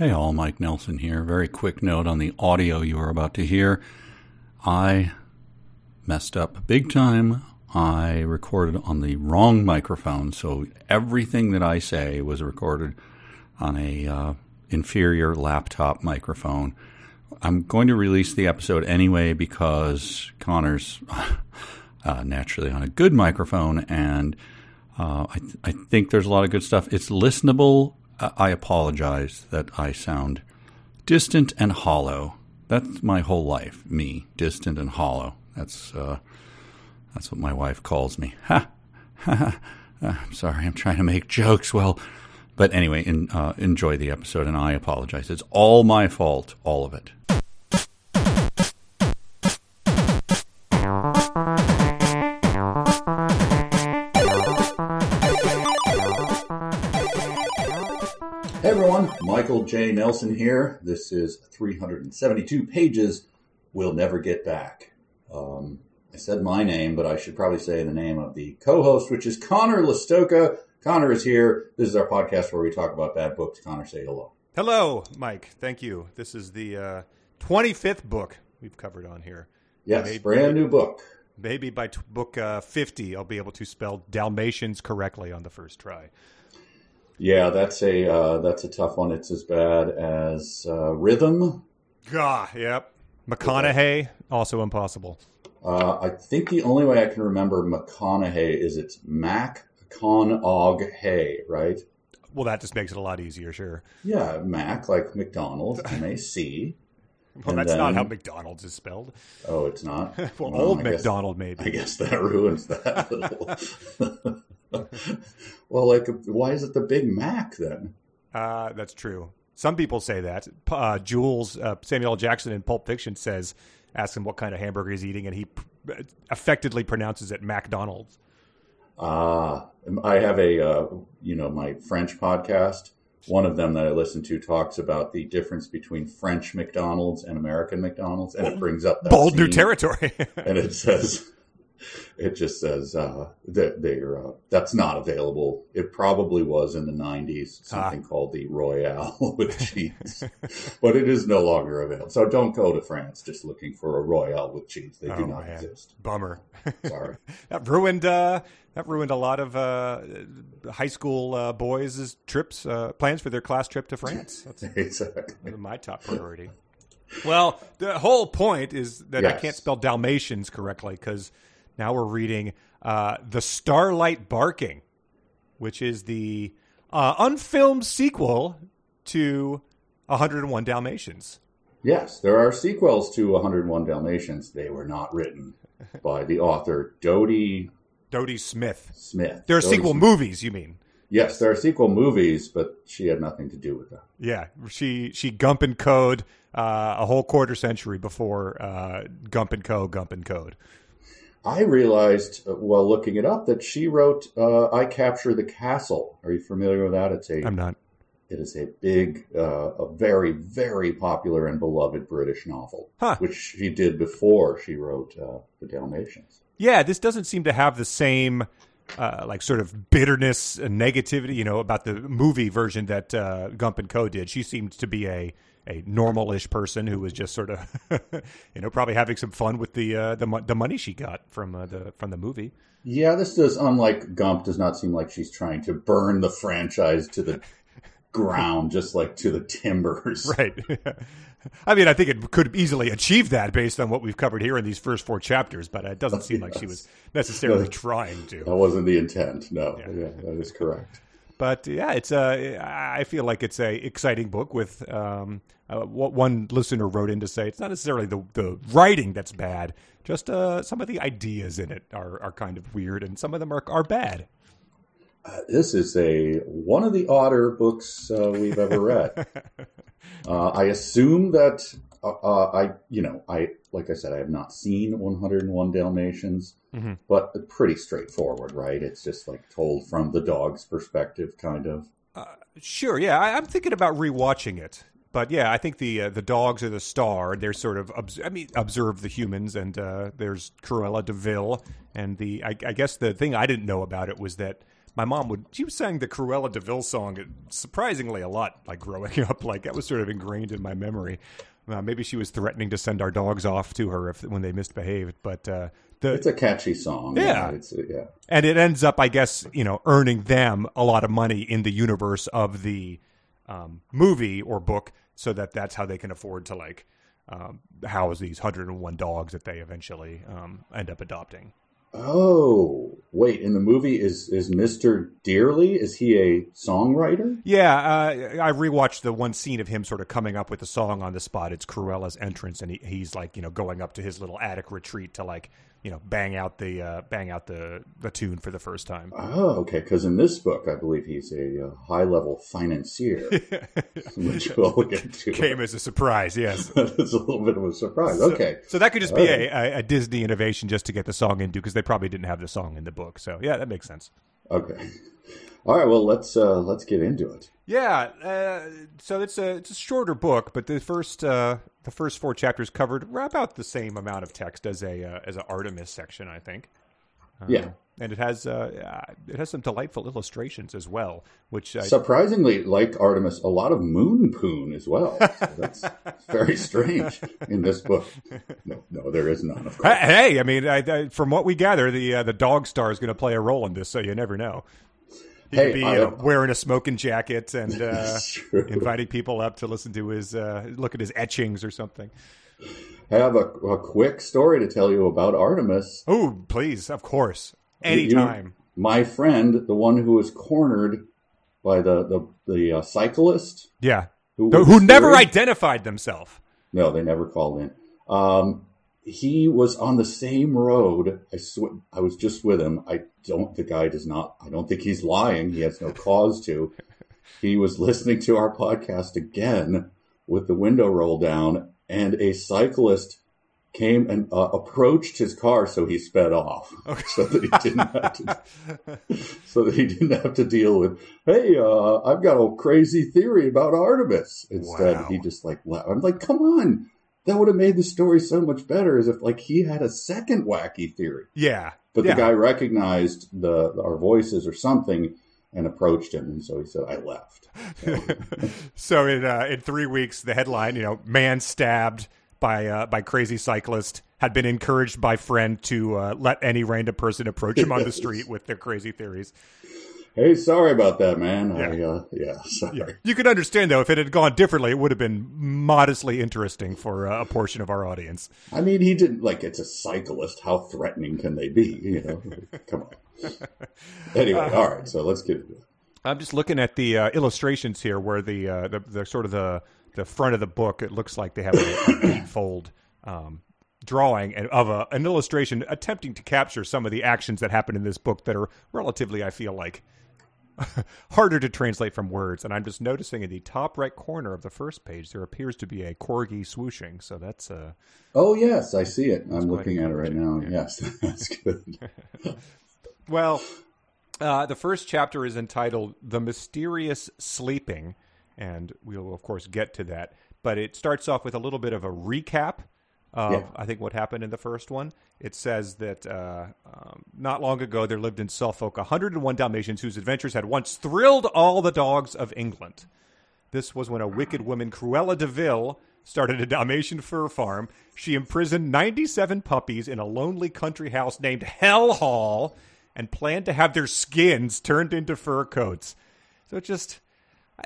Hey all, Mike Nelson here. Very quick note on the audio you are about to hear. I messed up big time. I recorded on the wrong microphone, so everything that I say was recorded on a uh, inferior laptop microphone. I'm going to release the episode anyway because Conor's uh, naturally on a good microphone, and uh, I, th- I think there's a lot of good stuff. It's listenable. I apologize that I sound distant and hollow. That's my whole life, me, distant and hollow. That's uh, that's what my wife calls me. Ha, ha, ha. I'm sorry, I'm trying to make jokes. Well, but anyway, in, uh, enjoy the episode, and I apologize. It's all my fault, all of it. Michael J. Nelson here. This is 372 pages we'll never get back. Um, I said my name, but I should probably say the name of the co-host, which is Conor Lastowka. Conor is here. This is our podcast where we talk about bad books. Conor, say hello. Hello, Mike. Thank you. This is the uh, 25th book we've covered on here. Yes, Maybe- brand new book. Maybe by t- book uh, 50, I'll be able to spell Dalmatians correctly on the first try. Yeah, that's a uh, that's a tough one. It's as bad as uh, Rhythm. Gah, yep. McConaughey, also impossible. Uh, I think the only way I can remember McConaughey is it's Mac Con Hay, right? Well, that just makes it a lot easier, sure. Yeah, Mac like McDonald's, M A C. Well, And that's not how McDonald's is spelled. Oh, it's not. Well, Well, old I guess- McDonald, I guess that ruins that. Well, like, why is it the Big Mac then? Uh, that's true. Some people say that. Uh, Jules, uh, Samuel L. Jackson in Pulp Fiction says, asks him what kind of hamburger he's eating, and he p- affectedly pronounces it McDonald's. Ah, I have a, uh, you know, my French podcast. One of them that I listen to talks about the difference between French McDonald's and American McDonald's, and it brings up that Bold new territory. And it says, it just says uh, that they're uh, that's not available. It probably was in the '90s, something called the Royale with cheese, but it is no longer available. So don't go to France just looking for a Royale with cheese. They do Oh, not man. exist. Bummer. Sorry. that ruined uh, that ruined a lot of uh, high school uh, boys' trips, uh, plans for their class trip to France. That's exactly. my top priority. Well, the whole point is that I can't spell Dalmatians correctly because now we're reading uh, the Starlight Barking, which is the uh, unfilmed sequel to 101 Dalmatians. Yes, there are sequels to 101 Dalmatians. They were not written by the author Dodie Dodie Smith. Smith. There are Dodie sequel Smith. movies, you mean? Yes, there are sequel movies, but she had nothing to do with them. Yeah, she she Gump and Co. uh, a whole quarter century before uh, Gump and Co. Gump and Code. I realized uh, while looking it up that she wrote uh, "I Capture the Castle." Are you familiar with that? It's a I'm not. it is a big, uh, a very very popular and beloved British novel, Huh. which she did before she wrote uh, the Dalmatians. Yeah, this doesn't seem to have the same uh, like sort of bitterness and negativity, you know, about the movie version that uh, Gump and Co. did. She seemed to be a a normal-ish person who was just sort of, you know, probably having some fun with the uh, the mo- the money she got from uh, the from the movie. Yeah, this does, unlike Gump, does not seem like she's trying to burn the franchise to the ground, just like to the timbers. Right. I mean, I think it could easily achieve that based on what we've covered here in these first four chapters, but it doesn't seem like she was necessarily trying to. That wasn't the intent. No, yeah, that is correct. But yeah, it's a. I feel like it's a exciting book. With um, uh, what one listener wrote in to say, it's not necessarily the the writing that's bad, just uh, some of the ideas in it are, are kind of weird, and some of them are are bad. Uh, this is a one of the odder books uh, we've ever read. uh, I assume that uh, uh, I, you know, I like I said, I have not seen 101 Dalmatians, Mhm. but pretty straightforward, right? It's just like told from the dog's perspective, kind of. Sure, yeah, I, I'm thinking about rewatching it. But yeah, I think the uh, the dogs are the star. They're sort of, obs- I mean, observe the humans, and uh, there's Cruella de Vil, and the I, I guess the thing I didn't know about it was that my mom would she was sang the Cruella de Vil song surprisingly a lot, like growing up. Like that was sort of ingrained in my memory. Uh, maybe she was threatening to send our dogs off to her if when they misbehaved, but uh, the, it's a catchy song. Yeah, it's, yeah, and it ends up, I guess, you know, earning them a lot of money in the universe of the um, movie or book, so that that's how they can afford to like um, house these 101 dogs that they eventually um, end up adopting. Oh, wait! In the movie, is is Mister Dearly? Is he a songwriter? Yeah, uh, I rewatched the one scene of him sort of coming up with a song on the spot. It's Cruella's entrance, and he, he's like, you know, going up to his little attic retreat to like you know bang out the uh, bang out the the tune for the first time. Oh, okay. Because in this book, I believe he's a uh, high level financier, which we'll get to. Came as a surprise, yes. it's a little bit of a surprise. So, okay, so that could just be a, a, a, Disney innovation just to get the song into because they probably didn't have the song in the book. So yeah, that makes sense. Okay. All right. Well, let's uh, let's get into it. Yeah. Uh, so it's a it's a shorter book, but the first uh, the first four chapters covered about the same amount of text as a uh, as an Artemis section, I think. yeah. And it has uh, it has some delightful illustrations as well, which I, surprisingly, like Artemis, a lot of moon poon as well. So that's very strange in this book. No, no, there is none. Of course. Hey, I mean, I, I, from what we gather, the uh, the dog star is going to play a role in this, so you never know. He hey, could be uh, wearing a smoking jacket and uh, inviting people up to listen to his uh, look at his etchings or something. I have a, a, quick story to tell you about Artemis. Oh, please, of course, anytime. You, my friend, the one who was cornered by the the, the uh, cyclist, yeah, who, who never identified themselves. No, they never called in. Um, he was on the same road. I sw- I was just with him. I don't. The guy does not. I don't think he's lying. He has no cause to. He was listening to our podcast again with the window rolled down, and a cyclist came and uh, approached his car, so he sped off, okay. so that he didn't have to. so that he didn't have to deal with. Hey, uh, I've got a crazy theory about Artemis. Instead, wow. he just like I'm like, come on that would have made the story so much better as if like he had a second wacky theory. Yeah. But yeah. the guy recognized the our voices or something and approached him and so he said I left. So, so in uh, in 3 weeks the headline, you know, man stabbed by uh, by crazy cyclist had been encouraged by friend to uh, let any random person approach him on the street with their crazy theories. Hey, sorry about that, man. Yeah, I, uh, yeah sorry. Yeah. You can understand though if it had gone differently, it would have been modestly interesting for uh, a portion of our audience. I mean, he didn't like it's a cyclist. How threatening can they be? You know, come on. Anyway, uh, all right. So let's get into it. I'm just looking at the uh, illustrations here, where the, uh, the the sort of the the front of the book. It looks like they have a, a fold. Um, drawing of a, an illustration attempting to capture some of the actions that happen in this book that are relatively, I feel like, harder to translate from words. And I'm just noticing in the top right corner of the first page, there appears to be a corgi swooshing. So that's uh Oh yes, I see it. I'm looking at it right now. Yeah. Yes, that's good. well, uh, the first chapter is entitled "The Mysterious Sleeping," and we'll of course get to that. But it starts off with a little bit of a recap of yeah. I think what happened in the first one. It says that uh, um, not long ago there lived in Suffolk 101 Dalmatians whose adventures had once thrilled all the dogs of England. This was when a wicked woman, Cruella de Vil, started a Dalmatian fur farm. She imprisoned 97 puppies in a lonely country house named Hell Hall and planned to have their skins turned into fur coats. So it just,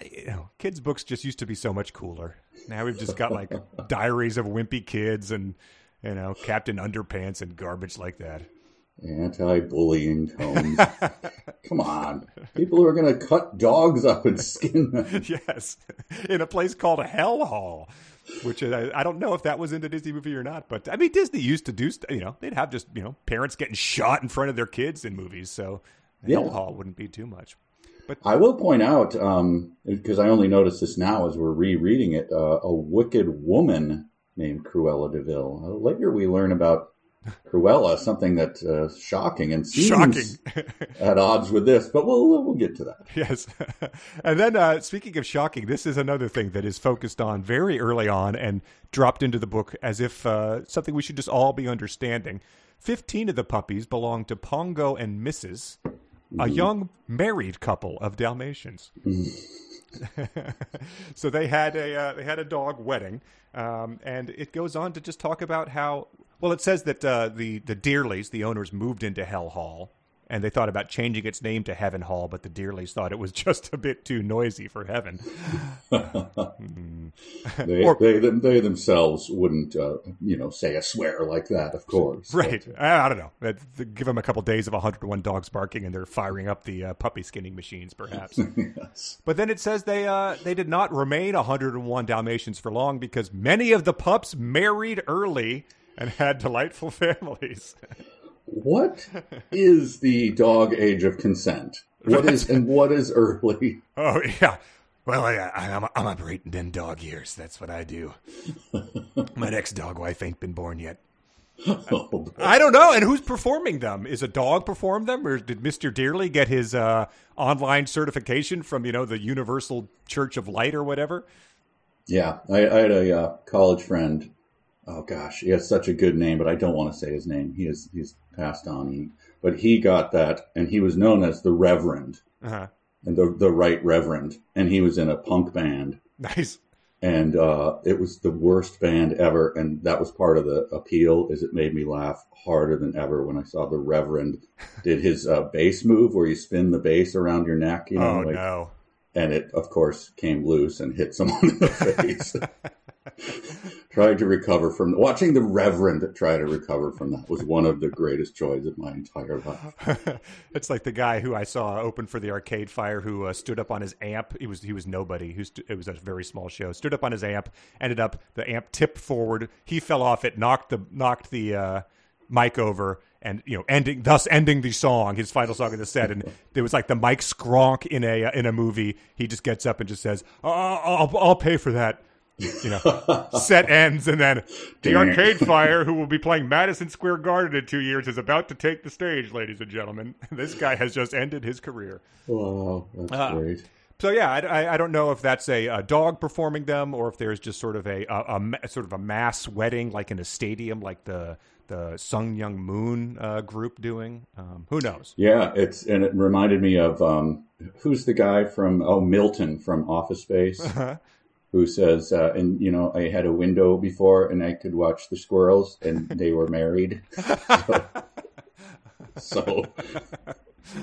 I, you know, kids' books just used to be so much cooler. Now we've just got like diaries of wimpy kids and you know Captain Underpants and garbage like that. Anti-bullying tones. Come on, people who are going to cut dogs up and skin them. yes, in a place called a Hell Hall. Which I, I don't know if that was in the Disney movie or not, but I mean Disney used to do, you know, they'd have just you know parents getting shot in front of their kids in movies, so yeah. Hell Hall wouldn't be too much. But I will point out because um, I only noticed this now as we're rereading it, uh, a wicked woman named Cruella de Vil. Uh, later, we learn about Cruella, something that's uh, shocking and seems shocking. at odds with this, but we'll we'll get to that. Yes, and then uh, speaking of shocking, this is another thing that is focused on very early on and dropped into the book as if uh, something we should just all be understanding. Fifteen of the puppies belong to Pongo and Mrs a young married couple of Dalmatians. so they had a uh, they had a dog wedding, um, and it goes on to just talk about how well it says that uh, the the Dearlys, the owners, moved into Hell Hall, and they thought about changing its name to Heaven Hall, but the Dearleys thought it was just a bit too noisy for heaven. They, Or- they, they themselves wouldn't, uh, you know, say a swear like that, of course. Right. I, I don't know. Give them a couple days of 101 dogs barking, and they're firing up the uh, puppy skinning machines, perhaps. Yes. But then it says they uh, they did not remain 101 Dalmatians for long because many of the pups married early and had delightful families. What is the dog age of consent? What is and what is early? Oh yeah. Well, I, I, I'm I'm operating in dog years. That's what I do. My next dog wife ain't been born yet. Oh, I don't know. And who's performing them? Is a dog perform them, or did Mister Dearly get his uh, online certification from you know the Universal Church of Light or whatever? yeah, I, I had a uh, college friend. Oh gosh, he has such a good name, but I don't want to say his name. He is he's passed on. He, but he got that, and he was known as the Reverend Uh-huh. and the the Right Reverend, and he was in a punk band. Nice. and uh, it was the worst band ever. And that was part of the appeal, is it made me laugh harder than ever when I saw the Reverend did his uh, bass move where you spin the bass around your neck, you know, Oh like, no. And it of course came loose and hit someone in the face. Tried to recover from watching the Reverend try to recover from that was one of the greatest joys of my entire life. it's like the guy who I saw open for the Arcade Fire, who uh, stood up on his amp. He was he was nobody. Who st- it was a very small show. Stood up on his amp. Ended up the amp tipped forward. He fell off it. Knocked the knocked the uh, mic over, and you know, ending thus ending the song, his final song of the set. And there was like the Mike Skronk in a uh, in a movie. He just gets up and just says, "I'll I'll, I'll pay for that." You know, set ends, and then the Arcade Fire, who will be playing Madison Square Garden in two years, is about to take the stage, ladies and gentlemen. This guy has just ended his career. Wow, that's Ah. great. So yeah, I, I, I don't know if that's a, a dog performing them or if there's just sort of a, a, a sort of a mass wedding, like in a stadium, like the the Sun Myung Moon uh, group doing. Um, who knows? Yeah, it's and it reminded me of um, who's the guy from oh Milton from Office Space, who says, uh, and you know, I had a window before and I could watch the squirrels, and they were married. so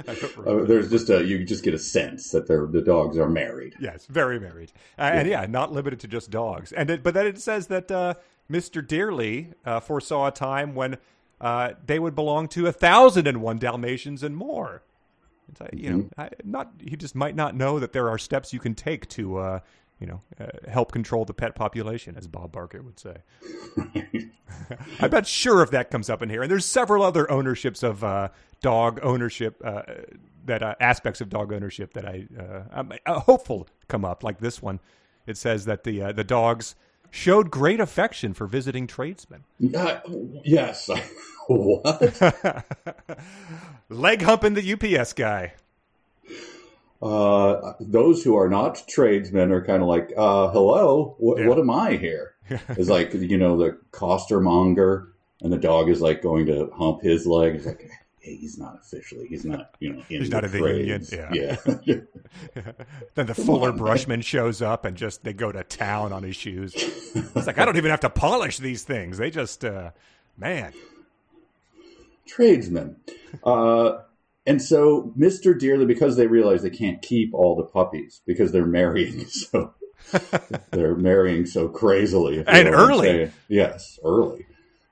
uh, there's just a you just get a sense that they're the dogs are married. Yes, very married, uh, and yeah, not limited to just dogs. And it, but then it says that uh, Mr. Dearly uh, foresaw a time when uh, they would belong to a thousand and one Dalmatians and more. Like, you know, I, not he just might not know that there are steps you can take to, uh, you know, uh, help control the pet population, as Bob Barker would say. I bet sure if that comes up in here, and there's several other ownerships of uh, dog ownership uh, that uh, aspects of dog ownership that I uh, I'm uh, hopeful come up, like this one. It says that the uh, the dogs showed great affection for visiting tradesmen, Uh, yes. what? leg humping the UPS guy. Uh, those who are not tradesmen are kind of like, uh, hello, wh- Yeah. what am I here? It's like, you know, the costermonger and the dog is like going to hump his leg. It's like, he's not officially, he's not, you know, in He's not in the union, yeah. yeah. Then the Fuller on, man. Brushman shows up and just they go to town on his shoes. It's like I don't even have to polish these things. They just, uh, man, tradesmen. Uh, and so Mr. Dearly, because they realize they can't keep all the puppies because they're marrying so they're marrying so crazily. And know what I'm early. saying. Yes, early.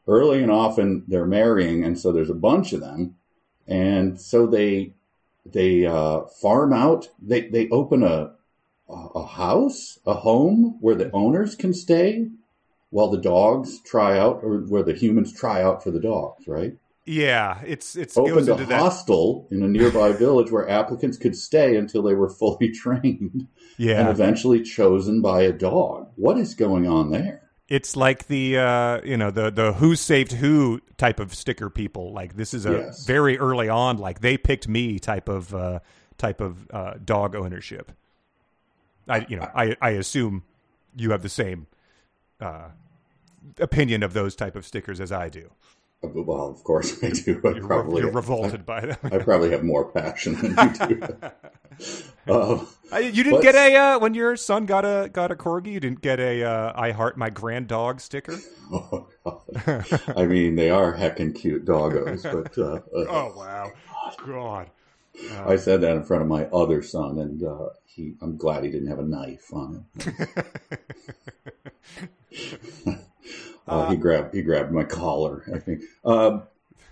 Early and often they're marrying, and so there's a bunch of them. And so they they uh, farm out. They they open a a house, a home where the owners can stay while the dogs try out, or where the humans try out for the dogs, right? yeah, it's it's it opened a into that. hostel in a nearby village where applicants could stay until they were fully trained Yeah, and eventually chosen by a dog. What is going on there? It's like the uh, you know the the who saved who type of sticker people. Like this is a Yes. very early on, like they picked me type of uh, type of uh, dog ownership. I you know I I assume you have the same uh, opinion of those type of stickers as I do. Well, of course I do. I You're, probably you're revolted by them. I probably have more passion than you do. uh, Uh, you didn't But- get a uh, when your son got a got a corgi. You didn't get a uh, "I heart my grand dog" sticker. oh, God. I mean, they are heckin' cute doggos, but uh, uh, Oh wow, God! I said that in front of my other son, and uh, he. I'm glad he didn't have a knife on him. Uh, he grabbed he grabbed my collar. I think. Um,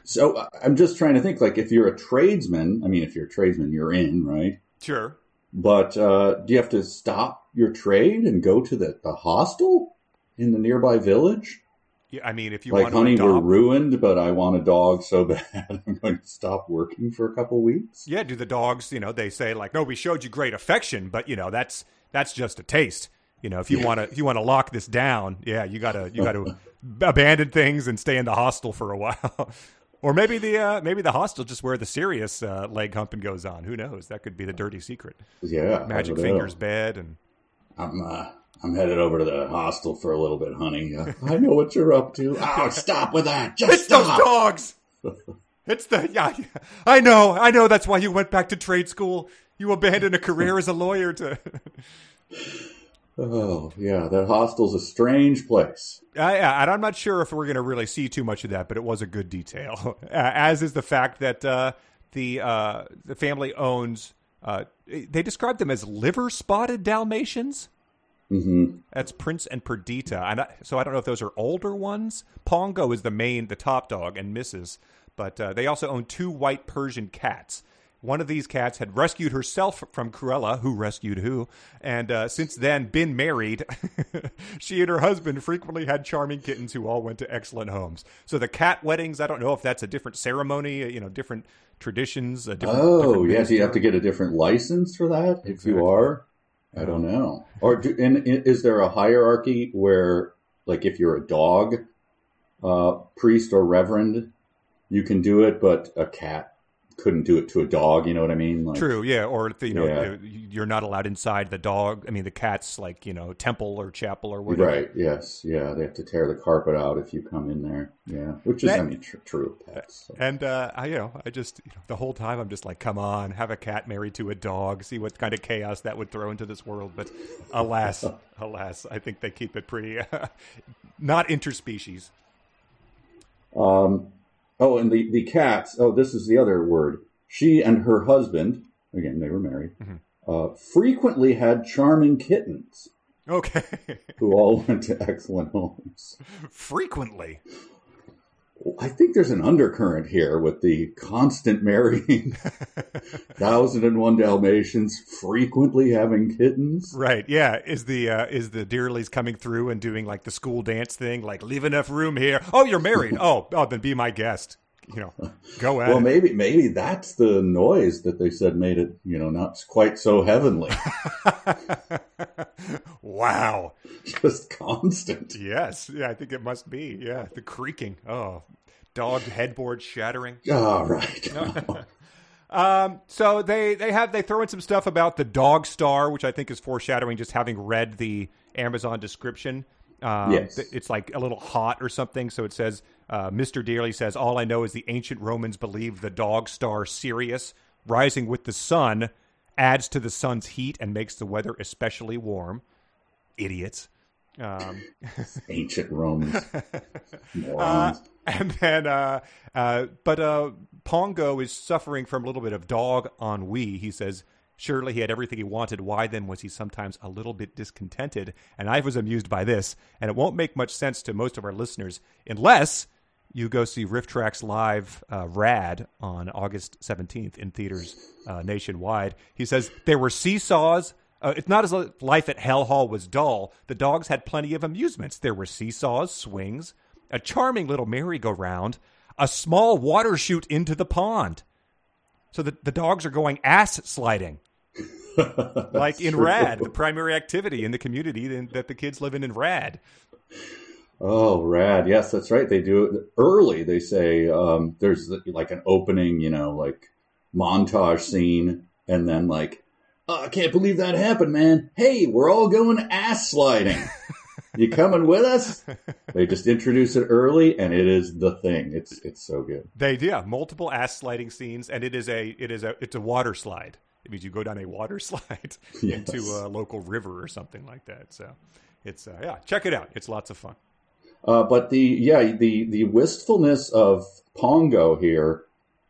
so I- I'm just trying to think. Like, if you're a tradesman, I mean, if you're a tradesman, you're in, right? Sure. But uh, do you have to stop your trade and go to the, the hostel in the nearby village? Yeah, I mean, if you like, honey, to we're ruined, but I want a dog so bad I'm going to stop working for a couple weeks. yeah, do the dogs? You know, they say like, "No, we showed you great affection, but you know, that's that's just a taste." You know, if you want to if you want to lock this down, yeah, you gotta you gotta abandon things and stay in the hostel for a while. Or maybe the uh, maybe the hostel just where the serious uh, leg humping goes on. Who knows? That could be the dirty secret. Yeah, Magic don't know. fingers bed and I'm uh, I'm headed over to the hostel for a little bit, honey. Uh, I know what you're up to. Oh, stop with that! Just It's those dogs. It's the yeah. I know. I know. That's why you went back to trade school. You abandoned a career as a lawyer to. Oh, yeah, that hostel's a strange place. Uh, yeah, and I'm not sure if we're going to really see too much of that, but it was a good detail. Uh, as is the fact that uh, the uh, the family owns. Uh, they described them as liver spotted Dalmatians. hmm That's Prince and Perdita. And I, so I don't know if those are older ones. Pongo is the main, the top dog, and Mrs. But uh, they also own two white Persian cats. One of these cats had rescued herself from Cruella, who rescued who, and uh, since then been married. she and her husband frequently had charming kittens who all went to excellent homes. So the cat weddings, I don't know if that's a different ceremony, uh, you know, different traditions. A different, Oh, different. Do you have to get a different license for that? If Exactly. you are, I don't know. Or do, and, and is there a hierarchy where, like, if you're a dog, uh, priest or reverend, you can do it, but a cat couldn't do it to a dog? You know what I mean? Like, True, yeah, or you know, Yeah. you're not allowed inside the dog. I mean, the cat's like you know temple or chapel or whatever. Right. Yes. Yeah. They have to tear the carpet out if you come in there. Yeah. Which is, I mean, tr- true pets. so. And uh, I, you know, I just you know, the whole time I'm just like, come on, have a cat married to a dog, see what kind of chaos that would throw into this world. But alas, alas, I think they keep it pretty not interspecies. Um, oh, and the, the cats. Oh, this is the other word. She and her husband, again, they were married, uh, frequently had charming kittens Okay, who all went to excellent homes. frequently. I think there's an undercurrent here with the constant marrying, thousand and one Dalmatians frequently having kittens. Right? Yeah. Is the uh, is the Dearlys coming through and doing like the school dance thing? Like, leave enough room here. Oh, you're married. oh, oh, then be my guest. You know, go at Well, it. maybe maybe that's the noise that they said made it, you know, not quite so heavenly, wow. just constant. Yes. Yeah, I think it must be. Yeah, the creaking. Oh, dog headboard shattering. All right. Um, so they they have they throw in some stuff about the dog star, which I think is foreshadowing just having read the Amazon description. Um, Yes. it's like a little hot or something. So it says, uh, Mr. Dearly says, all I know is the ancient Romans believed the dog star Sirius, rising with the sun, adds to the sun's heat and makes the weather especially warm. Idiots. Um, Ancient Romans. Morons. and then, uh, uh, but uh, Pongo is suffering from a little bit of dog ennui. He says, surely he had everything he wanted. Why then was he sometimes a little bit discontented? And I was amused by this, and it won't make much sense to most of our listeners unless you go see RiffTrax live uh, Rad on August 17th in theaters uh, nationwide. He says there were seesaws. Uh, it's not as if life at Hell Hall was dull. The dogs had plenty of amusements. There were seesaws, swings, a charming little merry-go-round, a small water chute into the pond. So the, the dogs are going ass sliding. like in true. Rad, the primary activity in the community that the kids live in in Rad. Oh, rad. Yes, that's right. They do it early. They say um, there's like an opening, you know, like montage scene, and then like, oh, I can't believe that happened, man. Hey, we're all going ass sliding. You coming with us? They just introduce it early, and it is the thing. It's it's so good. They yeah, multiple ass sliding scenes, and it is a it is a it's a water slide. It means you go down a water slide Yes. into a local river or something like that. So it's uh, yeah, check it out. It's lots of fun. Uh, but the yeah the the wistfulness of Pongo here,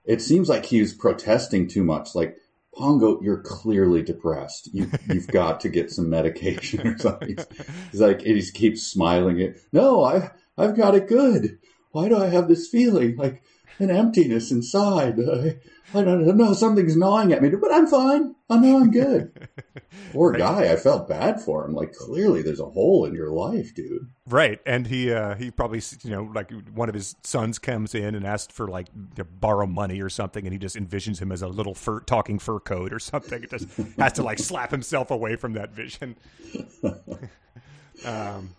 it seems like he's protesting too much. Like Pongo, you're clearly depressed. You you've got to get some medication or something. He's, he's like he just keeps smiling. It no, I I've got it good. Why do I have this feeling like an emptiness inside? I, I don't know. Something's gnawing at me, but I'm fine. I know I'm good. Poor guy. I felt bad for him. Like clearly, there's a hole in your life, dude. Right, and he uh, he probably you know like one of his sons comes in and asks for like to borrow money or something, and he just envisions him as a little fur talking fur coat or something. It just has to like slap himself away from that vision. um,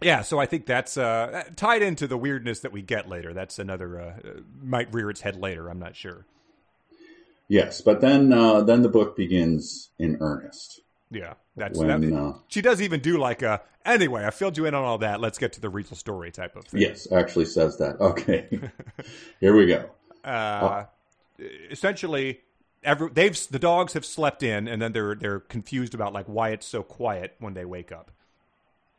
yeah, so I think that's uh, tied into the weirdness that we get later. That's another uh, might rear its head later. I'm not sure. Yes, but then uh, then the book begins in earnest. Yeah, that's When, that, uh, she does even do like a anyway. I filled you in on all that. Let's get to the real story type of thing. Yes, actually says that. Okay, here we go. uh, essentially every they've the dogs have slept in and then they're they're confused about like why it's so quiet when they wake up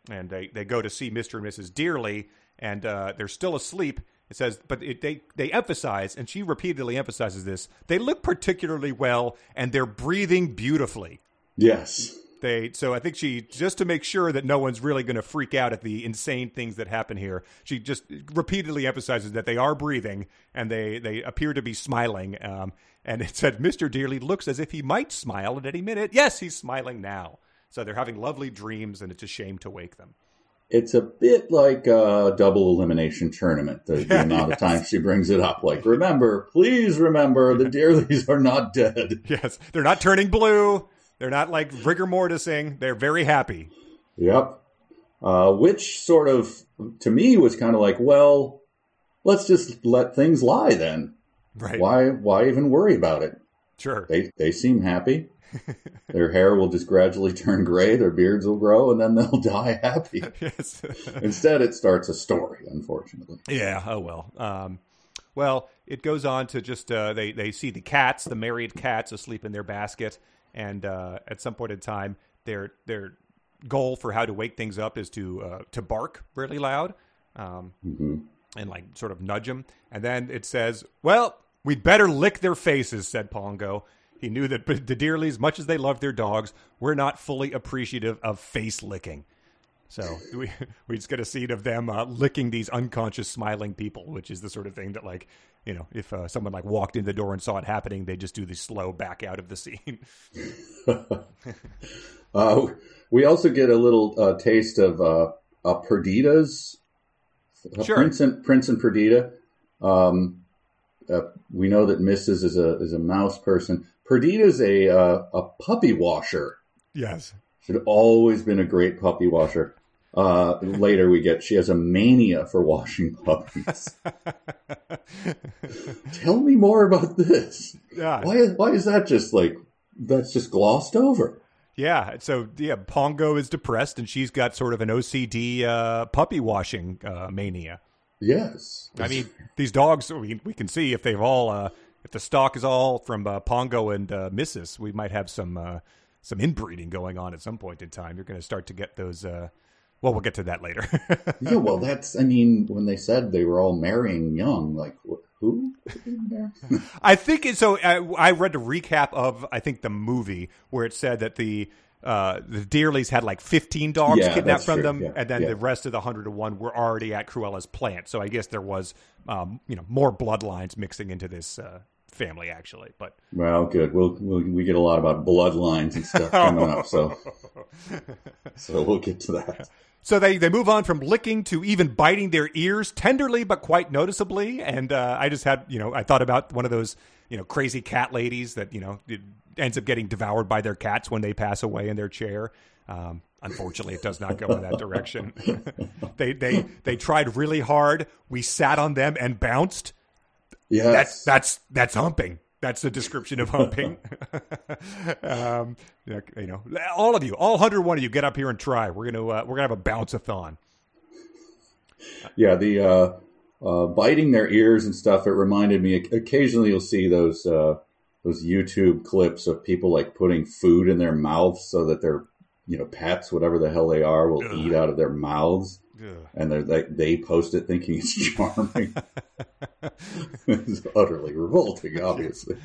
and they they go to see mr and mrs dearly and uh, they're still asleep it says but it, they they emphasize and she repeatedly emphasizes this they look particularly well and they're breathing beautifully Yes, they so I think she just to make sure that no one's really going to freak out at the insane things that happen here. She just repeatedly emphasizes that they are breathing and they they appear to be smiling. Um, and it said Mr. Dearly looks as if he might smile at any minute. Yes, he's smiling now. So they're having lovely dreams, and it's a shame to wake them. It's a bit like a double elimination tournament. The, the amount of times she brings it up, like remember, please remember, the Dearlys are not dead. Yes, they're not turning blue. They're not like rigor mortising. They're very happy. Yep. Uh, which sort of, to me, was kind of like, well, let's just let things lie then. Right. Why? Why even worry about it? Sure. They they seem happy. their hair will just gradually turn gray. Their beards will grow, and then they'll die happy. yes. Instead, it starts a story. Unfortunately. Yeah. Oh well. Um, well, it goes on to just uh, they they see the cats, the married cats, asleep in their basket, and uh, at some point in time, their their goal for how to wake things up is to uh, to bark really loud, um, and like sort of nudge them. And then it says, "Well, we'd better lick their faces," said Pongo. He knew that the Dearlys, much as they loved their dogs, were not fully appreciative of face licking. So we we just get a scene of them uh, licking these unconscious smiling people, which is the sort of thing that like you know if uh, someone like walked in the door and saw it happening, they just do the slow back out of the scene. Uh, we also get a little uh, taste of uh, uh, Perdita's Sure. Prince and Prince and Perdita. Um, uh, we know that Mrs. is a is a mouse person. Perdita's a uh, a puppy washer. yes. She'd always been a great puppy washer. Uh, later, we get she has a mania for washing puppies. Tell me more about this. Yeah. Why? Why is that just like that's just glossed over? Yeah. So yeah, Pongo is depressed, and she's got sort of an OCD uh, puppy washing uh, mania. Yes. I mean, these dogs. We we can see if they've all uh, if the stock is all from uh, Pongo and uh, Mrs. We might have some uh, some inbreeding going on at some point in time. You're going to start to get those. Uh, well, we'll get to that later. yeah, well, that's. I mean, when they said they were all marrying young, like wh- who? I think it, so. I, I read a recap of I think the movie where it said that the uh, the Dearlys had like 15 dogs Yeah, kidnapped from true. them, Yeah, and then yeah. the rest of the 101 were already at Cruella's plant. So I guess there was, um, you know, more bloodlines mixing into this uh, family actually. But well, good. We'll, we'll we get a lot about bloodlines and stuff coming up, so so we'll get to that. So they, they move on from licking to even biting their ears tenderly but quite noticeably. And uh, I just had, you know, I thought about one of those, you know, crazy cat ladies that, you know, ends up getting devoured by their cats when they pass away in their chair. Um, unfortunately, it does not go in that direction. they, they, they tried really hard. We sat on them and bounced. Yes, That's, that's, that's humping. That's the description of humping. um, you know, all of you, all 101 of you, get up here and try. We're gonna uh, we're gonna have a bounce-a-thon. Yeah, the uh, uh, biting their ears and stuff. It reminded me. Occasionally, you'll see those uh, those YouTube clips of people like putting food in their mouths so that their you know pets, whatever the hell they are, will Ugh. eat out of their mouths. Ugh. And they're like they post it thinking it's charming. it's utterly revolting, obviously.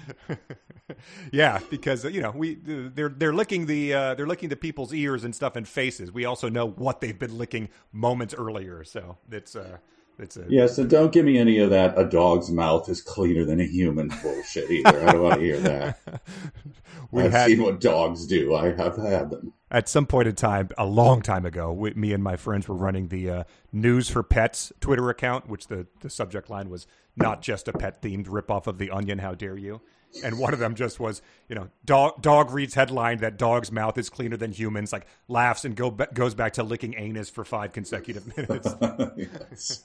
yeah, because you know we they're they're licking the uh, they're licking the people's ears and stuff and faces. We also know what they've been licking moments earlier, so it's uh, it's a yeah. So don't give me any of that. A dog's mouth is cleaner than a human bullshit either. I don't want to hear that. we I've had, seen what dogs do. I have had them at some point in time, a long time ago, we, me and my friends were running the uh, News for Pets Twitter account, which the, the subject line was not just a pet themed ripoff of The Onion, How Dare You? And one of them just was, you know, dog, dog reads headline that dog's mouth is cleaner than humans, like laughs and go, goes back to licking anus for five consecutive minutes.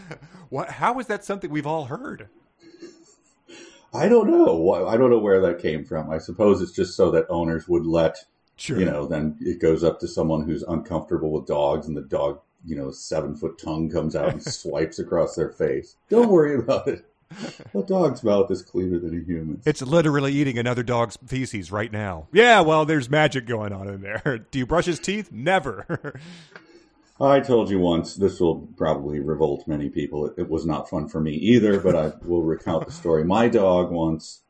what, how is that something we've all heard? I don't know. I don't know where that came from. I suppose it's just so that owners would let Sure. You know, then it goes up to someone who's uncomfortable with dogs, and the dog, you know, seven foot tongue comes out and swipes across their face. Don't worry about it. A dog's mouth is cleaner than a human's. It's literally eating another dog's feces right now. Yeah, well, there's magic going on in there. Do you brush his teeth? Never. I told you once, this will probably revolt many people. It, it was not fun for me either, but I will recount the story. My dog once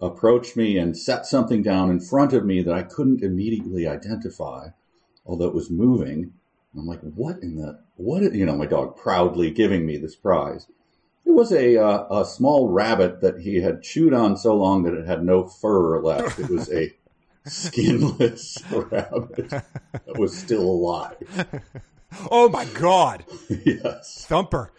approached me and set something down in front of me that I couldn't immediately identify, although it was moving. I'm like, what in the what? You know, my dog proudly giving me this prize. It was a uh, a small rabbit that he had chewed on so long that it had no fur left. It was a skinless rabbit that was still alive. Oh my god! yes, thumper.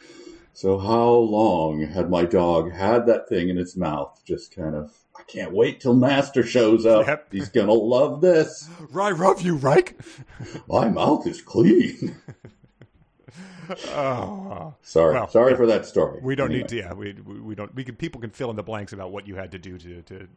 So how long had my dog had that thing in its mouth, just kind of I can't wait till Master shows up. Yep. He's gonna love this. I love you, Reich. My mouth is clean. oh, sorry, well, sorry for that story. We don't anyway. need to. Yeah, we, we, we don't. We can. People can fill in the blanks about what you had to do to to.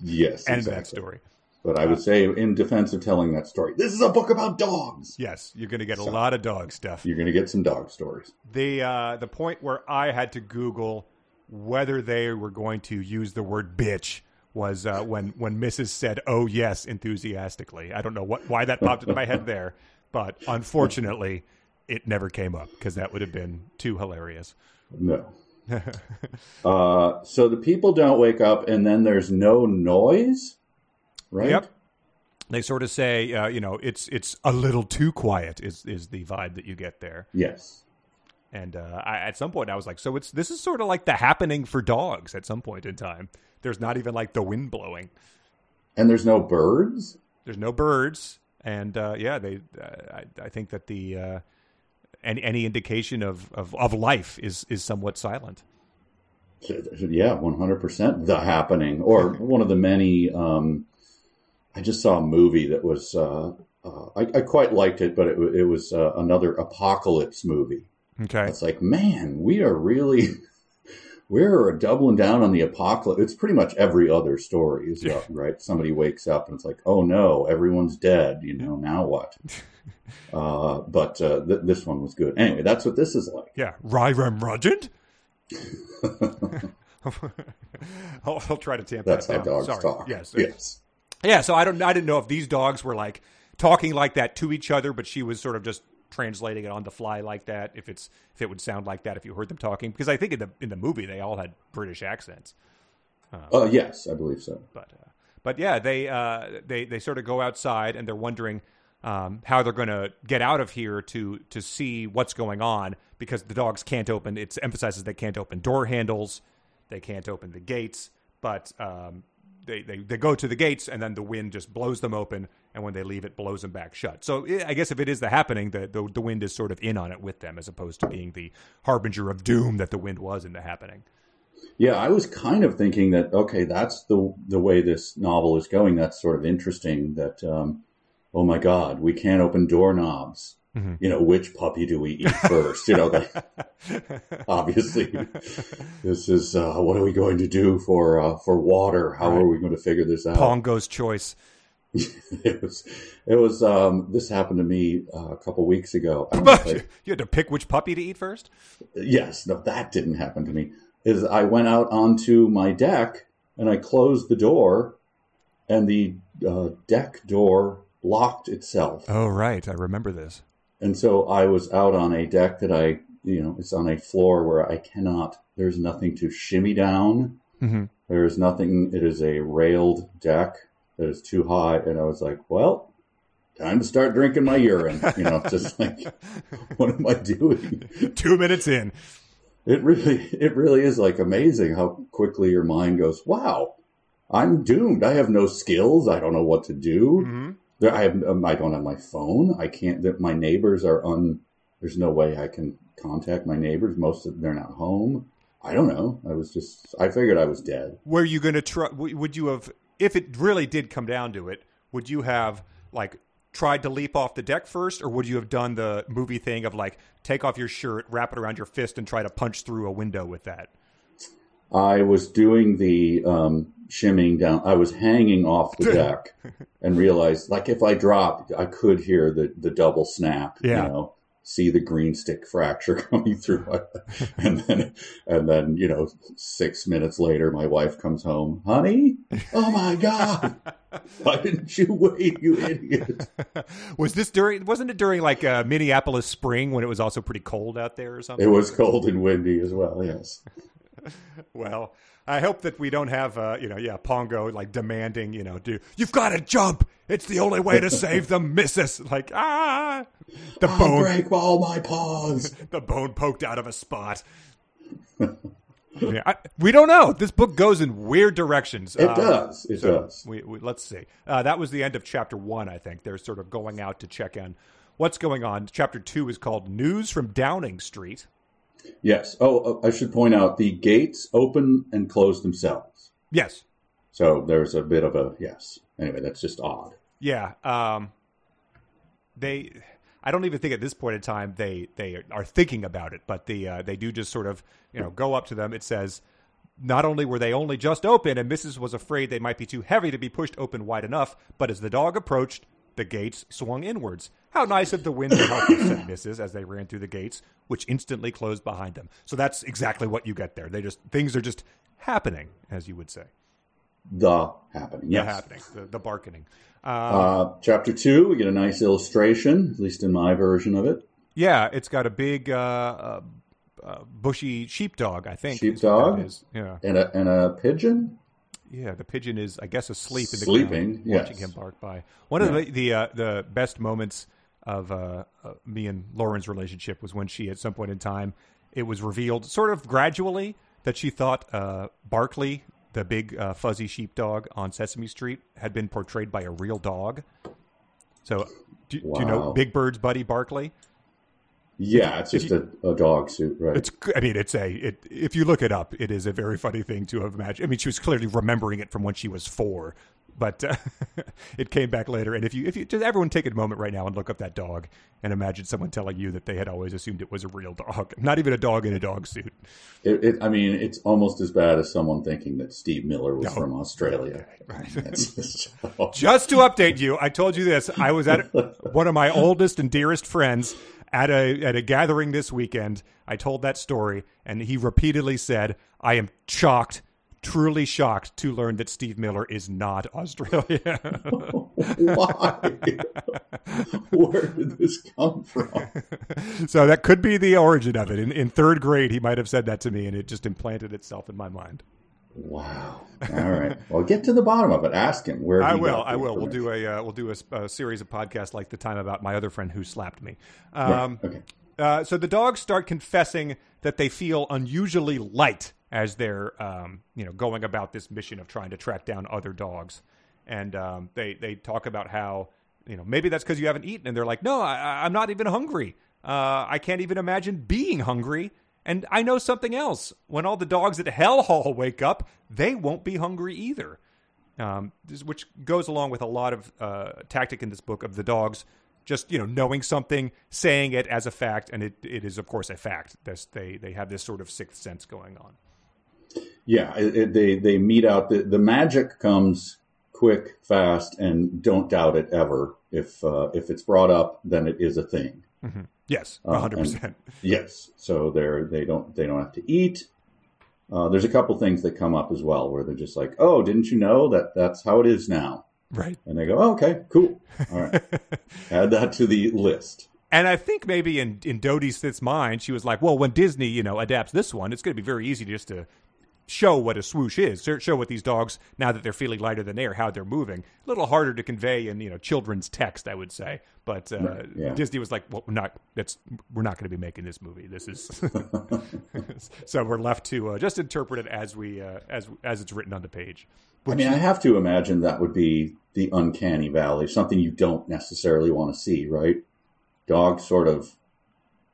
yes, end exactly. that story. But I would say, in defense of telling that story, this is a book about dogs. Yes, you're going to get a lot of dog stuff. You're going to get some dog stories. The uh, the point where I had to Google whether they were going to use the word bitch was uh, when when Mrs. said "oh yes" enthusiastically. I don't know what why that popped into my head there, but unfortunately, it never came up because that would have been too hilarious. No. uh, so the people don't wake up, and then there's no noise, right? Yep. They sort of say, uh, you know, it's it's a little too quiet. Is is the vibe that you get there? Yes. And uh, I, at some point, I was like, so it's this is sort of like the happening for dogs. At some point in time, there's not even like the wind blowing, and there's no birds. There's no birds, and uh, yeah, they. Uh, I, I, think that the uh, any any indication of, of, of life is is somewhat silent. Yeah, one hundred percent. The happening, or one of the many. Um, I just saw a movie that was. Uh, uh, I, I, quite liked it, but it, it was uh, another apocalypse movie Okay. It's like, man, we are really we're doubling down on the apocalypse. It's pretty much every other story, is right? Somebody wakes up and it's like, oh no, everyone's dead. You know, now what? uh, but uh, th- this one was good. Anyway, that's what this is like. Yeah, Ryrem Rudgent. I'll, I'll, try to tamp that's that down. dogs Sorry. talk. Yes. Yes. Yeah. So I don't. I didn't know if these dogs were like talking like that to each other, but she was sort of just translating it on the fly like that if it's if it would sound like that if you heard them talking because I think in the in the movie they all had British accents. Um, uh, yes, I believe so. But uh, but yeah, they uh, they they sort of go outside and they're wondering um, how they're going to get out of here to to see what's going on because the dogs can't open. It emphasizes they can't open door handles, they can't open the gates, but um, they, they, they go to the gates and then the wind just blows them open and when they leave it blows them back shut so i guess if it is the happening the, the, the wind is sort of in on it with them as opposed to being the harbinger of doom that the wind was in the happening yeah i was kind of thinking that okay that's the the way this novel is going that's sort of interesting that um, oh my god we can't open doorknobs You know, which puppy do we eat first? You know, obviously, this is uh, what are we going to do for uh, for water? How are we going to figure this out? Pongo's choice. it was, it was. Um, this happened to me uh, a couple weeks ago. I don't know if I- you had to pick which puppy to eat first. yes, no, that didn't happen to me. Is I went out onto my deck and I closed the door, and the uh, deck door locked itself. Oh right, I remember this. And so I was out on a deck that I, you know, it's on a floor where I cannot, there's nothing to shimmy down. Mhm. There's nothing, it is a railed deck that is too hot, And I was like, well, time to start drinking my urine. You know, just like, what am I doing? Two minutes in. It really, it really is like amazing how quickly your mind goes, wow, I'm doomed. I have no skills. I don't know what to do. Mhm. There, I have. Um, I don't have my phone. I can't. That my neighbors are un. There's no way I can contact my neighbors. Most of they're not home. I don't know. I was just. I figured I was dead. Were you going to try? Would you have, if it really did come down to it, would you have like tried to leap off the deck first, or would you have done the movie thing of like take off your shirt, wrap it around your fist, and try to punch through a window with that? I was doing the um, shimming down. I was hanging off the deck and realized, like, if I dropped, I could hear the the double snap. Yeah. You know, see the green stick fracture coming through, and then and then you know, six minutes later, my wife comes home. Honey, oh my god, why didn't you wait, you idiot? Was this during? Wasn't it during like uh, Minneapolis spring when it was also pretty cold out there or something? It was cold and windy as well. Yes. Well, I hope that we don't have, uh, you know, yeah, Pongo like demanding, you know, do you've got to jump. It's the only way to save the missus. Like ah, the I'll bone, break all my paws. the bone poked out of a spot. yeah, I, we don't know. This book goes in weird directions. It Uh, does. It so does. We, we, let's see. Uh, that was the end of chapter one. I think they're sort of going out to check in. What's going on? Chapter two is called "News from Downing Street." Yes. Oh, I should point out the gates open and close themselves. Yes, So there's a bit of a yes. Anyway, that's just odd. Yeah. Um, they, I don't even think at this point in time they they are thinking about it, but the uh, they do just sort of you know go up to them. It says. Not only were they only just open, and Mrs. was afraid they might be too heavy to be pushed open wide enough, but as the dog approached, the gates swung inwards. How nice of the wind to help us, said Mrs. as they ran through the gates, which instantly closed behind them. So that's exactly what you get there. They just things are just happening, as you would say. The happening. Yes. happening. The, the barkening. Uh, chapter two, we get a nice illustration, at least in my version of it. Yeah, it's got a big uh, uh, uh, bushy sheepdog. I think Sheepdog? is. Yeah, And a, and a pigeon? yeah. The pigeon is, I guess, asleep in the Sleeping, ground, watching him bark by. One of the the uh, the best moments of uh, uh, me and Lauren's relationship was when she, at some point in time, it was revealed, sort of gradually, that she thought uh, Barkley, the big uh, fuzzy sheepdog on Sesame Street, had been portrayed by a real dog. So, do, do you know Big Bird's buddy Barkley? Yeah, it's just a, a dog suit, right? It's. I mean, it's a. It, if you look it up, it is a very funny thing to have imagined. I mean, she was clearly remembering it from when she was four, but uh, it came back later. And if you, if you, just everyone take a moment right now and look up that dog and imagine someone telling you that they had always assumed it was a real dog, not even a dog in a dog suit. It, it, I mean, it's almost as bad as someone thinking that Steve Miller was from Australia. That's just- Just to update you, I told you this. I was at one of my oldest and dearest friends at a at a gathering this weekend. I told that story, and he repeatedly said, "I am shocked." Truly shocked to learn that Steve Miller is not Australian. Why? Where did this come from? so that could be the origin of it. In, in third grade, he might have said that to me, and it just implanted itself in my mind. Wow. All right. Well, get to the bottom of it. Ask him where. I will. I will. We'll do a uh, we'll do a series of podcasts like the time about my other friend who slapped me. Um, okay. uh, so the dogs start confessing that they feel unusually light as they're um, you know going about this mission of trying to track down other dogs, and um, they they talk about how you know maybe that's because you haven't eaten, and they're like, no, I, I'm not even hungry. Uh, I can't even imagine being hungry. And I know something else. When all the dogs at Hell Hall wake up, they won't be hungry either um, which goes along with a lot of uh, tactic in this book of the dogs just you know knowing something, saying it as a fact, and it, it is of course a fact. This, they they have this sort of sixth sense going on. Yeah, it, it, they they meet out. The, the magic comes quick, fast, and don't doubt it ever. If uh, if it's brought up, then it is a thing. Mm-hmm. Yes, Uh, hundred percent. Yes, so they're they don't they don't have to eat. Uh, there's a couple things that come up as well where they're just like, "Oh, didn't you know that that's how it is now?" Right. And they go, oh, "Okay, cool, all right." Add that to the list. And I think maybe in in Dodie Smith's mind, she was like, "Well, when Disney, you know, adapts this one, it's going to be very easy just to show what a swoosh is, show- what these dogs now that they're feeling lighter than air, how they're moving. A little harder to convey in you know children's text, I would say. But uh, Right, yeah. Disney was like, "Well, we're not. That's we're not going to be making this movie. This is." so we're left to uh, just interpret it as we uh, as as it's written on the page. I mean, I have to imagine that would be the uncanny valley, something you don't necessarily want to see, right? Dogs sort of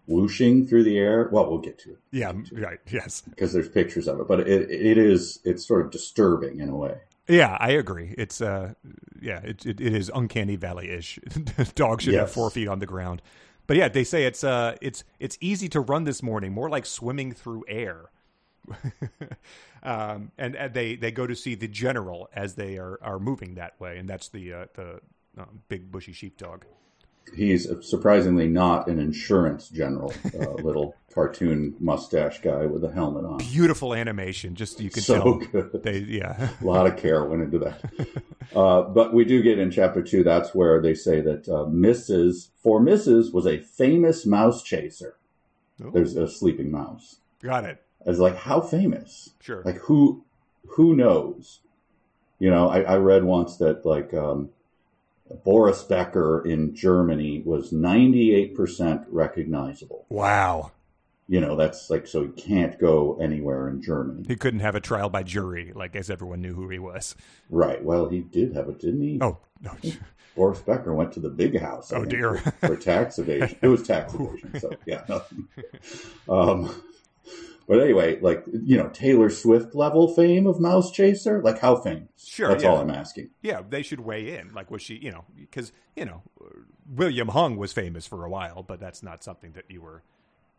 whooshing through the air. Well, we'll get to it Yeah. Right. Yes. because there's pictures of it, but it, it is it's sort of disturbing in a way. Yeah, I agree. It's uh, yeah, it it, it is uncanny valley ish. Dogs should have four feet on the ground, but yeah, they say it's uh, it's it's easy to run this morning, more like swimming through air. um, and, and they they go to see the general as they are are moving that way, and that's the uh, the um, big bushy sheepdog. He's surprisingly not an insurance general, uh, little cartoon mustache guy with a helmet on. Beautiful animation, just you can So tell. good. They yeah. A lot of care went into that. Uh, but we do get in chapter two, that's where they say that uh, Mrs. For Mrs. was a famous mouse chaser. Oh. There's a sleeping mouse. Got it. I was like, how famous? Sure. Like who who knows? You know, I, I read once that like um, Boris Becker in Germany was 98% recognizable. wow. You know, that's like so he can't go anywhere in Germany. He couldn't have a trial by jury, like as everyone knew who he was. Right. Well, he did have it, didn't he? Oh no. Boris Becker went to the big house. I Oh, think, dear. For, for tax evasion. It was tax evasion. So yeah. Um, but anyway, like you know, Taylor Swift level fame of Mouse Chaser. Like how famous? Sure, That's yeah. all I'm asking. Yeah, they should weigh in. Like, was she, you know, because, you know, William Hung was famous for a while, but that's not something that you were,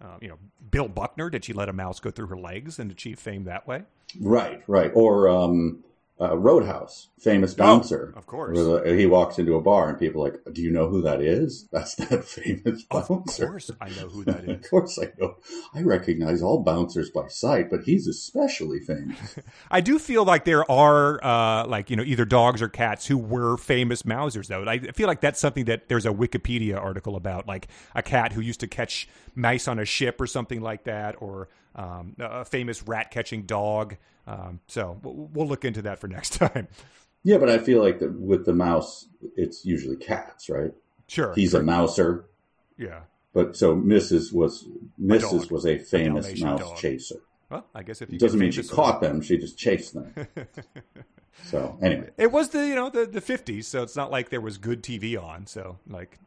uh, you know, Bill Buckner, did she let a mouse go through her legs and achieve fame that way? Right. Right. Or um, uh, Roadhouse, famous bouncer. of course. Where the- he walks into a bar and people are like, "Do you know who that is? That's that famous bouncer. Of course I know who that Of course, I know. I recognize all bouncers by sight, but he's especially famous. I do feel like there are, uh, like, you know, either dogs or cats who were famous mousers, though. I feel like that's something that there's a Wikipedia article about, like a cat who used to catch mice on a ship or something like that, or um, a famous rat catching dog. Um, so we'll, we'll look into that for next time. Yeah, but I feel like that with the mouse, it's usually cats, right? Sure. He's a mouser, Yeah. but so Mrs. was Mrs. was a famous Dalmatian mouse dog. chaser. Well, I guess if you It doesn't mean she caught them; she just chased them. so anyway, It was the you know the the fifties, so it's not like there was good TV on. So like,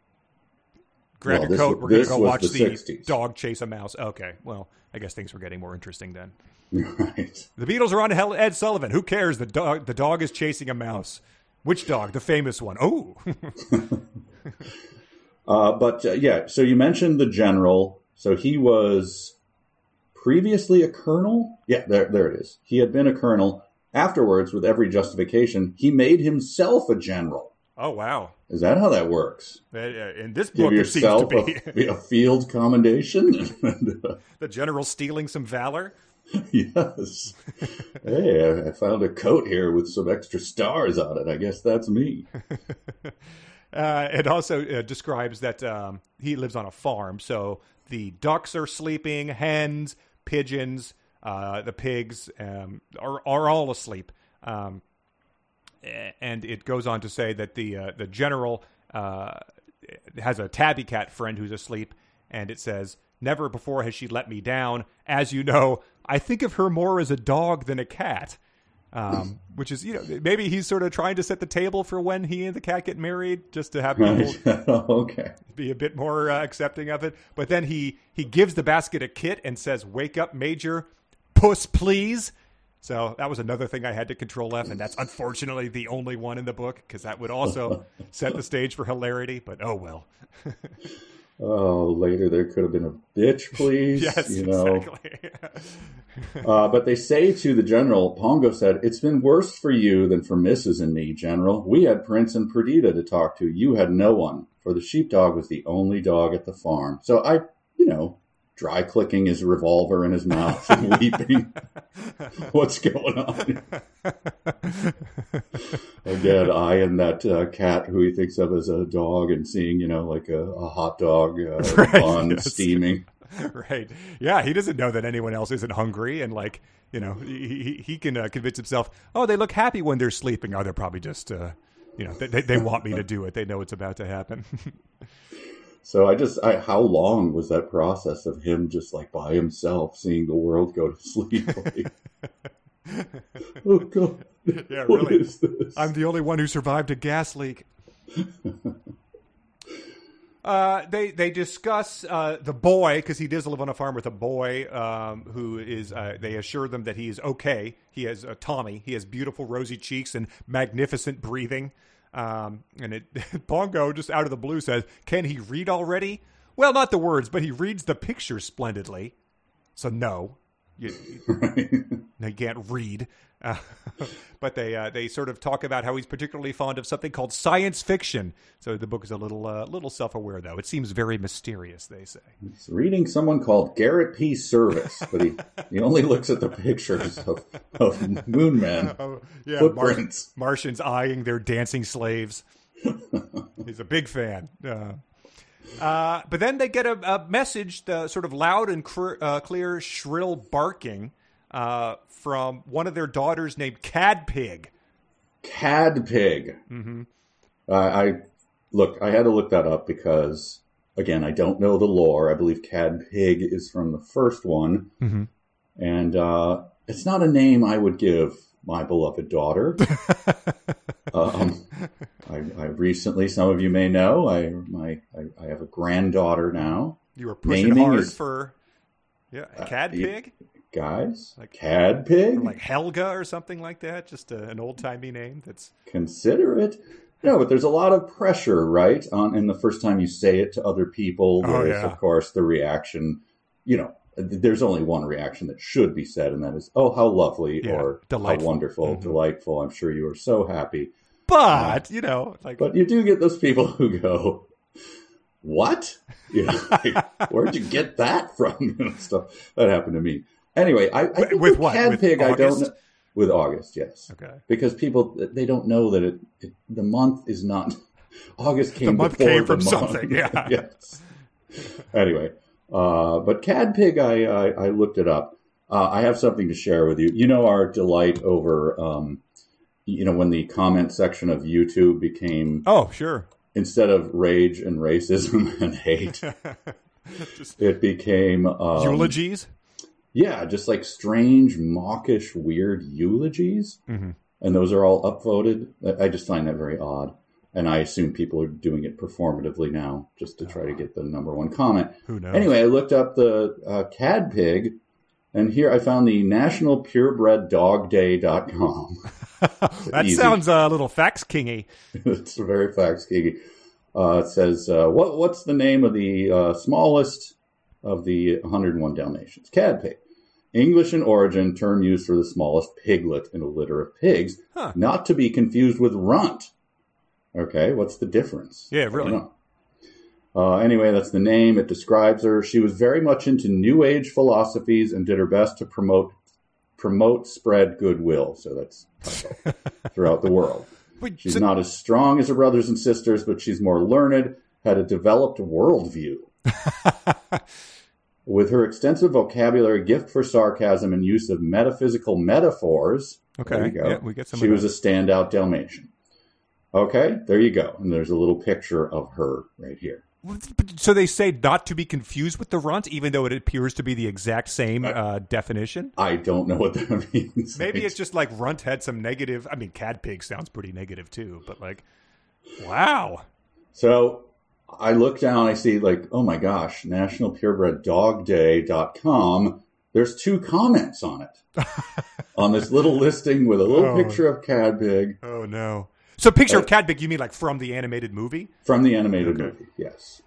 grab Well, your coat. was- We're gonna go watch the the, dog chase a mouse. Okay, well, I guess things were getting more interesting then. right? The Beatles are on to Ed Sullivan. Who cares? The dog the dog is chasing a mouse. Which dog? The famous one. Oh, Uh, but uh, yeah, so you mentioned the general. So he was previously a colonel. Yeah, there, there it is. He had been a colonel. Afterwards, with every justification, he made himself a general. Oh wow. Is that how that works? Uh, uh, In this Give book, it seems to yourself be a, a field commendation. The general stealing some valor. yes. hey, I, found a coat here with some extra stars on it. I guess that's me. Uh, it also uh, describes that um, he lives on a farm, so the ducks are sleeping, hens, pigeons, uh, the pigs um, are are all asleep. Um, and it goes on to say that the uh, the general uh, has a tabby cat friend who's asleep, and it says, "Never before has she let me down. As you know, I think of her more as a dog than a cat." Um, which is, you know, maybe he's sort of trying to set the table for when he and the cat get married, just to have people Right. okay. be a bit more uh, accepting of it. But then he he gives the basket a kit and says, "Wake up, Major, puss, please." So that was another thing I had to control F, and that's unfortunately the only one in the book because that would also set the stage for hilarity. But oh well. Oh, later there could have been a bitch, please. yes, you know. exactly. Uh, but they say to the general, Pongo said, It's been worse for you than for Mrs. and me, General. We had Prince and Perdita to talk to. You had no one, for the sheepdog was the only dog at the farm. So I, you know, dry clicking his revolver in his mouth and weeping. What's going on? Again, I and that uh, cat who he thinks of as a dog and seeing, you know, like a, a hot dog uh, Right, on yes. steaming. right. Yeah, he doesn't know that anyone else isn't hungry, and like you know, he he, can uh, convince himself. Oh, they look happy when they're sleeping. Oh, they're probably just. Uh, you know, they, they, they want me to do it. They know it's about to happen. So I just, I, how long was that process of him just like by himself seeing the world go to sleep? Like, oh God, yeah, really. I'm the only one who survived a gas leak. Uh, they they discuss uh, the boy because he does live on a farm with a boy um, who is. Uh, they assure them that he is okay. He has uh, Tommy. He has beautiful rosy cheeks and magnificent breathing. Um, and it Pongo just out of the blue says, "Can he read already?" Well, not the words, but he reads the picture splendidly. So no, you, they can't read. Uh, but they uh, they sort of talk about how he's particularly fond of something called science fiction. So the book is a little uh, little self aware though. It seems very mysterious. They say. He's reading someone called Garrett P. Serviss, but he, he only looks at the pictures of, of Moon Man Oh yeah, Mar- footprints. Martians eyeing their dancing slaves. He's a big fan. Uh, uh, but then they get a, a message, the sort of loud and cr- uh, clear, shrill barking uh, from one of their daughters named Cadpig. Cad Pig. Mm-hmm. Uh, I look. I had to look that up because again, I don't know the lore. I believe Cadpig is from the first one, Mhm. and uh, it's not a name I would give my beloved daughter. um, I, I recently, some of you may know, I my I, I have a granddaughter now. You were pushing Naming hard is- for yeah, Uh, Cadpig, Guys, Like- Cadpig. like Helga or something like that. Just a, an old timey name. That's consider it. No, but there's a lot of pressure, right? On and the first time you say it to other people, Oh, yeah. of course the reaction. You know, there's only one reaction that should be said, and that is, "Oh, how lovely!" Yeah, or delightful. "How wonderful, Mhm. delightful." I'm sure you are so happy. But you know like But you do get those people who go, "What? You know, like, where'd you get that from?" You know, stuff that happened to me. Anyway, I, I think With what? With Pig, I don't. Know- With August, yes okay. because people they don't know that it, it the month is not August came month before came the from month. something, yeah. yes. Anyway, uh, but Cadpig, I, I I looked it up. Uh, I have something to share with you. You know our delight over, um, you know, when the comment section of YouTube became Oh sure. instead of rage and racism and hate, it became um, eulogies. yeah, just like strange, mawkish, weird eulogies. Mhm. And those are all upvoted. I just find that very odd. And I assume people are doing it performatively now just to try to get the number one comment. Who knows? Anyway, I looked up the uh, Cadpig, and here I found the National Purebred Dog Day.com. that easy. sounds a little fax kingy. it's very facts kingy. Uh, it says, uh, what, what's the name of the uh, smallest of the 101 Dalmatians? Cadpig. English in origin, term used for the smallest piglet in a litter of pigs, Huh. not to be confused with runt. Okay, what's the difference? Yeah, really. Uh, anyway, that's the name. It describes her. She was very much into New Age philosophies and did her best to promote promote spread goodwill. So that's throughout the world. Wait, She's so- not as strong as her brothers and sisters, but she's more learned, had a developed worldview. With her extensive vocabulary, gift for sarcasm, and use of metaphysical metaphors, Okay, there you go. yeah, we get some She was a standout Dalmatian. Okay, there you go. And there's a little picture of her right here. So they say not to be confused with the runt, even though it appears to be the exact same uh, definition. I don't know what that means. Maybe it's just like runt had some negative. I mean, cad pig sounds pretty negative too, but like, wow. So I look down, I see like, oh my gosh, National Purebred Dog Day.com. there's two comments on it on this little listing with a little Oh. picture of Cadpig Oh no. So picture Uh, of Cadpig, you mean like from the animated movie? from the animated movie. Yes,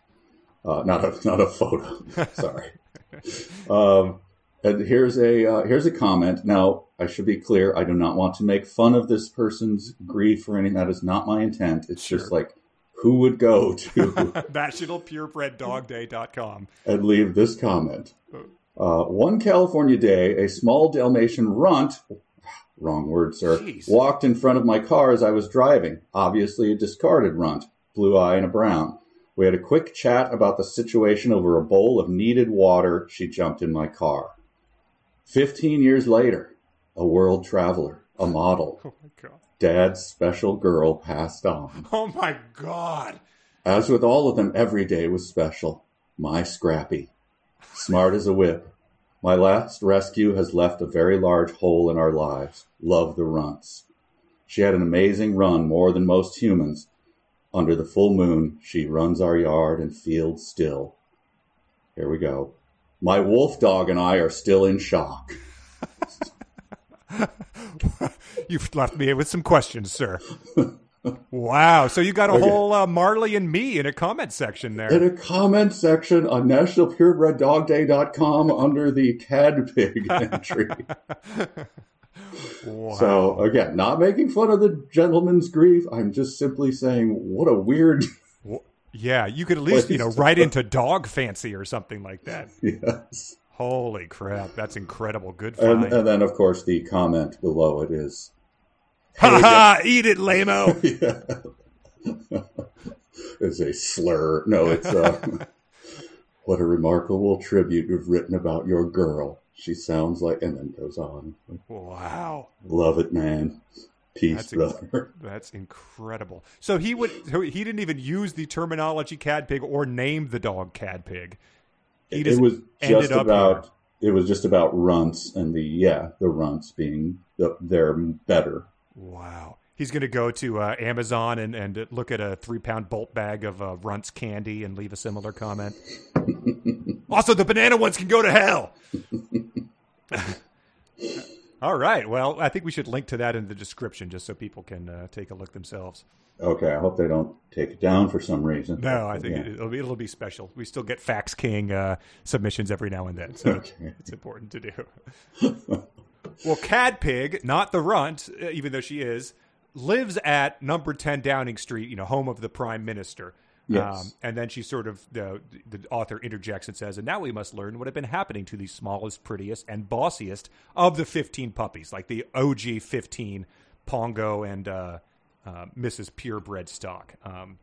uh, not a not a photo. Sorry. um, and here's a uh, here's a comment. Now I should be clear. I do not want to make fun of this person's grief or anything. That is not my intent. It's just like who would go to NationalPurebredDogDay.com. and leave this comment. Uh, one California day, a small Dalmatian runt, wrong word, sir, Jeez. walked in front of my car as I was driving. Obviously a discarded runt, blue eye and a brown. We had a quick chat about the situation over a bowl of needed water. She jumped in my car. Fifteen years later, a world traveler, a model, Oh my god. dad's special girl passed on. Oh my god. As with all of them, every day was special. My Scrappy. Smart as a whip. My last rescue has left a very large hole in our lives. Love the runts. She had an amazing run, more than most humans. Under the full moon, she runs our yard and field still. Here we go. My wolf dog and I are still in shock. You've left me with some questions, sir. wow. So you got a Okay. whole uh, Marley and me in a comment section there. In a comment section on nationalpurebreddogday.com under the Cadpig entry. Wow. So again, not making fun of the gentleman's grief. I'm just simply saying what a weird yeah, you could at least, you know, write into dog fancy or something like that. yes. Holy crap. That's incredible. Good And, find. and then of course the comment below it is ha ha! Eat it, lameo. is a slur. No, it's uh, what a remarkable tribute you've written about your girl. She sounds like and then goes on. wow. Love it, man. Peace, That's brother. That's incredible. So he would he didn't even use the terminology cadpig or name the dog cadpig. He it just was ended just up about it was just about runts and the yeah the runts being the, they're better Wow. He's going to go to uh, Amazon and, and look at a three pound bolt bag of uh, Runts candy and leave a similar comment. also, the banana ones can go to hell. All right. Well, I think we should link to that in the description just so people can uh, take a look themselves. okay i hope they don't take it down for some reason. No, I think Yeah. it'll, be, it'll be special. We still get Fax King uh, submissions every now and then, so Okay. it's important to do. Well, Cadpig, not the runt, uh, even though she is, lives at number 10 Downing Street, you know, home of the Prime Minister. Um, Yes. and then she sort of, the, the author interjects and says, and now we must learn what had been happening to the smallest, prettiest, and bossiest of the 15 puppies, like the OG 15 Pongo and uh, uh, Mrs. Purebred stock. Um,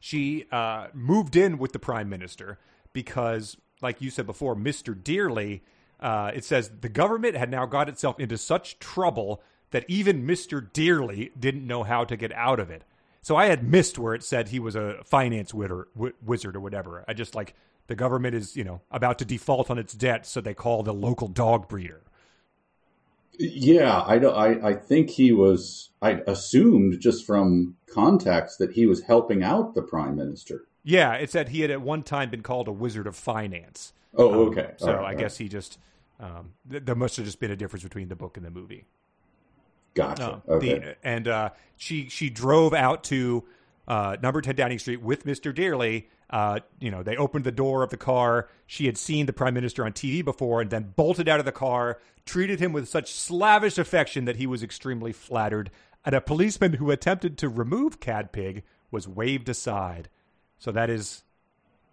she uh, moved in with the prime minister because, like you said before, Mr. Dearly, uh, it says the government had now got itself into such trouble that even Mr. Dearly didn't know how to get out of it. So I had missed where it said he was a finance wizard or whatever. I just like the government is, you know, about to default on its debt, so they call the local dog breeder. yeah i don't I, I think he was i assumed just from context that he was helping out the prime minister Yeah, it said he had at one time been called a wizard of finance. Oh Um, okay So right, I all guess he just um, th- there must have just been a difference between the book and the movie. gotcha Um, okay the, and uh, she she drove out to uh, number ten Downing Street with Mister Dearly. Uh, you know, they opened the door of the car. She had seen the prime minister on TV before, and then bolted out of the car. Treated him with such slavish affection that he was extremely flattered. And a policeman who attempted to remove Cadpig was waved aside. So that is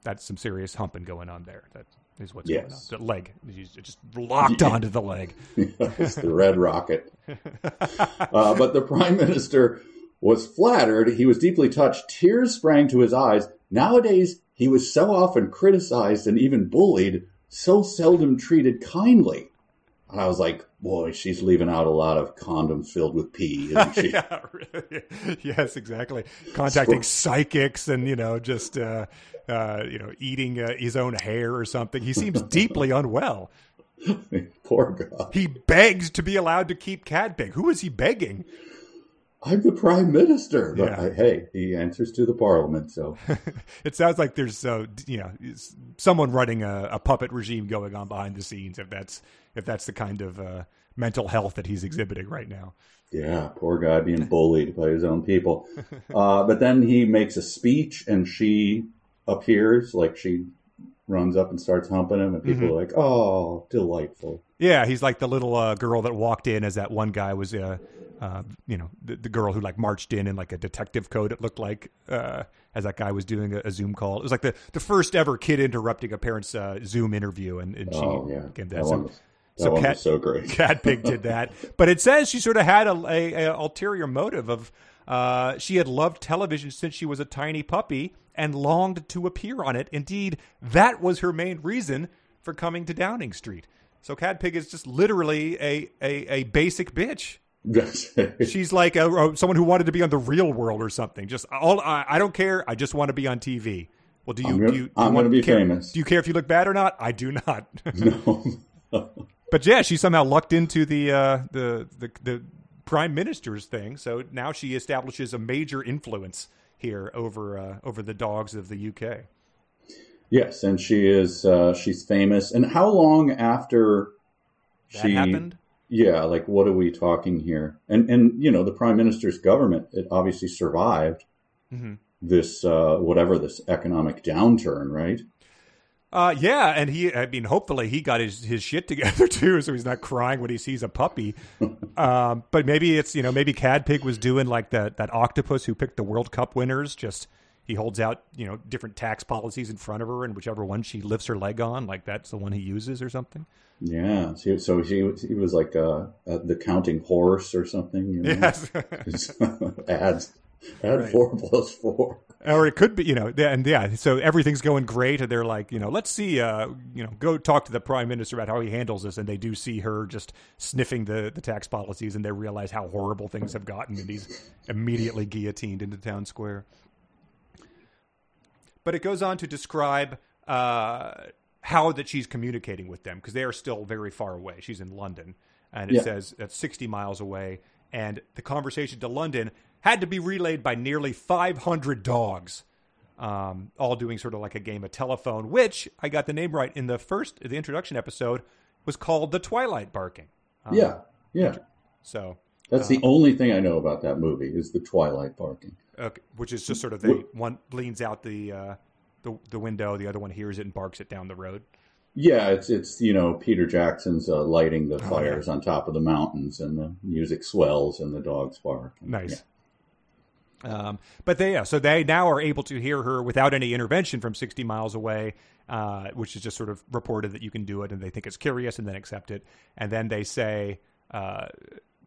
that's some serious humping going on there. That is what's Yes. going on. The leg, he's just locked onto the leg. it's the red rocket uh, but the prime minister was flattered he was deeply touched tears sprang to his eyes nowadays he was so often criticized and even bullied so seldom treated kindly and i was like boy she's leaving out a lot of condoms filled with pee isn't she yeah, really. yes, exactly. Contacting psychics and you know just uh, uh, you know eating uh, his own hair or something. He seems deeply unwell. poor guy He begs to be allowed to keep Cadpig. Who is he begging? I'm the prime minister. But Yeah. I, hey, he answers to the parliament, so it sounds like there's uh, you know someone running a, a puppet regime going on behind the scenes. If that's if that's the kind of uh, mental health that he's exhibiting right now. yeah, poor guy being bullied by his own people. Uh, but then he makes a speech, and she appears, like she runs up and starts humping him, and people are like, "Oh, delightful." Yeah, he's like the little uh, girl that walked in as that one guy was, uh, uh, you know, the, the girl who like marched in in like a detective coat. It looked like uh, as that guy was doing a, a Zoom call. It was like the, the first ever kid interrupting a parent's uh, Zoom interview, and, and she Oh yeah, gave that So, that so Cat- so great. Cadpig did that, but it says she sort of had a, a, a ulterior motive of uh, she had loved television since she was a tiny puppy and longed to appear on it. Indeed, that was her main reason for coming to Downing Street. So Cadpig is just literally a a, a basic bitch. She's like a, a- someone who wanted to be on the Real World or something. Just all I, I don't care. I just want to be on TV. Well, do you? I'm gonna- do you, do I'm you want- gonna be care- famous. Do you care if you look bad or not? I do not. no. But yeah, she somehow lucked into the uh, the, the the prime minister's thing. So now she establishes a major influence here over uh, over the dogs of the UK. Yes, and she is uh, she's famous. And how long after That she happened. Yeah, like what are we talking here? And and you know the prime minister's government it obviously survived Mhm. this uh, whatever this economic downturn, right? Uh, yeah, and he, I mean, hopefully he got his, his shit together too, so he's not crying when he sees a puppy. um, but maybe it's, you know, maybe Cadpig was doing like that, that octopus who picked the World Cup winners. Just he holds out, you know, different tax policies in front of her, and whichever one she lifts her leg on, like that's the one he uses or something. Yeah, so, so he was- he was like uh, uh, the counting horse or something. You know? Yes. adds add Right. four plus four. or it could be, you know, and yeah, so everything's going great, and they're like, you know, let's see, uh, you know, go talk to the prime minister about how he handles this, and they do see her just sniffing the the tax policies, and they realize how horrible things have gotten, and he's immediately guillotined into town square. But it goes on to describe uh, how that she's communicating with them because they are still very far away. She's in London, and it Yeah. says that's 60 miles away. And the conversation to London had to be relayed by nearly 500 dogs, um, all doing sort of like a game of telephone. Which I got the name right in the first, the introduction episode was called the Twilight Barking. Um, yeah, yeah. So, That's the only thing I know about that movie is the Twilight barking. okay, which is just sort of they one leans out the uh, the the window, the other one hears it and barks it down the road. Yeah, it's it's you know Peter Jackson's uh, lighting Oh, the fires on top of the mountains, and the music swells, and the dogs bark. Nice. Um, but they, yeah, so they now are able to hear her without any intervention from 60 miles away, uh, which is just sort of reported that you can do it and they think it's curious and then accept it. And then they say, uh,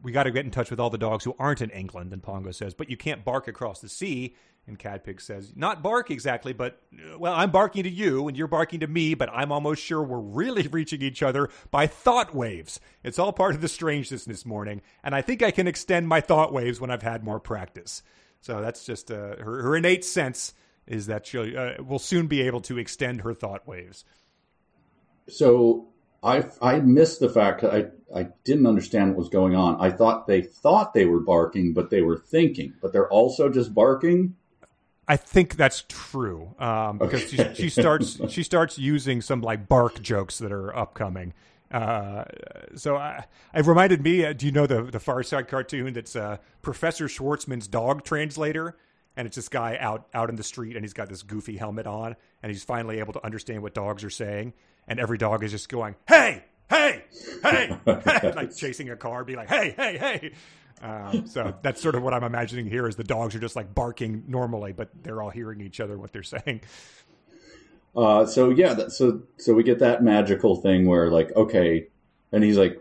we got to get in touch with all the dogs who aren't in England. And Pongo says, but you can't bark across the sea. And Cadpig says, not bark exactly, but, uh, well, I'm barking to you and you're barking to me, but I'm almost sure we're really reaching each other by thought waves. It's all part of the strangeness this morning. And I think I can extend my thought waves when I've had more practice. So that's just uh, her, her innate sense is that she uh, will soon be able to extend her thought waves. So I I missed the fact I I didn't understand what was going on. I thought they thought they were barking, but they were thinking. But they're also just barking. I think that's true um, because she, she starts she starts using some like bark jokes that are upcoming. Uh, so I, it reminded me. Uh, do you know the the Far Side cartoon? That's uh, Professor Schwartzman's dog translator, and it's this guy out out in the street, and he's got this goofy helmet on, and he's finally able to understand what dogs are saying, and every dog is just going, "Hey, hey, hey," like chasing a car, be like, "Hey, hey, hey." Um, so that's sort of what I'm imagining here is the dogs are just like barking normally, but they're all hearing each other what they're saying. Uh, so yeah, that, so so we get that magical thing where like okay, and he's like,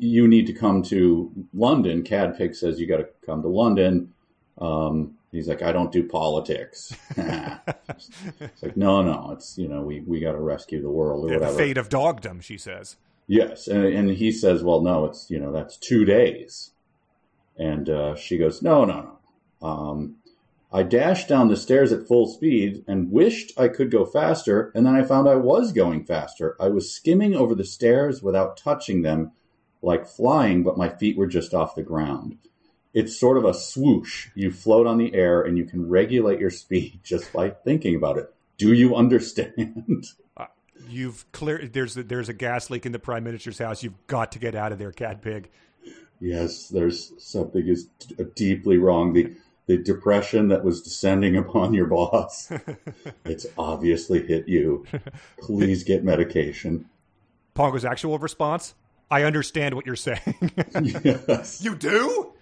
you need to come to London. Cadpig says you got to come to London. Um, he's like, I don't do politics. it's like no, no, it's you know we we got to rescue the world or Yeah, the fate of dogdom, she says. Yes, and, and he says, "Well, no, it's you know that's two days," and uh, she goes, "No, no, no." Um, I dashed down the stairs at full speed and wished I could go faster, and then I found I was going faster. I was skimming over the stairs without touching them, like flying, but my feet were just off the ground. it's sort of a swoosh. You float on the air and you can regulate your speed just by thinking about it. Do you understand? Uh, you've clear. There's a, there's a gas leak in the prime minister's house. You've got to get out of there, Cadpig. yes, there's something is deeply wrong. The the depression that was descending upon your boss, it's obviously hit you. Please get medication. Pongo's actual response: I understand what you're saying. Yes. you do?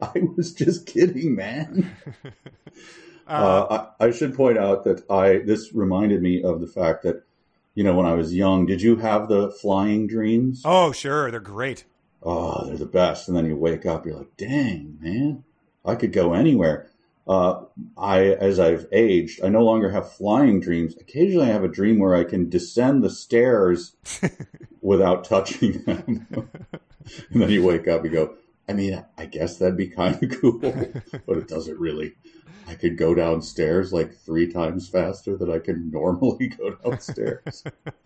I was just kidding, man. Uh, I, I should point out that I this reminded me of the fact that you know when I was young, did you have the flying dreams? Oh, sure, they're great. Oh, they're the best. And then you wake up, you're like, dang, man, I could go anywhere. Uh, I, as I've aged, I no longer have flying dreams. Occasionally, I have a dream where I can descend the stairs without touching them. and then you wake up and go, I mean, I guess that'd be kind of cool, but it doesn't really. I could go downstairs like three times faster than I can normally go downstairs.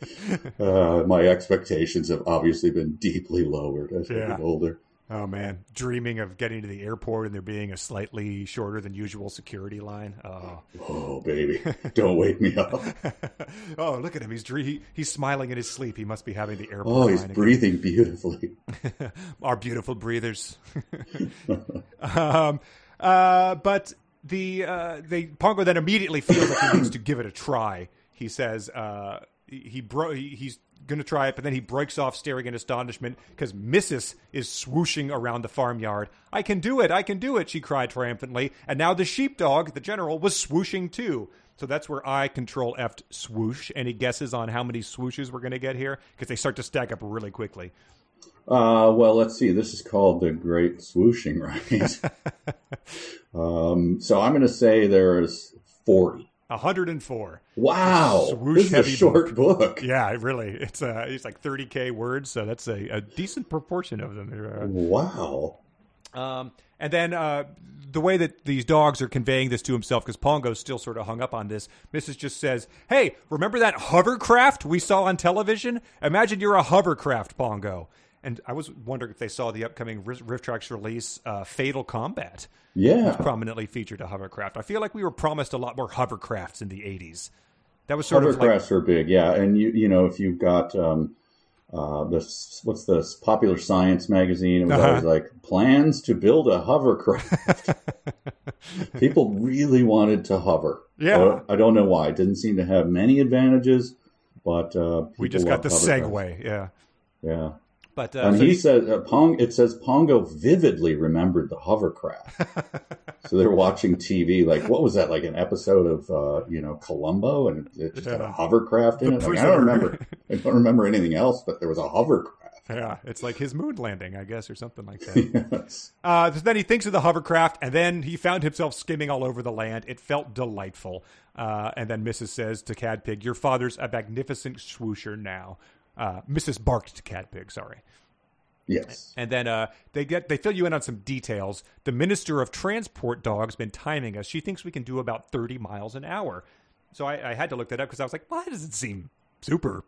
uh, my expectations have obviously been deeply lowered as I get older. Oh man, dreaming of getting to the airport and there being a slightly shorter than usual security line. Oh, Oh, baby, don't wake me up. oh, look at him. He's he, he's smiling in his sleep. He must be having the airport Oh, he's line again. breathing beautifully. Our beautiful breathers. um, uh, but the uh, they Pongo then immediately feels like he needs to give it a try. He says uh, he, bro- he, he's going to try it, but then he breaks off, staring in astonishment because Mrs. is swooshing around the farmyard. I can do it! I can do it! She cried triumphantly, and now the sheepdog, the general, was swooshing too. So that's where I control F swoosh. Any guesses on how many swooshes we're going to get here? Because they start to stack up really quickly. Uh, well, let's see. This is called the Great Swooshing, right? um, so I'm going to say there's 40. 104. Wow, Swoosh this is a short book. Yeah, really. It's uh, it's like 30k words, so that's a, a decent proportion of them. They're, Wow. uh, Um, and then uh, the way that these dogs are conveying this to himself, because Pongo's still sort of hung up on this. Mrs. just says, "Hey, remember that hovercraft we saw on television? Imagine you're a hovercraft, Pongo." And I was wondering if they saw the upcoming Riff RiffTrax release, uh, Fatal Combat. Yeah. prominently featured a hovercraft. I feel like we were promised a lot more hovercrafts in the 80s. That was sort of like Hovercrafts are big, yeah. And you you know if you've got um, uh, this what's this popular science magazine? It was Uh-huh. always like plans to build a hovercraft. People really wanted to hover. Yeah. Uh, I don't know why. It didn't seem to have many advantages, but uh, we just got the hovercrafts. segue, yeah. Yeah. But uh, And so he said, uh, Pong, it says Pongo vividly remembered the hovercraft. so they're watching TV. Like, what was that? Like an episode of, uh, you know, Columbo and it just had a hovercraft in The it? Like, I don't remember. I don't remember anything else, but there was a hovercraft. yeah, it's like his moon landing, I guess, or something like that. yes. uh, so then he thinks of the hovercraft, and then he found himself skimming all over the land. It felt delightful. Uh, and then Mrs. says to Cadpig, "Your father's a magnificent swoosher now." Uh, Mrs. barked to Cadpig, sorry. Yes. And then uh, they get they fill you in on some details. The minister of transport dog's been timing us. She thinks we can do about thirty miles an hour. So I, I had to look that up because I was like, well, that doesn't seem super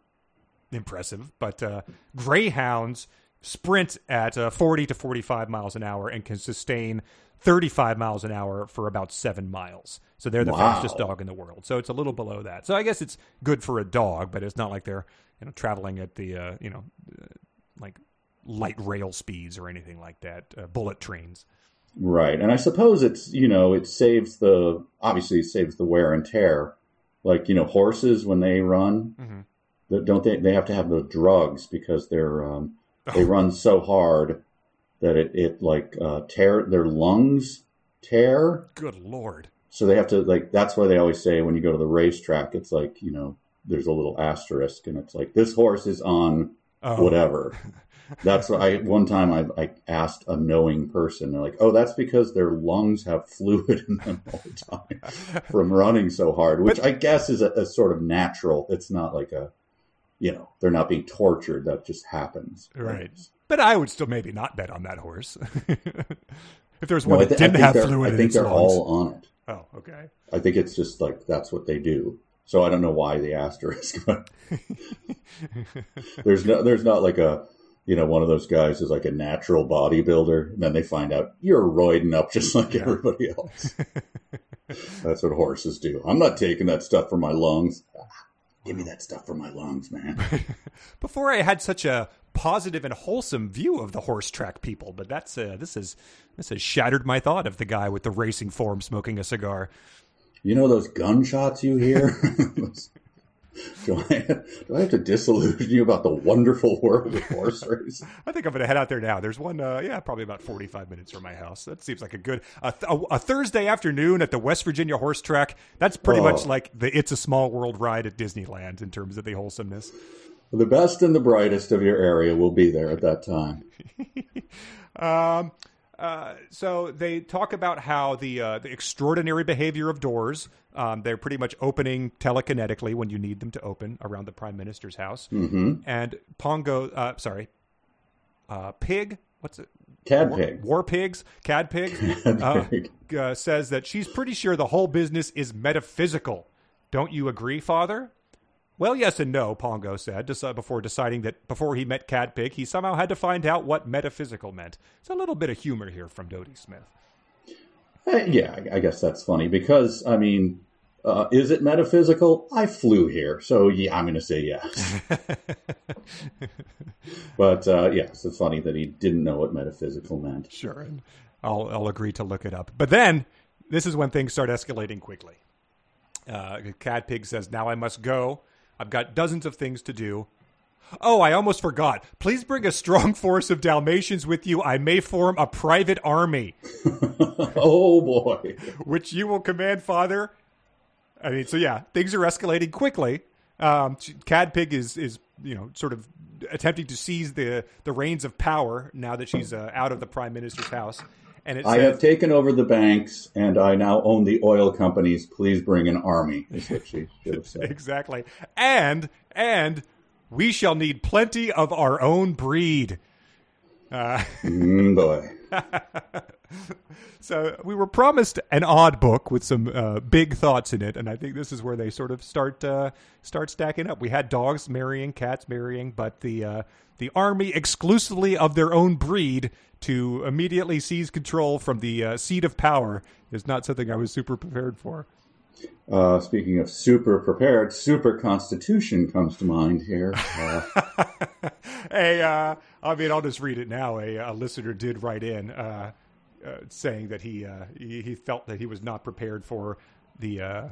impressive. But uh, greyhounds sprint at uh, forty to forty-five miles an hour and can sustain thirty-five miles an hour for about seven miles. So they're the Wow. fastest dog in the world. So it's a little below that. So I guess it's good for a dog, but it's not like they're you know traveling at the uh, you know uh, like light rail speeds or anything like that. Uh, bullet trains. Right. And I suppose it's, you know, it saves the, obviously it saves the wear and tear. Like, you know, horses, when they run, mm-hmm. don't they, they have to have those drugs because they're, um, they run so hard that it, it like, uh, tear, their lungs tear. Good lord. So they have to, like, that's why they always say when you go to the racetrack, it's like, you know, there's a little asterisk and it's like, this horse is on Oh. whatever. That's what I one time I, I asked a knowing person. They're like, "Oh, that's because their lungs have fluid in them all the time from running so hard," which I guess is a, a sort of natural. It's not like a, you know, they're not being tortured. That just happens. Right. But I would still maybe not bet on that horse. if there's No, one I, that thi- didn't have fluid I in think they're lungs. all on it. Oh, okay. I think it's just like that's what they do. So I don't know why the asterisk, but there's no, there's not like a, you know, one of those guys is like a natural bodybuilder, and then they find out you're roiding up just like everybody else. That's what horses do. I'm not taking that stuff for my lungs. Give me that stuff for my lungs, man. Before I had such a positive and wholesome view of the horse track people, but that's uh, this is this has shattered my thought of the guy with the racing form smoking a cigar. You know those gunshots you hear? do, I, do I have to disillusion you about the wonderful world of horse racing? I think I'm going to head out there now. There's one, uh, yeah, probably about 45 minutes from my house. That seems like a good a, th- a, a Thursday afternoon at the West Virginia Horse Track. That's pretty Oh. much like the It's a Small World ride at Disneyland in terms of the wholesomeness. The best and the brightest of your area will be there at that time. Um, uh, so they talk about how the uh, the extraordinary behavior of doors. Um, they're pretty much opening telekinetically when you need them to open around the prime minister's house. Mm-hmm. And Pongo, uh, sorry, uh, Pig. What's it? Cad War, pig. War pigs, cad pigs, uh, uh, says that she's pretty sure the whole business is metaphysical. Don't you agree, Father? Well, yes and no, Pongo said, before deciding that before he met Cadpig, he somehow had to find out what metaphysical meant. It's a little bit of humor here from Dodie Smith. Uh, yeah, I- guess that's funny because, I mean, uh, is it metaphysical? I flew here, so yeah, I'm going to say yes. but uh, yes, it's funny that he didn't know what metaphysical meant. Sure, and I'll, I'll agree to look it up. But then, this is when things start escalating quickly. Uh, Cadpig says, Now I must go. I've got dozens of things to do. Oh, I almost forgot. Please bring a strong force of Dalmatians with you. I may form a private army, oh boy. which you will command, Father. I mean, so yeah, things are escalating quickly. Um, Cadpig is is you know sort of attempting to seize the the reins of power now that she's uh, out of the prime minister's house. And it I says, have taken over the banks and I now own the oil companies. Please bring an army, is what she should have said. exactly. And and we shall need plenty of our own breed. Mm, boy. So we were promised an odd book with some uh, big thoughts in it, and I think this is where they sort of start uh, start stacking up. We had dogs marrying, cats marrying, but the uh, the army exclusively of their own breed to immediately seize control from the uh, seat of power is not something I was super prepared for. Uh, speaking of super prepared, super constitution comes to mind here. Uh, a, uh, I mean, I'll just read it now. A, a listener did write in saying that he, uh, he he felt that he was not prepared for the uh,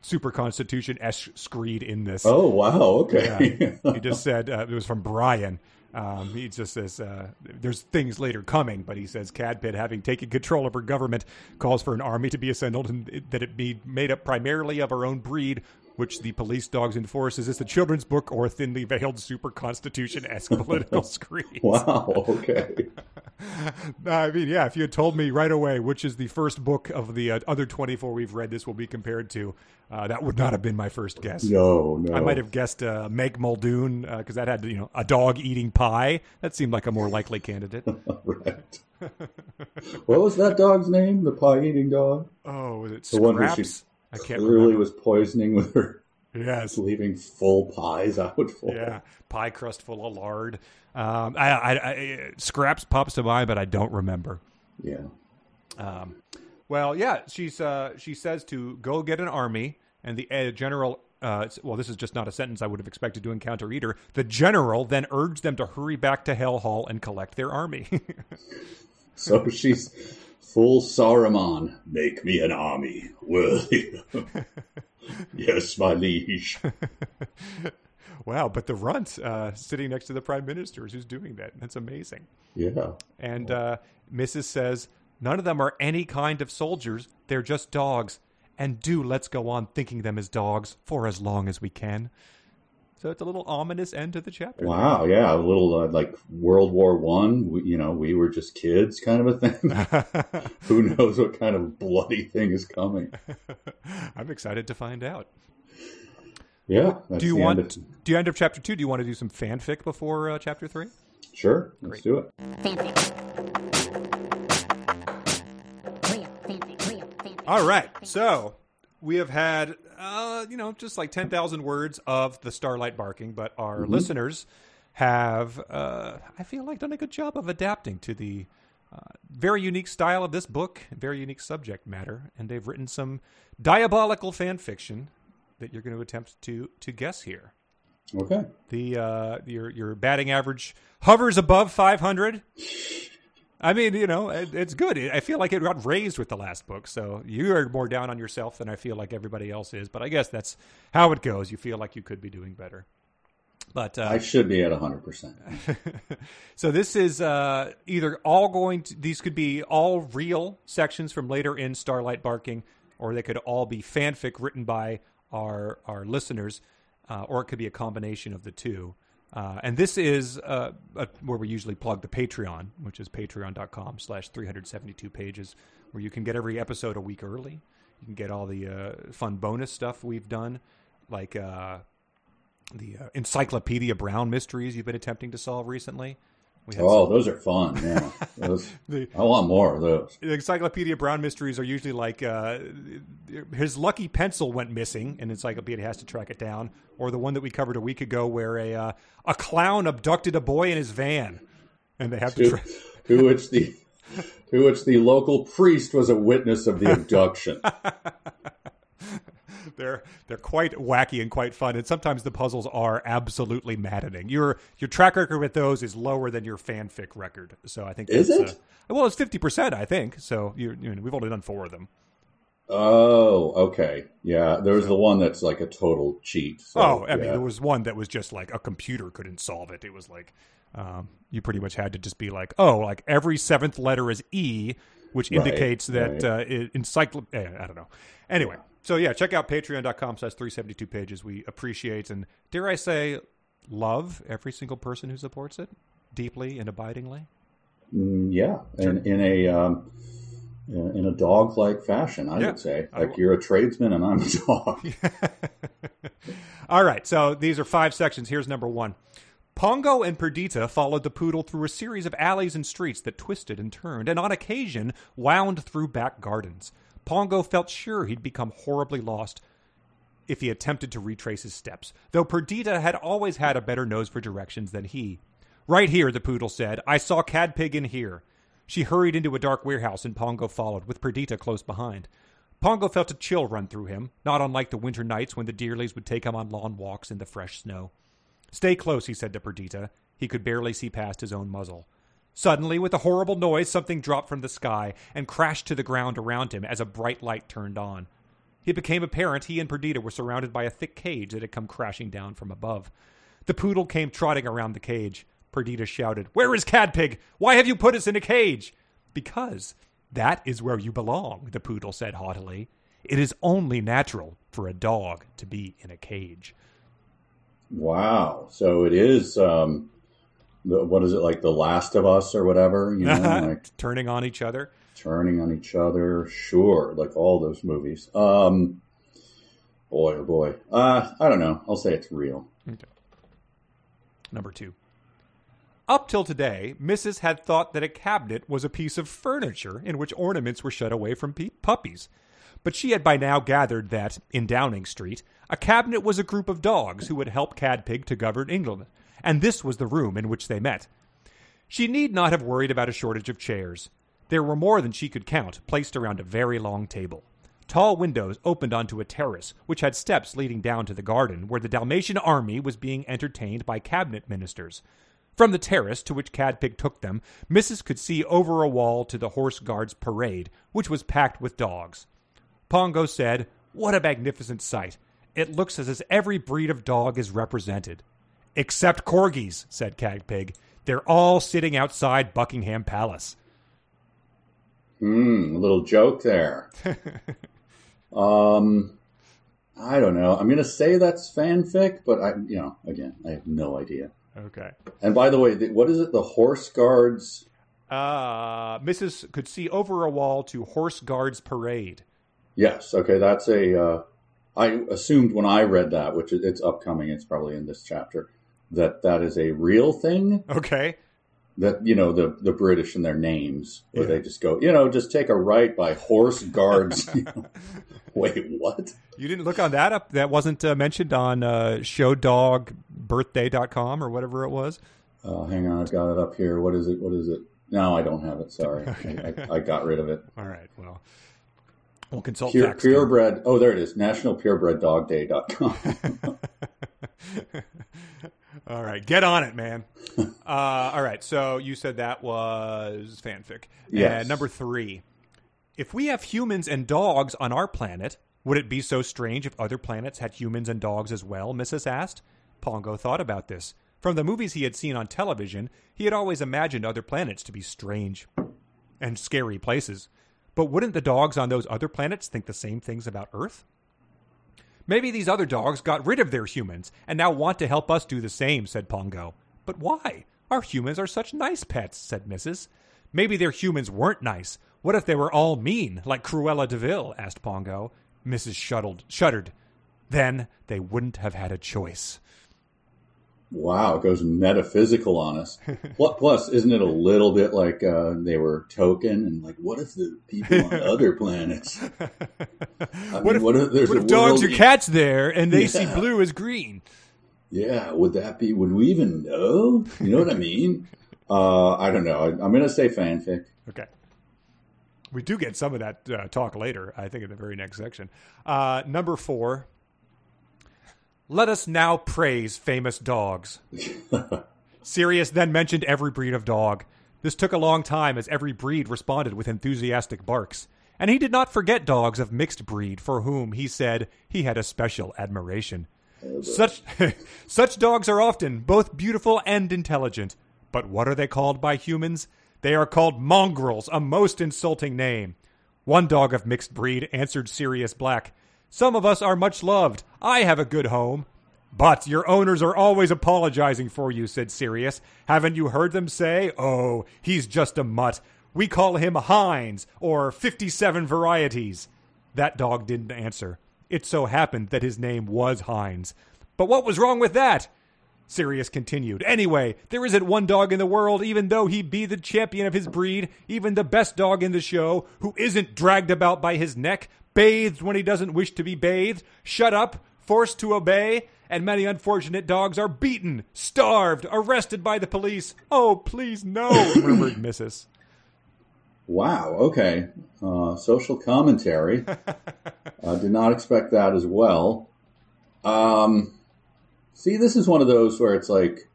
super constitution s screed in this. oh, wow. Okay. he just said uh, it was from Brian. Um, he just says uh, there's things later coming, but he says Cadpig, having taken control of her government, calls for an army to be assembled and that it be made up primarily of her own breed, which the police dogs enforce. Is this a children's book or a thinly veiled super constitution esque political screed? wow. Okay. I mean, yeah, if you had told me right away which is the first book of the uh, other 24 we've read this will be compared to, uh, that would not have been my first guess. No, no. I might have guessed uh, Meg Muldoon because that had you know a dog eating pie. That seemed like a more likely candidate. right. what was that dog's name? The pie eating dog? Oh, was it The one who she Scraps? I can't Clearly remember. was poisoning with her Yes, leaving full pies out for yeah, pie crust full of lard. Um, I, I, I, Scraps pops to mind, but I don't remember. Yeah. Um, well, yeah, she's uh, she says to go get an army, and the uh, general. Uh, well, this is just not a sentence I would have expected to encounter either. The general then urged them to hurry back to Hell Hall and collect their army. So she's full Saruman. Make me an army worthy. yes, my liege. wow, but the runt uh, sitting next to the prime minister is who's doing that. That's amazing. Yeah. And uh, Mrs. says, None of them are any kind of soldiers. They're just dogs. And do let's go on thinking them as dogs for as long as we can. So it's a little ominous end to the chapter. Wow. Yeah. A little uh, like World War One. You know, we were just kids, kind of a thing. Who knows what kind of bloody thing is coming? I'm excited to find out. Yeah. That's Do you the want? End of, Do you end of chapter two? Do you want to do some fanfic before uh, chapter three? sure. Let's do it. Real fanfic, real fanfic. All right. So we have had, uh, you know, just like 10,000 words of the starlight barking, but our listeners have, uh, I feel like, done a good job of adapting to the uh, very unique style of this book, very unique subject matter, and they've written some diabolical fan fiction that you're going to attempt to to guess here. Okay. The uh, your your batting average hovers above 500. I mean, you know, it, it's good. I feel like it got raised with the last book, so you are more down on yourself than I feel like everybody else is. But I guess that's how it goes. You feel like you could be doing better. But uh, I should be at 100%. so this is uh, either all going to these could be all real sections from later in Starlight Barking, or they could all be fanfic written by our our listeners, uh, or it could be a combination of the two. Uh, and this is uh, uh, where we usually plug the Patreon, which is patreon.com slash 372 pages, where you can get every episode a week early. You can get all the uh, fun bonus stuff we've done, like uh, the uh, Encyclopedia Brown mysteries you've been attempting to solve recently. Oh, those are fun. Yeah. Those, The- I want more of those. the Encyclopedia Brown mysteries are usually like uh, his lucky pencil went missing, and Encyclopedia has to track it down, or the one that we covered a week ago where a uh, a clown abducted a boy in his van, and they have to. To, Tra- to which the to which the local priest was a witness of the abduction. they're they're quite wacky and quite fun, and sometimes the puzzles are absolutely maddening. Your your track record with those is lower than your fanfic record, so I think Is it? Uh, well, it's fifty percent, I think. So you, you know, we've only done four of them. Oh, okay. Yeah, there's the one that's like a total cheat. So, Oh, I mean, there was one that was just like a computer couldn't solve it. It was like um, you pretty much had to just be like, oh, like every seventh letter is E, which Right, indicates that right. uh, eh, I don't know. Anyway, so yeah, check out patreon.com slash 372 pages. We appreciate and, dare I say, love every single person who supports it deeply and abidingly. Mm, yeah, in, in a um, in a dog like fashion, I Yeah. would say. Like you're a tradesman and I'm a dog. All right, so these are five sections. Here's number one. Pongo and Perdita followed the poodle through a series of alleys and streets that twisted and turned, and on occasion wound through back gardens. Pongo felt sure he'd become horribly lost if he attempted to retrace his steps, though Perdita had always had a better nose for directions than he. Right here, the poodle said. I saw Cadpig in here. She hurried into a dark warehouse, and Pongo followed, with Perdita close behind. Pongo felt a chill run through him, not unlike the winter nights when the Dearlys would take him on lawn walks in the fresh snow. Stay close, he said to Perdita. He could barely see past his own muzzle. Suddenly, with a horrible noise, something dropped from the sky and crashed to the ground around him as a bright light turned on. It became apparent he and Perdita were surrounded by a thick cage that had come crashing down from above. The poodle came trotting around the cage. Perdita shouted, Where is Cadpig? Why have you put us in a cage? Because that is where you belong, the poodle said haughtily. It is only natural for a dog to be in a cage. wow. So it is. Um, what is it like? The Last of Us or whatever? You know, like Turning on each other. turning on each other. Sure, like all those movies. Um, boy, oh boy. Uh, I don't know. I'll say it's real. Number two. Up till today, Mrs. had thought that a cabinet was a piece of furniture in which ornaments were shut away from pe- puppies. But she had by now gathered that, in Downing Street, a cabinet was a group of dogs who would help Cadpig to govern England, and this was the room in which they met. She need not have worried about a shortage of chairs. There were more than she could count, placed around a very long table. Tall windows opened onto a terrace, which had steps leading down to the garden, where the Dalmatian army was being entertained by cabinet ministers. From the terrace to which Cadpig took them, Mrs. could see over a wall to the Horse Guards parade, which was packed with dogs. Pongo said, What a magnificent sight! It looks as if every breed of dog is represented. Except corgis, said Cadpig. They're all sitting outside Buckingham Palace. Hmm, a little joke there. um, I don't know. I'm going to say that's fanfic, but I, you know, again, I have no idea. Okay. And by the way, the, what is it? The horse guards? Uh, Mrs. could see over a wall to Horse Guards Parade. Yes. Okay, that's a. Uh, I assumed when I read that, which it's upcoming. It's probably in this chapter. That that is a real thing. Okay. That you know the the British and their names, where Yeah. they just go, you know, just take a right by horse guards. You know. Wait, what? You didn't look on that up? That wasn't uh, mentioned on uh, showdogbirthday.com or whatever it was? Uh, hang on, I've got it up here. What is it? What is it? No, I don't have it. Sorry, I, I, I got rid of it. All right. Well, we'll consult Pure, purebred. Oh, there it is. NationalPurebredDogDay.com. All right, get on it, man. uh, all right, so you said that was fanfic. Yeah. Number three, if we have humans and dogs on our planet, would it be so strange if other planets had humans and dogs as well? Mrs. asked. Pongo thought about this. From the movies he had seen on television, he had always imagined other planets to be strange and scary places. But wouldn't the dogs on those other planets think the same things about Earth? Maybe these other dogs got rid of their humans and now want to help us do the same, said Pongo. But why? Our humans are such nice pets, said Mrs. Maybe their humans weren't nice. What if they were all mean, like Cruella de Vil? Asked Pongo. Mrs. Shuddered. Then they wouldn't have had a choice. Wow, it goes metaphysical on us. Plus, isn't it a little bit like uh, they were token and like, what if the people on other planets? I What mean, if, there's what if dogs or cats there and they see blue as green? Yeah, would that be? Would we even know? You know what I mean? Uh, I don't know. I, I'm going to say fanfic. Okay. We do get some of that uh, talk later, I think, in the very next section. Uh, number four. Let us now praise famous dogs. Sirius then mentioned every breed of dog. This took a long time as every breed responded with enthusiastic barks. And he did not forget dogs of mixed breed for whom he said he had a special admiration. Such such dogs are often both beautiful and intelligent. But what are they called by humans? They are called mongrels, a most insulting name. One dog of mixed breed answered Sirius Black. Some of us are much loved. I have a good home. But your owners are always apologizing for you, said Sirius. Haven't you heard them say, Oh, he's just a mutt. We call him Heinz, or 57 varieties. That dog didn't answer. It so happened that his name was Heinz. But what was wrong with that? Sirius continued. Anyway, there isn't one dog in the world, even though he be the champion of his breed, even the best dog in the show, who isn't dragged about by his neck, bathed when he doesn't wish to be bathed, shut up, forced to obey, and many unfortunate dogs are beaten, starved, arrested by the police. Oh, please no, murmured Mrs. Wow. Okay. Uh, social commentary. uh, did not expect that as well. Um, see, this is one of those where it's like,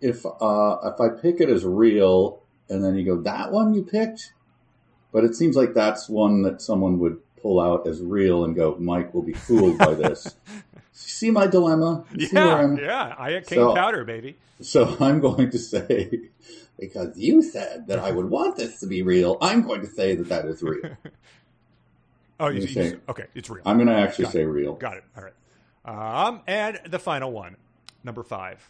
if uh, if I pick it as real, and then you go, that one you picked, but it seems like that's one that someone would pull out as real and go, Mike will be fooled by this. see my dilemma? You see where Yeah, yeah, I cane So- powder, baby. So I'm going to say, because you said that I would want this to be real, I'm going to say that that is real. Oh, you, You you- okay, it's real. I'm going to actually Got say real. Got it. All right. Um, and the final one, number five.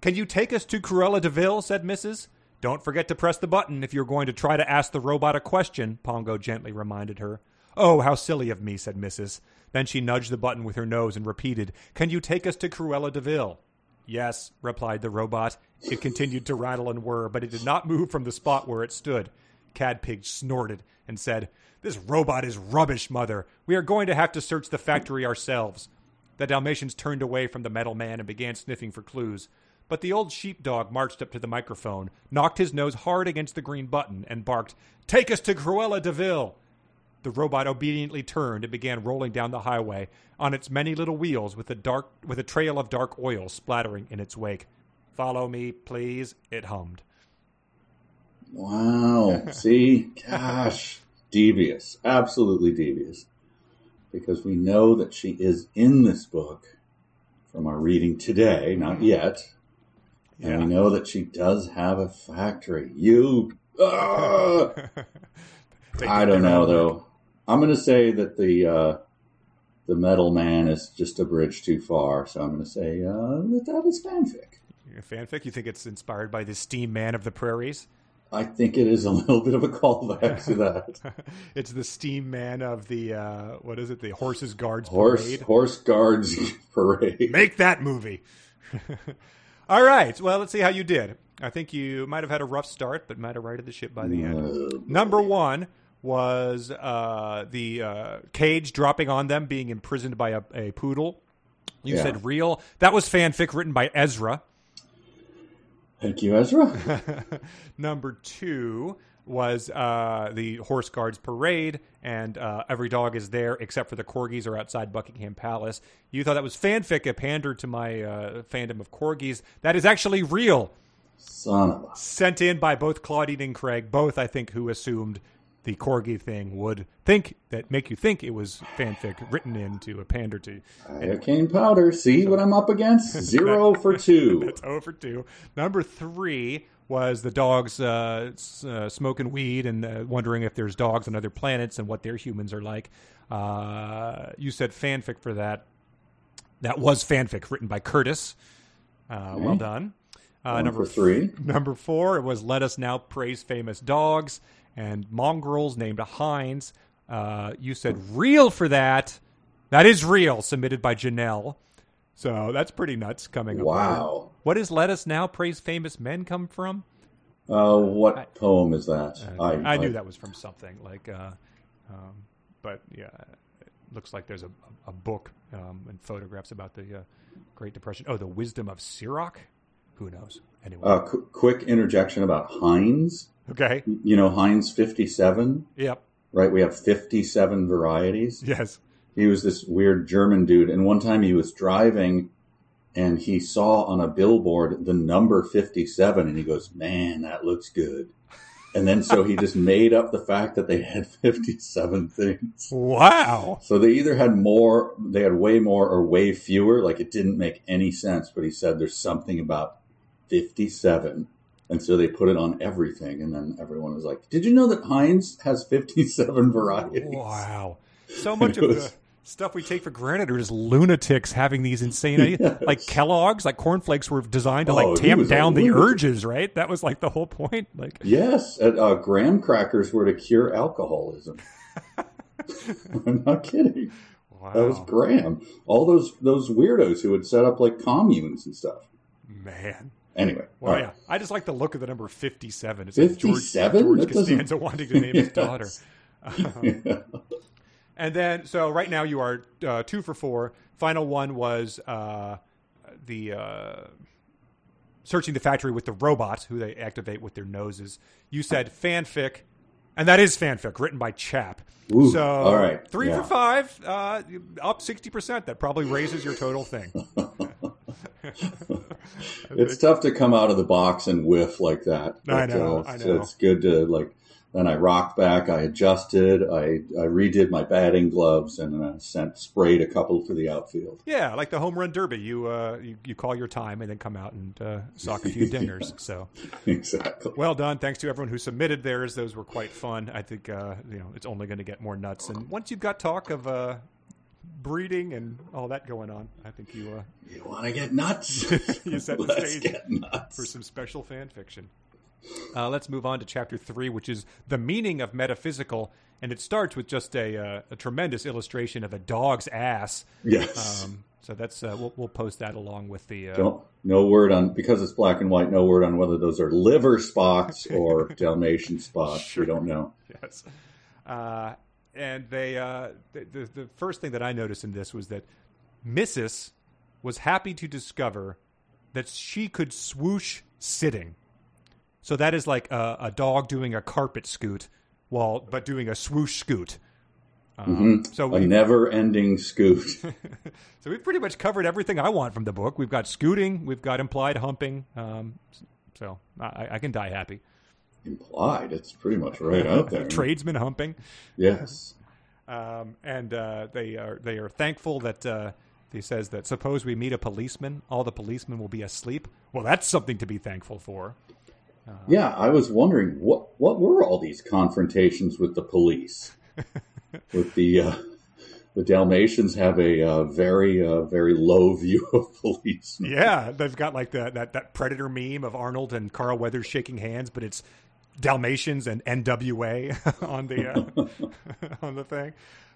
Can you take us to Cruella de Vil? said Mrs. Don't forget to press the button if you're going to try to ask the robot a question, Pongo gently reminded her. Oh, how silly of me, said Mrs. Then she nudged the button with her nose and repeated, Can you take us to Cruella de Vil? Yes, replied the robot. It continued to rattle and whir, but it did not move from the spot where it stood. Cadpig snorted and said, This robot is rubbish, Mother. We are going to have to search the factory ourselves. The Dalmatians turned away from the metal man and began sniffing for clues. But the old sheepdog marched up to the microphone, knocked his nose hard against the green button, and barked, Take us to Cruella de Vil! The robot obediently turned and began rolling down the highway on its many little wheels with a dark with a trail of dark oil splattering in its wake. Follow me, please, it hummed. Wow. See? Gosh. Devious. Absolutely devious. Because we know that she is in this book from our reading today, not mm-hmm. yet. And we know that she does have a factory. You. Ah! They I don't know though. I'm going to say that the uh, the metal man is just a bridge too far. So I'm going to say uh, that that was fanfic. Fanfic? You think it's inspired by the steam man of the prairies? I think it is a little bit of a callback to that. it's the steam man of the uh, what is it? The horses guards Horse parade. horse guards parade. Make that movie. All right. Well, let's see how you did. I think you might have had a rough start, but might have righted the ship by the end. Uh, Number one was uh, the uh, cage dropping on them, being imprisoned by a, a poodle. You Yeah. said real. That was fanfic written by Ezra. Thank you, Ezra. Number two was uh, the Horse Guards Parade, and uh, every dog is there except for the corgis are outside Buckingham Palace. You thought that was fanfic, a pander to my uh, fandom of corgis. That is actually real, Son of a. sent in by both Claudine and Craig, both I think who assumed the corgi thing would think that make you think it was fanfic written into a pander to Iocane powder. See what I'm up against? Zero for two. That's over two. Number three was the dogs uh, uh, smoking weed and uh, wondering if there's dogs on other planets and what their humans are like. Uh, you said fanfic for that. That was fanfic written by Curtis. Uh, Well done. Uh, number three. Number four, it was Let Us Now Praise Famous Dogs and Mongrels named Heinz. Uh, you said real for that. That is real, submitted by Janelle. So that's pretty nuts coming up. Wow. What does Let Us Now Praise Famous Men come from? Uh, what poem is that? I, knew that was from something like, uh, um, but yeah, it looks like there's a, a book um, and photographs about the uh, Great Depression. Oh, the Wisdom of Sirach. Who knows? Anyway, Uh, qu- quick interjection about Heinz. Okay. You know Heinz 57, Yep. right? We have 57 varieties. Yes. He was this weird German dude, and one time he was driving, and he saw on a billboard the number 57, and he goes, "Man, that looks good." And then so he just made up the fact that they had 57 things. Wow. So they either had more, they had way more, or way fewer. Like it didn't make any sense. But he said there's something about 57. And so they put it on everything. And then everyone was like, Did you know that Heinz has 57 varieties? Wow. So much of was- the stuff we take for granted are just lunatics having these insane Yes. like Kellogg's, like cornflakes were designed to Oh, like he tamp down the urges, right? That was like the whole point. Like Yes. And, uh, graham crackers were to cure alcoholism. I'm not kidding. wow. That was Graham. All those those weirdos who would set up like communes and stuff. Man. Anyway, Well, right. yeah. I just like the look of the number 57. It's like George, 57? George That doesn't- Costanza wanting to name his Yes. daughter. And then, so right now you are uh, two for four. Final one was uh, the uh, searching the factory with the robots who they activate with their noses. You said fanfic, and that is fanfic written by Chap. Ooh, so all right, three yeah. for five, uh, up sixty percent. That probably raises your total thing. it's tough to come out of the box and whiff like that. I But, know, uh, I so know. It's good to like. Then I rocked back. I adjusted. I, I redid my batting gloves and uh, sent sprayed a couple to the outfield. Yeah, like the home run derby. You uh, you, you call your time and then come out and uh, sock a few dingers. So exactly. Well done. Thanks to everyone who submitted theirs. Those were quite fun. I think uh, you know it's only going to get more nuts. And once you've got talk of uh, breeding and all that going on, I think you uh, You want to get nuts? You set the Let's stage get nuts. for some special fan fiction. Uh, let's move on to chapter three, which is the meaning of metaphysical, and it starts with just a, uh, a tremendous illustration of a dog's ass. yes. Um, so that's uh, we'll, we'll post that along with the. Uh, Don't, no word on because it's black and white. No word on whether those are liver spots or Dalmatian spots. We don't know. yes. And they, uh, the, the, the first thing that I noticed in this was that Mrs. was happy to discover that she could swoosh sitting. So that is like a, a dog doing a carpet scoot, while but doing a swoosh scoot. Um, So A never-ending scoot. so we've pretty much covered everything I want from the book. We've got scooting, we've got implied humping. Um, so I, I can die happy. Implied. It's pretty much right out there. Tradesman humping. Yes. um, and uh, they are they are thankful that uh, he says that suppose we meet a policeman, all the policemen will be asleep. Well, that's something to be thankful for. Yeah, I was wondering what what were all these confrontations with the police? with the uh, the Dalmatians have a uh, very uh, very low view of police. Yeah, they've got like the, that that predator meme of Arnold and Carl Weathers shaking hands, but it's Dalmatians and NWA on the uh, on the thing.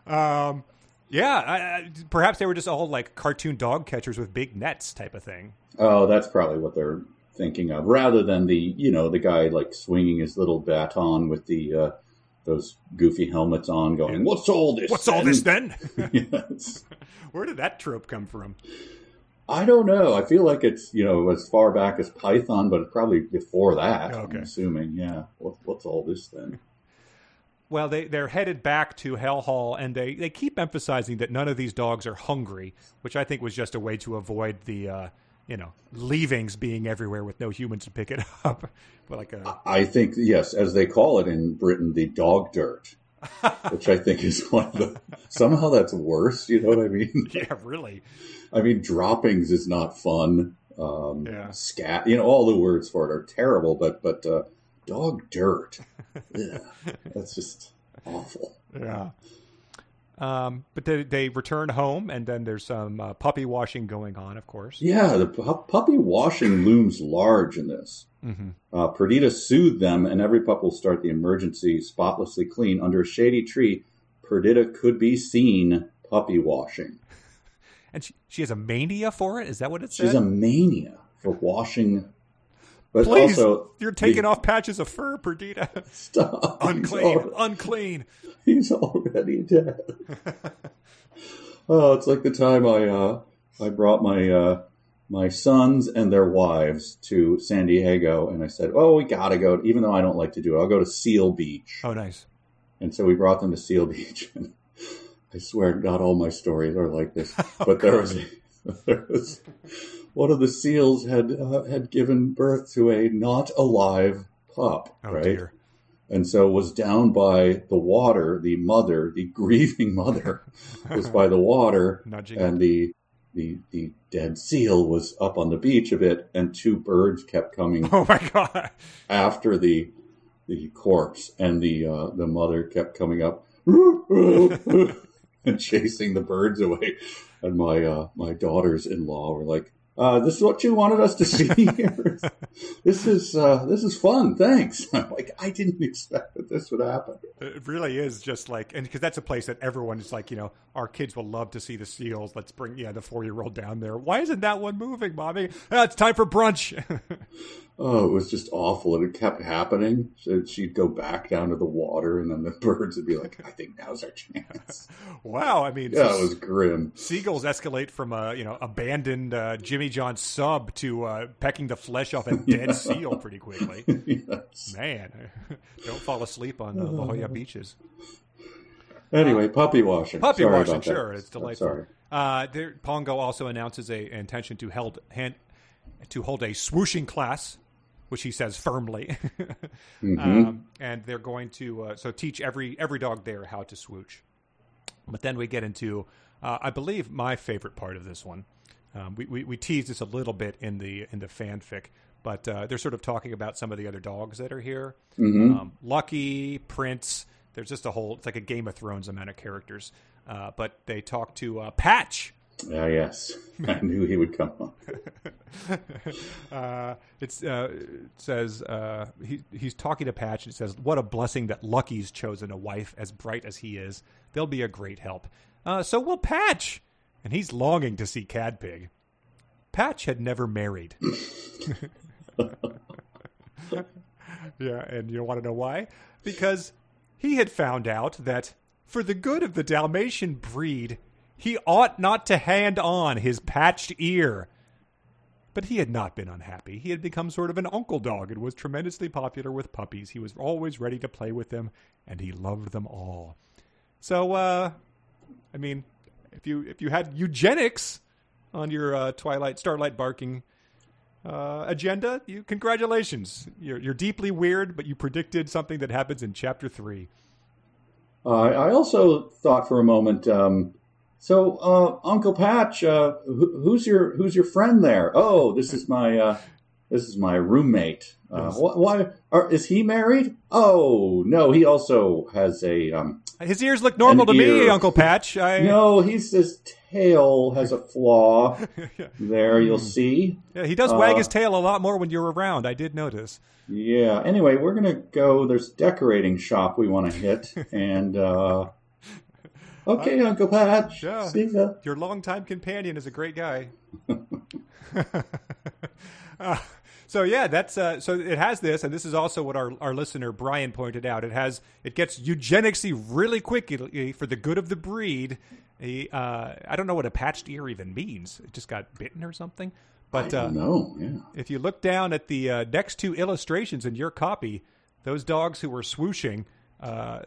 Um, yeah, I, I, perhaps they were just all like cartoon dog catchers with big nets type of thing. Oh, that's probably what they're thinking of, rather than the you know the guy like swinging his little baton with the uh, those goofy helmets on, going, "What's all this? What's all this then? yes. Where did that trope come from? I don't know. I feel like it's you know as far back as Python, but probably before that. Okay. I'm assuming. Yeah. What, what's all this then? Well, they, they're headed back to Hell Hall, and they, they keep emphasizing that none of these dogs are hungry, which I think was just a way to avoid the, uh, you know, leavings being everywhere with no humans to pick it up. but like a, I think yes, as they call it in Britain, the dog dirt, which I think is one of the somehow that's worse. You know what I mean? yeah, really. I mean, droppings is not fun. Um, Yeah. Scat, you know, all the words for it are terrible, but but uh, dog dirt, yeah, that's just awful. Yeah. Um, but they, they return home, and then there's some uh, puppy washing going on, of course. Yeah, the pu- puppy washing looms large in this. Mm-hmm. Uh, Perdita soothed them, and every pup will start the emergency spotlessly clean. Under a shady tree, Perdita could be seen puppy washing. And she, she has a mania for it? Is that what it says? She's a mania for washing. But Please, also, you're taking the- off patches of fur, Perdita. Stop. Unclean, al- unclean. He's already dead. oh, it's like the time I uh, I brought my uh, my sons and their wives to San Diego, and I said, "Oh, we gotta go." Even though I don't like to do it, I'll go to Seal Beach. Oh, nice. And so we brought them to Seal Beach. And I swear, not all my stories are like this, but there was there was one of the seals had uh, had given birth to a not alive pup, Oh, right? dear. and so was down by the water. The mother, the grieving mother, was by the water, Nudging. and the the the dead seal was up on the beach a bit, and two birds kept coming Oh, my God. after the the corpse, and the uh, the mother kept coming up and chasing the birds away. And my uh, my daughters in law were like, uh, "This is what you wanted us to see here. this is uh, this is fun. Thanks." Like, I didn't expect that this would happen. It really is just like, and because that's a place that everyone is like, you know, our kids will love to see the seals. Let's bring, yeah, the four year old down there. Why isn't that one moving, mommy? Ah, it's time for brunch. Oh, it was just awful, and it kept happening. So she'd go back down to the water, and then the birds would be like, "I think now's our chance." wow. I mean, Yeah, it was grim. seagulls escalate from a, you know, abandoned uh, Jimmy John sub to uh, pecking the flesh off a dead seal pretty quickly. yes. Man, don't fall asleep on uh, La Jolla beaches. Anyway, puppy washing. Puppy Sorry washing, about that. sure, it's I'm delightful. Sorry. Uh, there, Pongo also announces a an intention to held hand, to hold a swooshing class, which he says firmly, Mm-hmm. um, and they're going to uh, so teach every every dog there how to swoosh. But then we get into, uh, I believe, my favorite part of this one. Um, we, we we teased this a little bit in the in the fanfic, but uh, they're sort of talking about some of the other dogs that are here. Um, Lucky, Prince. There's just a whole. It's like a Game of Thrones amount of characters. Uh, but they talk to uh, Patch. Ah, yes. I knew he would come on. Uh, it's uh, it says uh, he he's talking to Patch and it says, "What a blessing that Lucky's chosen a wife as bright as he is. They'll be a great help. Uh, so will Patch." And he's longing to see Cadpig. Patch had never married. yeah, and you want to know why? Because he had found out that for the good of the Dalmatian breed, he ought not to hand on his patched ear. But he had not been unhappy. He had become sort of an uncle dog and was tremendously popular with puppies. He was always ready to play with them, and he loved them all. So, uh, I mean, if you if you had eugenics on your uh, Twilight Starlight barking uh, agenda, you congratulations. You're you're deeply weird, but you predicted something that happens in chapter three. Uh, I also thought for a moment. Um, so, uh, Uncle Patch, uh, who, who's your who's your friend there? Oh, this is my uh, this is my roommate. Uh, wh- why are, is he married? Oh no, he also has a um, His ears look normal to me. Uncle Patch. I, no. He's his tail has a flaw. There, you'll see. Yeah, he does wag Uh, his tail a lot more when you're around. I did notice. Yeah. Anyway, we're gonna go. There's a decorating shop we want to hit, and uh, okay, Uncle Patch. Yeah. See ya. Your longtime companion is a great guy. uh, so yeah, that's uh, so it has this, and this is also what our, our listener Brian pointed out. It has it gets eugenicsy really quickly for the good of the breed. He, uh, I don't know what a patched ear even means. It just got bitten or something. But I uh. Yeah. if you look down at the uh, next two illustrations in your copy, those dogs who were swooshing, uh,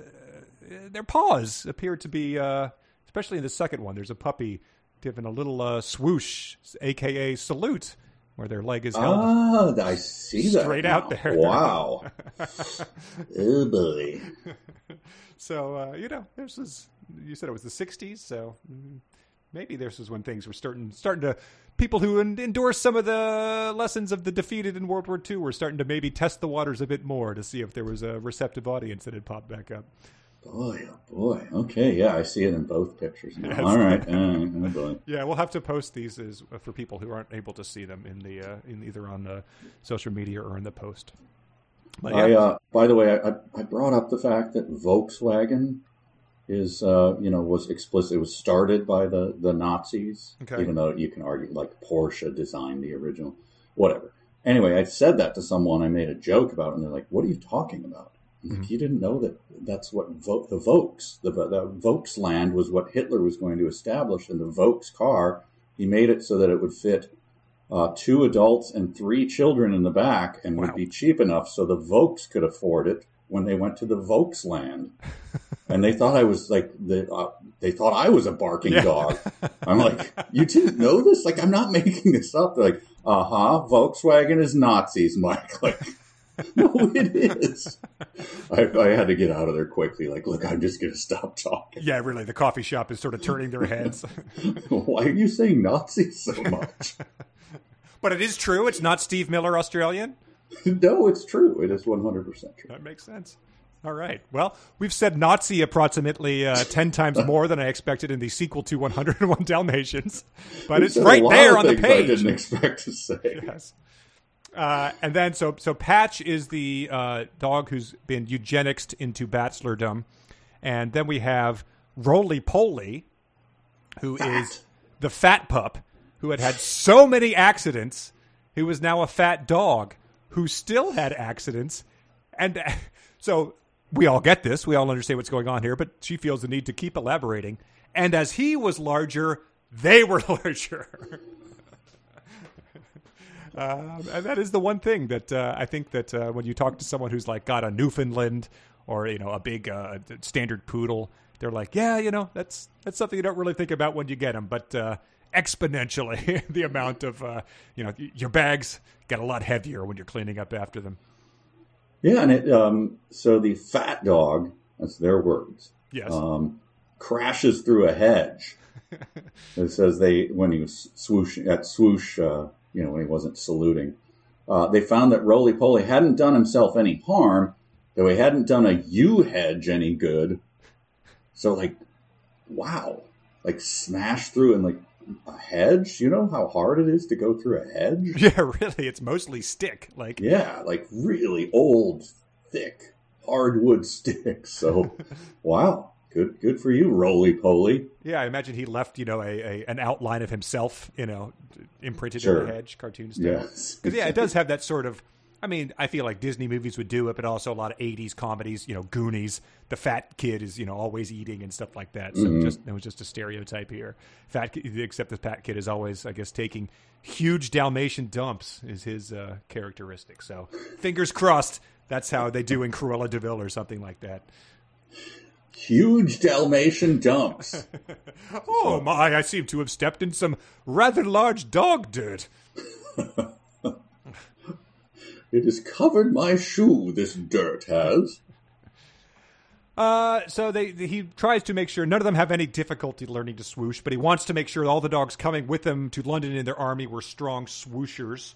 their paws appear to be, uh, especially in the second one. There's a puppy giving a little uh, swoosh, aka salute, where their leg is held. Ah, I see that. Straight out there. Wow. oh boy. So uh, you know, this is you said it was the '60s, so mm, maybe this is when things were starting starting to people who en- endorse some of the lessons of the defeated in World War II were starting to maybe test the waters a bit more to see if there was a receptive audience that had popped back up. Boy, oh boy. Okay, yeah, I see it in both pictures. Yes. All right. Uh. Yeah, we'll have to post these as uh, for people who aren't able to see them in the uh, in either on the social media or in the post. But yeah, I, uh, by the way, I, I brought up the fact that Volkswagen is, uh, you know, was explicit. It was started by the, the Nazis, Okay. even though you can argue like Porsche designed the original, whatever. Anyway, I said that to someone. I made a joke about it, and they're like, "What are you talking about? You didn't know that that's what Vo- the Volks, the, the Volksland was what Hitler was going to establish, and the Volks car, he made it so that it would fit uh, two adults and three children in the back and Wow. would be cheap enough so the Volks could afford it when they went to the Volksland. and they thought I was like the uh, they thought I was a barking Yeah. dog. I'm like, you didn't know this? Like, I'm not making this up. They're like, uh huh, Volkswagen is Nazis, Mike. Like, no, it is. I, I had to get out of there quickly. Like, look, I'm just going to stop talking. yeah, really, the coffee shop is sort of turning their heads. Why are you saying Nazis so much? but it is true. It's not Steve Miller, Australian. no, it's true. It is 100% true. That makes sense. All right. Well, we've said Nazi approximately uh, 10 times more than I expected in the sequel to 101 Dalmatians, but You it's right there on the things I didn't expect to say. Yes. Uh, and then, so so Patch is the uh, dog who's been eugenicsed into bachelordom, and then we have Roly Poly, who is the fat pup who had had so many accidents, who is now a fat dog who still had accidents, and so we all get this, we all understand what's going on here, but she feels the need to keep elaborating. And as he was larger, they were larger. Um, and that is the one thing that uh, I think that uh, when you talk to someone who's like got a Newfoundland or you know a big uh, standard poodle, they're like, yeah, you know, that's that's something you don't really think about when you get them, but uh, exponentially the amount of uh, you know your bags get a lot heavier when you're cleaning up after them. Yeah, and it um, so the fat dog, that's their words, Yes, um, crashes through a hedge. it says they when he was swooshing at swoosh, uh, you know, when he wasn't saluting, uh, they found that Roly Poly hadn't done himself any harm, though he hadn't done a U hedge any good. So like, wow, like smash through and like a hedge. You know how hard it is to go through a hedge. yeah, really, it's mostly stick. Like, Yeah, like really old, thick hardwood sticks. So, wow, good, good for you, Roly Poly. yeah, I imagine he left you know a, a an outline of himself, you know, imprinted Sure. in the hedge, cartoon style. Yes, Because yeah, it does have that sort of. I mean, I feel like Disney movies would do it, but also a lot of '80s comedies. You know, Goonies. The fat kid is you know always eating and stuff like that. So just it was just a stereotype here. Fat, kid, except the fat kid is always, I guess, taking huge Dalmatian dumps is his uh, characteristic. So fingers crossed. That's how they do in Cruella de Vil or something like that. Huge Dalmatian dumps. Oh my! I seem to have stepped in some rather large dog dirt. it has covered my shoe. This dirt has. Uh, so they he tries to make sure none of them have any difficulty learning to swoosh, but he wants to make sure all the dogs coming with him to London in their army were strong swooshers.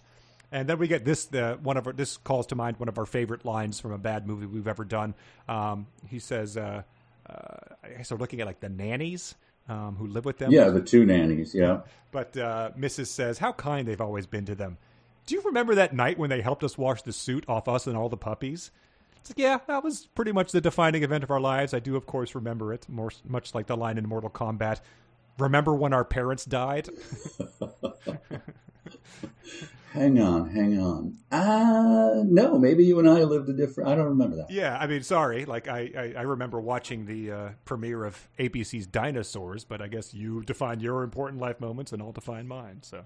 And then we get this the one of our, this calls to mind one of our favorite lines from a bad movie we've ever done. Um, he says, uh, uh, I guess we're looking at like the nannies um, who live with them. Yeah, the two nannies. Yeah. But uh, Mrs. says, How kind they've always been to them. Do you remember that night when they helped us wash the suit off us and all the puppies? It's like, yeah, that was pretty much the defining event of our lives. I do, of course, remember it, more much like the line in Mortal Kombat. Remember when our parents died? Hang on, hang on. Uh no, maybe you and I lived a different. I don't remember that. Yeah, I mean, sorry. Like, I, I, I remember watching the uh, premiere of ABC's Dinosaurs, but I guess you define your important life moments, and I'll define mine. So,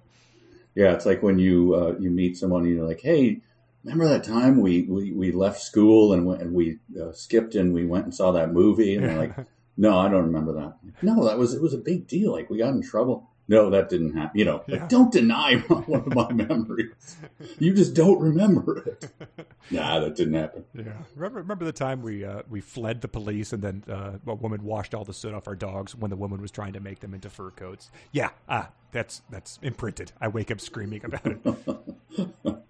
Yeah, it's like when you uh, you meet someone and you're like, "Hey, remember that time we we, we left school and went, and we uh, skipped and we went and saw that movie?" And they're like, "No, I don't remember that." No, that was it was a big deal. Like we got in trouble. No, that didn't happen. You know, like, don't deny one of my memories. You just don't remember it. Nah, that didn't happen. yeah, remember remember the time we uh, we fled the police, and then uh, a woman washed all the soot off our dogs when the woman was trying to make them into fur coats. Yeah, ah, that's that's imprinted. I wake up screaming about it.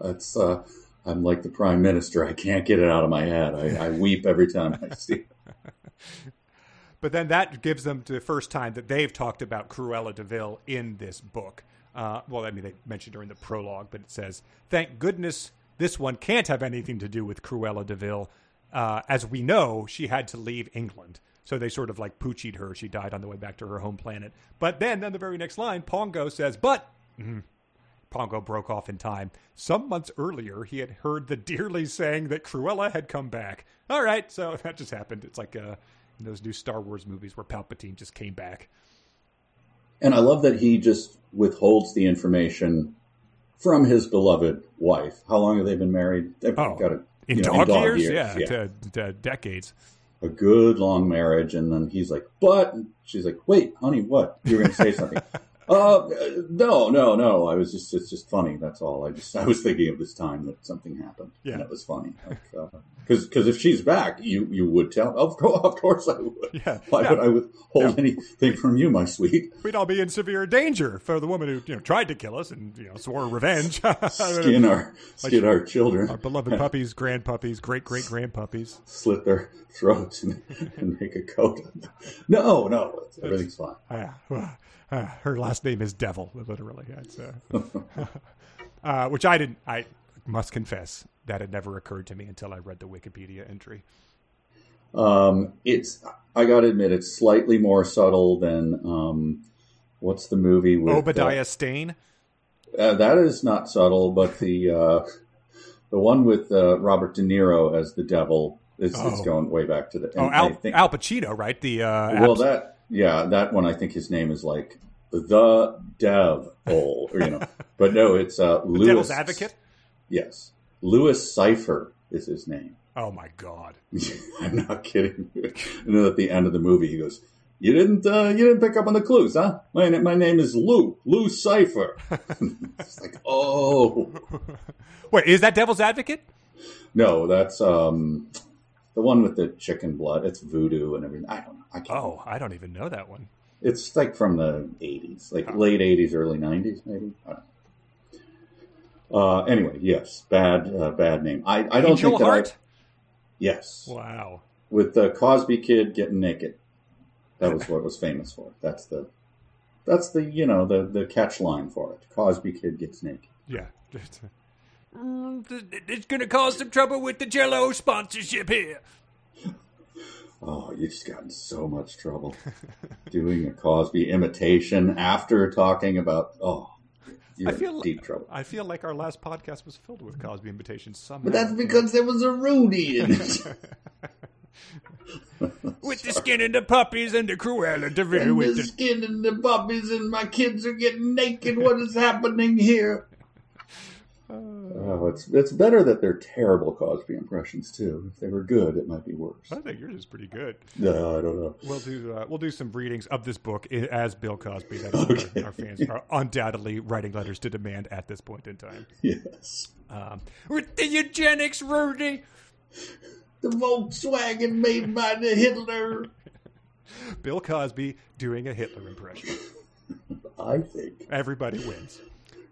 That's uh, I'm like the prime minister. I can't get it out of my head. I, I weep every time I see. it. But then that gives them the first time that they've talked about Cruella de Vil in this book. Uh, well, I mean, they mentioned her in the prologue, but it says, "Thank goodness this one can't have anything to do with Cruella de Vil. Uh, as we know, she had to leave England." So they sort of like poochied her. She died on the way back to her home planet. But then, on the very next line, Pongo says, "But mhm, Pongo broke off in time. Some months earlier, he had heard the Dearly saying that Cruella had come back. All right, so that just happened. It's like uh, in those new Star Wars movies where Palpatine just came back. And I love that he just withholds the information from his beloved wife. How long have they been married? They've Oh, got a, in, you know, dog, years? Yeah, yeah. To, to decades. a good long marriage, and then he's like, "But," she's like, "Wait, honey, what? You're going to say something?" uh, no, no, no. I was just, it's just funny. That's all. I just, I was thinking of this time that something happened, Yeah. and it was funny. Because, because if she's back, you, you would tell. Of course, of course, I would. Yeah, Why yeah. would I withhold anything from you, my sweet? We'd all be in severe danger for the woman who you know tried to kill us and you know swore revenge. Skin our, skin our children, Our beloved puppies, grand puppies, great great grand puppies. slit their throats, and, and make a coat. No, no, it's, everything's fine. Ah, ah, her last name is Devil, literally. Uh, uh, which I didn't. I must confess that had never occurred to me until I read the Wikipedia entry. Um, it's I got to admit it's slightly more subtle than um, what's the movie with Obadiah Stane. Uh, uh, that is not subtle, but the uh, the one with uh, Robert De Niro as the devil is, is Oh. going way back to the. Oh, Al, Al Pacino, right? The uh, well, abs- that yeah, that one I think his name is like the Devil, or you know, but no, it's uh, the Louis. Devil's Advocate. Yes, Louis Cipher is his name. Oh my God! I'm not kidding. and then at the end of the movie, he goes, "You didn't, uh, you didn't pick up on the clues, huh? My, my name is Lou, Lou Cipher." it's like, oh Wait, is that Devil's Advocate? no, that's um, the one with the chicken blood. It's voodoo and everything. I don't know. I. Oh, I don't even know that one. It's like from the '80s, like late '80s, early '90s, maybe. I don't know. Uh, anyway, yes, bad, uh, bad name. I, I don't Angel think that. I. Yes, Wow. with the Cosby Kid getting naked. That was what it was famous for. That's the, that's the you know the the catch line for it. Cosby Kid gets naked. Yeah. It's going to cause some trouble with the Jello sponsorship here. Oh, you just got in so much trouble doing a Cosby imitation after talking about. Oh, you're I feel in deep trouble. I feel like our last podcast was filled with Cosby invitations somehow. But that's because there was a Rudy in it. with the skin and the puppies and the Cruella de Vil with the the skin and the puppies and my kids are getting naked. What is happening here? Oh, it's it's better that they're terrible Cosby impressions too. If they were good, it might be worse. I think yours is pretty good. No, I don't know. We'll do uh, we'll do some readings of this book as Bill Cosby. What Okay. our, our fans are undoubtedly writing letters to demand at this point in time. Yes, Um, with the eugenics, Rudy. the Volkswagen made by the Hitler. Bill Cosby doing a Hitler impression. I think Everybody wins.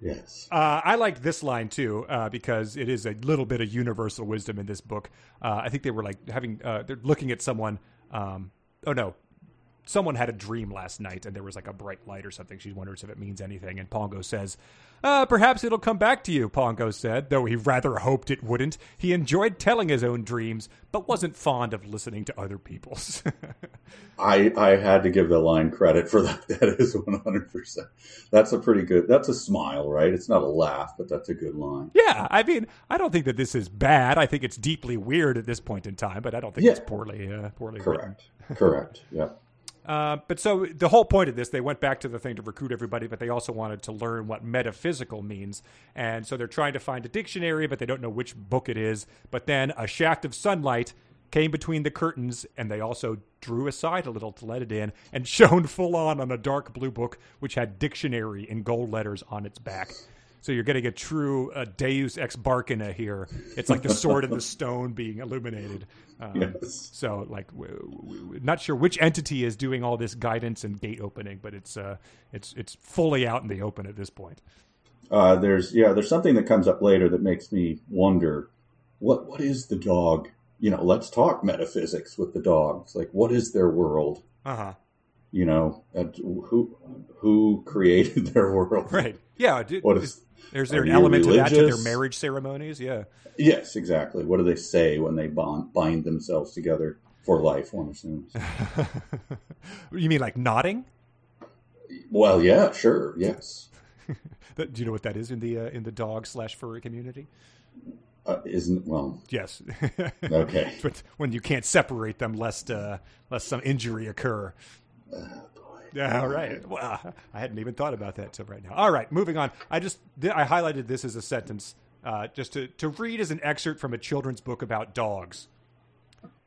Yes. Uh, I like this line too uh, because it is a little bit of universal wisdom in this book. Uh, I think they were like having uh, they're looking at someone. Um, oh no, someone had a dream last night and there was like a bright light or something. She wonders if it means anything. And Pongo says, uh, perhaps it'll come back to you, Pongo said, though he rather hoped it wouldn't. He enjoyed telling his own dreams, but wasn't fond of listening to other people's. I I had to give the line credit for that. That is one hundred percent. That's a pretty good. That's a smile, right? It's not a laugh, but that's a good line. yeah, I mean, I don't think that this is bad. I think it's deeply weird at this point in time, but I don't think Yeah. it's poorly uh, poorly written. Correct. Correct. Yeah. Uh, but so the whole point of this, they went back to the thing to recruit everybody, but they also wanted to learn what metaphysical means. And so they're trying to find a dictionary, but they don't know which book it is. But then a shaft of sunlight came between the curtains, and they also drew aside a little to let it in and shone full on on a dark blue book, which had dictionary in gold letters on its back. So you're getting a true uh, Deus ex Barkina here. It's like the sword and the stone being illuminated. Um, Yes. so, like, not sure which entity is doing all this guidance and gate opening, but it's uh, it's it's fully out in the open at this point. Uh, there's yeah. There's something that comes up later that makes me wonder what what is the dog. You know, let's talk metaphysics with the dogs. Like, what is their world? Uh huh. You know, who who created their world? Right. Yeah. d- What is, there's there an element to that to their marriage ceremonies? Yeah. Yes, exactly. What do they say when they bond, bind themselves together for life? One assumes. you mean like nodding? well, yeah, sure, yes. Do you know what that is in the uh, in the dog slash furry community? Uh, isn't well? Yes. Okay. but when you can't separate them, lest uh, lest some injury occur. Yeah, all right. Well, I hadn't even thought about that till right now. All right, moving on. I just I highlighted this as a sentence uh, just to, to read as an excerpt from a children's book about dogs.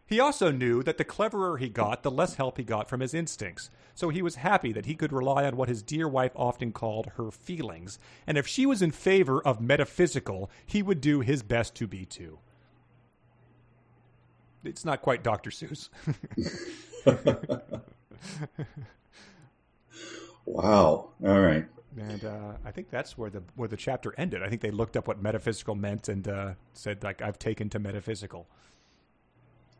He also knew that the cleverer he got, the less help he got from his instincts. So he was happy that he could rely on what his dear wife often called her feelings. And if she was in favor of metaphysical, he would do his best to be too. It's not quite Dr. Seuss. Wow. All right. And uh, I think that's where the where the chapter ended. I think they looked up what metaphysical meant and uh, said like I've taken to metaphysical.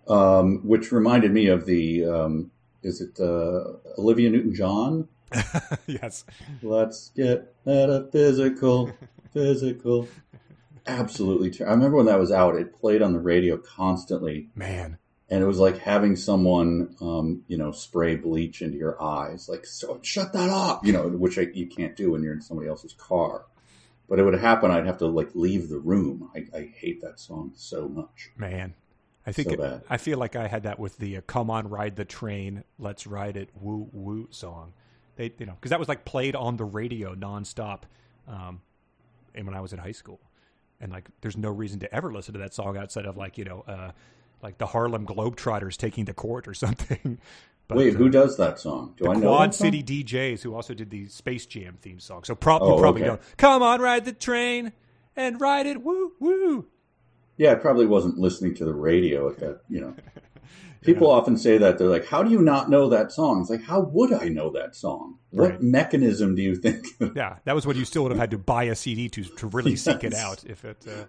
Um, which reminded me of the um, is it uh, Olivia Newton-John? yes. Let's get metaphysical, physical. Absolutely. Ter- I remember when that was out. It played on the radio constantly, Man. And it was like having someone, um, you know, spray bleach into your eyes. Like, so shut that up, you know, which I, you can't do when you're in somebody else's car. But it would happen. I'd have to like leave the room. I, I hate that song so much. Man. I think So it-. I feel like I had that with the uh, "Come on, ride the train, let's ride it, woo woo" song. They, you know, because that was like played on the radio nonstop, um, and when I was in high school, and like, there's no reason to ever listen to that song outside of like, you know, uh, like the Harlem Globetrotters taking the court or something. But, Wait, uh, who does that song? Do I know Quad? City DJs who also did the Space Jam theme song. So prob- you Oh, probably okay. know. Come on, ride the train and ride it, woo woo. Yeah, I probably wasn't listening to the radio at that, you know. People often say that they're like, "How do you not know that song?" It's like, "How would I know that song? What Right. mechanism do you think?" Yeah, that was when you still would have had to buy a CD to to really seek it out. If it, uh,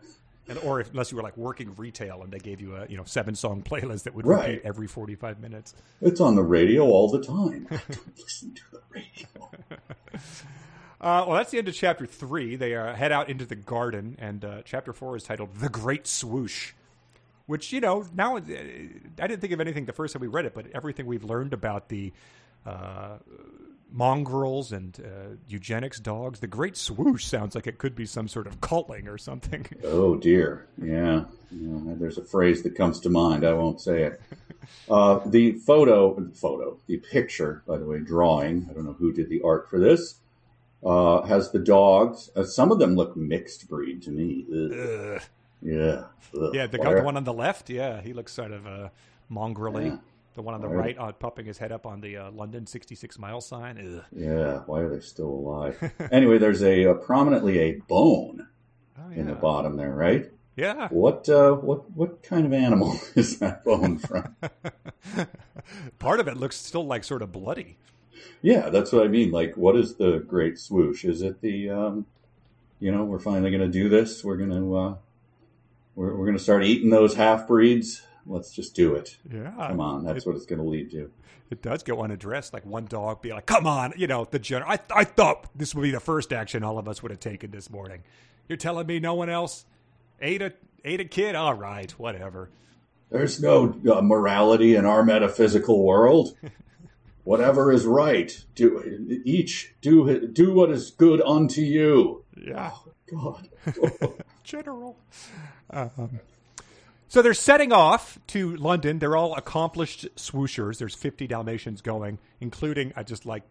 and or if, unless you were like working retail and they gave you a you know seven song playlist that would Right. repeat every forty five minutes. it's on the radio all the time. I don't listen to the radio. Uh, well, that's the end of chapter three. They uh, head out into the garden, and uh, chapter four is titled "The Great Swoosh," which you know now uh, I didn't think of anything the first time we read it, but everything we've learned about the uh, mongrels and uh, eugenics dogs, the Great Swoosh sounds like it could be some sort of culting or something. Oh dear, yeah. yeah. There's a phrase that comes to mind. I won't say it. Uh, the photo, photo, the picture, by the way, drawing. I don't know who did the art for this. Uh, has the dogs. Uh, some of them look mixed breed to me. Ugh. Ugh. Yeah. Ugh. Yeah, the, guy, the one on the left, yeah, he looks sort of uh, mongrelly. Yeah. The one on the Right. right, uh, popping his head up on the uh, London 66 mile sign. Ugh. Yeah, why are they still alive? anyway, there's a, uh prominently a bone Oh, in the bottom there, right? Yeah. What uh, what what kind of animal is that bone from? Part of it looks still like sort of bloody. yeah, that's what I mean. Like, what is the great swoosh? Is it the um, you know, we're finally going to do this. We're going to uh, we're we're going to start eating those half breeds. Let's just do it. Yeah, Come on, that's what it's going to lead to. It does go unaddressed. Like one dog be like, "Come on," you know, the general. I I thought this would be the first action all of us would have taken this morning. You're telling me no one else ate a ate a kid? All right, whatever. There's no uh, morality in our metaphysical world. Whatever is right, do each do do what is good unto you. Yeah, God. general. Um, so they're setting off to London. They're all accomplished swooshers. There's 50 Dalmatians going, including, I just like,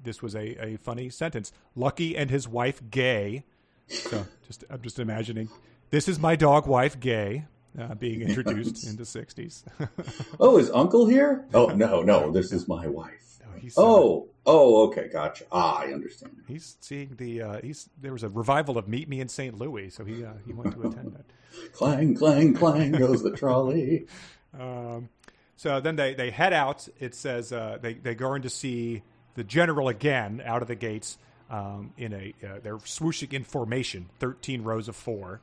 this was a, a funny sentence, Lucky and his wife, Gay. So just I'm just imagining, this is my dog wife, Gay, uh, being introduced in the 60s. Oh, is Uncle here? Oh no, no, this is my wife. No, uh, Oh, oh, okay, gotcha. Ah, I understand. he's seeing the, uh, he's, there was a revival of Meet Me in St. Louis, so he, uh, he went to attend that. Clang, clang, clang goes the trolley. Um, so then they, they head out. It says uh, they they go in to see the general again out of the gates. Um, in a uh, they're swooshing in formation, thirteen rows of four,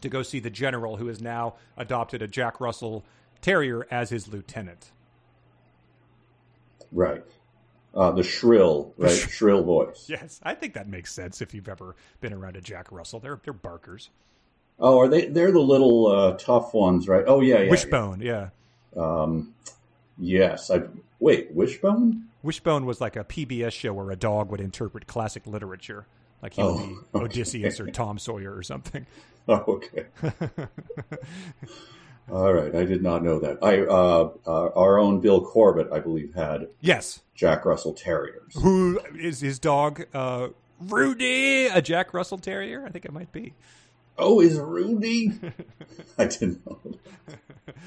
to go see the general who has now adopted a Jack Russell Terrier as his lieutenant. Right. Uh, the shrill, right? shrill voice. Yes, I think that makes sense if you've ever been around a Jack Russell. They're they're barkers. Oh, are they? They're the little uh, tough ones, right? Oh, yeah, yeah. Wishbone, yeah. yeah. Um, yes. I wait. Wishbone. Wishbone was like a PBS show where a dog would interpret classic literature, like he would Oh, be okay. Odysseus or Tom Sawyer or something. Oh, okay. All right. I did not know that. I uh, uh, our own Bill Corbett, I believe, had Yes, Jack Russell Terriers. who is his dog uh, Rudy, a Jack Russell Terrier? I think it might be. Oh, is Rudy? I didn't know.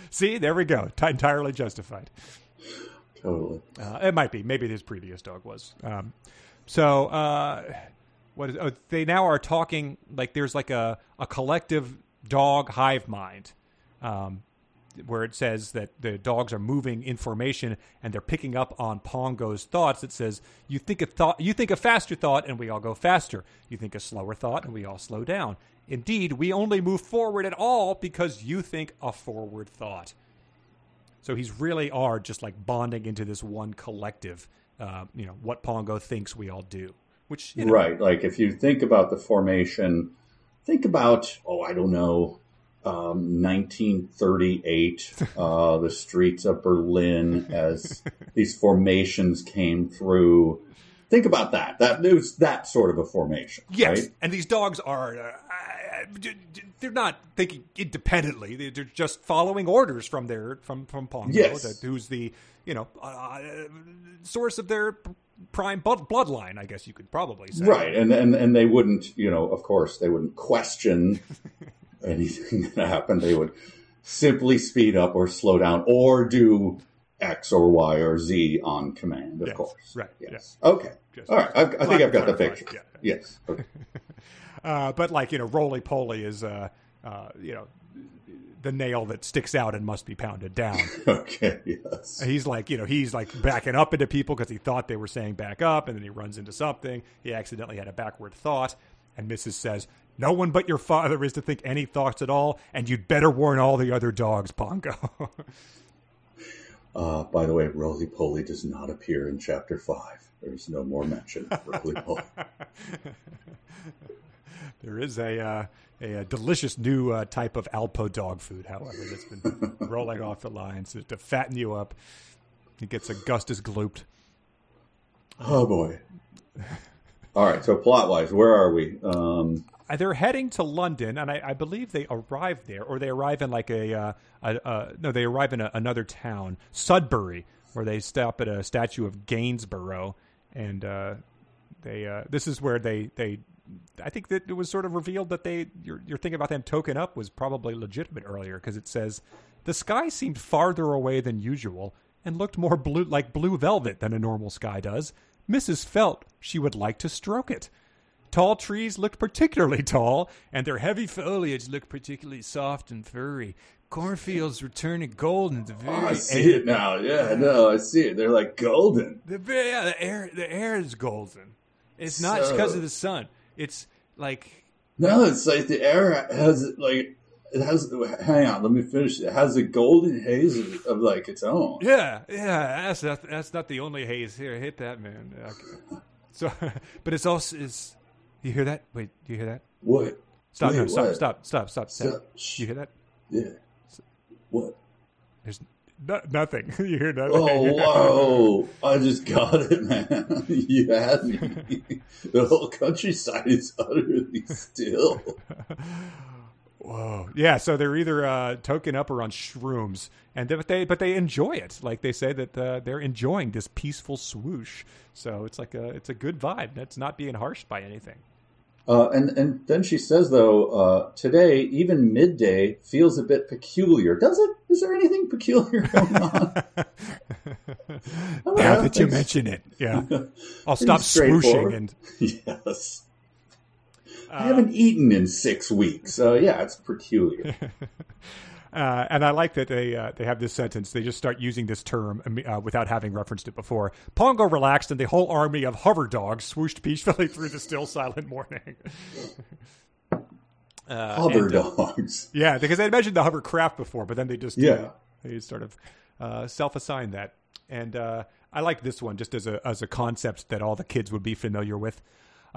See, there we go. T- entirely justified. Totally. Uh, it might be. Maybe his previous dog was. Um, so, uh, what is? Oh, they now are talking like there's like a a collective dog hive mind, um, where it says that the dogs are moving information and they're picking up on Pongo's thoughts. It says you think a thought, you think a faster thought, and we all go faster. You think a slower thought, and we all slow down. Indeed, we only move forward at all because you think a forward thought. So he's really are just like bonding into this one collective. Uh, you know what Pongo thinks we all do, which you know, Right. Like if you think about the formation, think about oh, I don't know, um, 1938, uh, the streets of Berlin as these formations came through. Think about that. That it was that sort of a formation. Yes, Right? and these dogs are. Uh, uh, they're not thinking independently. They're just following orders from their from from Pongo, Yes. that, who's the you know uh, source of their prime bloodline. I guess you could probably say. Right. And, and and they wouldn't, you know, of course, they wouldn't question anything that happened. They would simply speed up or slow down or do X or Y or Z on command, of Yes, course. right, Yes. Okay. Just All right. I, I think I've got the picture. yeah. Yes. Okay. Uh, but like you know, roly poly is uh, uh, you know the nail that sticks out and must be pounded down. okay. Yes. he's like you know he's like backing up into people because he thought they were saying back up, and then he runs into something. He accidentally had a backward thought, and Mrs. says, "No one but your father is to think any thoughts at all, and you'd better warn all the other dogs, Pongo." Uh, by the way, Roly Poly does not appear in chapter five. There's no more mention of Roly Poly. there is a uh, a, uh delicious new uh, type of Alpo dog food, however, that's been rolling off the lines to, to fatten you up. It gets Augustus glooped. Oh boy. All right. So plot wise, where are we? Um, Uh, they're heading to London, and I, I believe they arrive there, or they arrive in like a, uh, a, a no, they arrive in a, another town, Sudbury, where they stop at a statue of Gainsborough, and uh, they uh, this is where they they. I think that it was sort of revealed that they your your thing about them token up was probably legitimate earlier because it says the sky seemed farther away than usual and looked more blue like blue velvet than a normal sky does. Mrs. felt she would like to stroke it. Tall trees looked particularly tall, and their heavy foliage looked particularly soft and furry. Cornfields were turning golden. The very oh, I see it now. Yeah, no, I see it. They're like golden. The yeah, the air the air is golden. It's not because So- of the sun. It's like No, it's like the air has like it has. Hang on, let me finish. It has a golden haze of, of like its own. Yeah, yeah. That's not, that's not the only haze here. Hit that, man. Okay. So, but it's also is. You hear that? Wait, do you hear that? What? Stop! Wait, no, stop! what? Stop! Stop! Stop! Stop! Stop. You hear that? Yeah. What? There's no, nothing. you hear nothing? Oh, whoa! I just got it, man. You had me. The whole countryside is utterly still. Whoa. Yeah, so they're either uh, token up or on shrooms, and they, but they but they enjoy it. Like they say that uh, they're enjoying this peaceful swoosh. So it's like a it's a good vibe. That's not being harshed by anything. Uh, and and then she says, though, uh, today even midday feels a bit peculiar. Does it? Is there anything peculiar going on? Now that you mention it, yeah, I'll stop swooshing and yes. I haven't eaten in six weeks. So yeah, it's peculiar. Uh, and I like that they uh, they have this sentence. They just start using this term uh, without having referenced it before. Pongo relaxed, and the whole army of hover dogs swooshed peacefully through the still silent morning. Uh, Hover and, uh, dogs. yeah, because they had mentioned the hovercraft before, but then they just Yeah. they sort of uh, self-assign that. And uh, I like this one just as a as a concept that all the kids would be familiar with.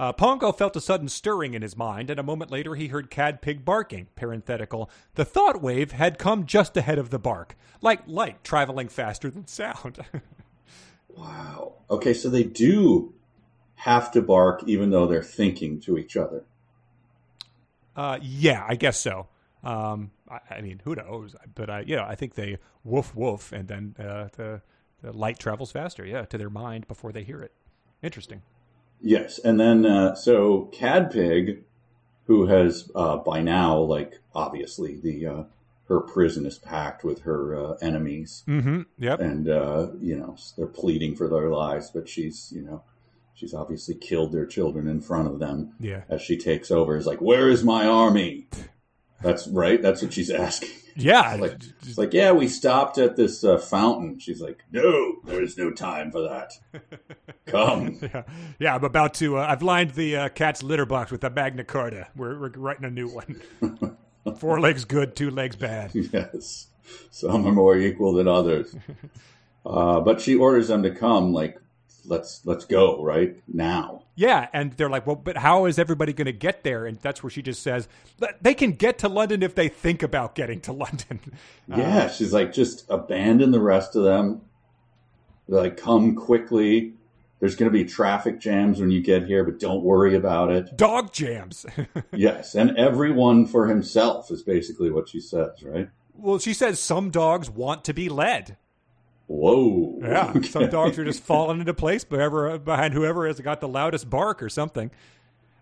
Uh, Pongo felt a sudden stirring in his mind, and a moment later he heard Cadpig barking. Parenthetical. The thought wave had come just ahead of the bark, like light traveling faster than sound. Wow. Okay, so they do have to bark even though they're thinking to each other. uh, yeah, I guess so. Um, I, I mean, who knows? But I, you know, I think they woof woof, and then uh, the the light travels faster, yeah, to their mind before they hear it. Interesting. Yes, and then uh, so Cadpig, who has uh, by now, like obviously, the uh, her prison is packed with her uh, enemies, Mm-hmm. Yep. and uh, you know they're pleading for their lives, but she's you know she's obviously killed their children in front of them. Yeah. As she takes over, is like, "Where is my army?" That's right. That's what she's asking. Yeah. Like, it's like, yeah, we stopped at this uh, fountain. She's like, no, there is no time for that. Come. yeah. Yeah. I'm about to. Uh, I've lined the uh, cat's litter box with a Magna Carta. We're, we're writing a new one. Four legs good, two legs bad. yes, some are more equal than others. Uh, but she orders them to come. Like, let's let's go right now. Yeah, and they're like, well, but how is everybody going to get there? And that's where she just says they can get to London if they think about getting to London. Uh, yeah, she's like, just abandon the rest of them. They're like, come quickly. There's going to be traffic jams when you get here, but don't worry about it. Dog jams. Yes, and everyone for himself is basically what she says, right? well, she says some dogs want to be led. Whoa. Yeah, some dogs are just falling into place wherever, behind whoever has got the loudest bark or something.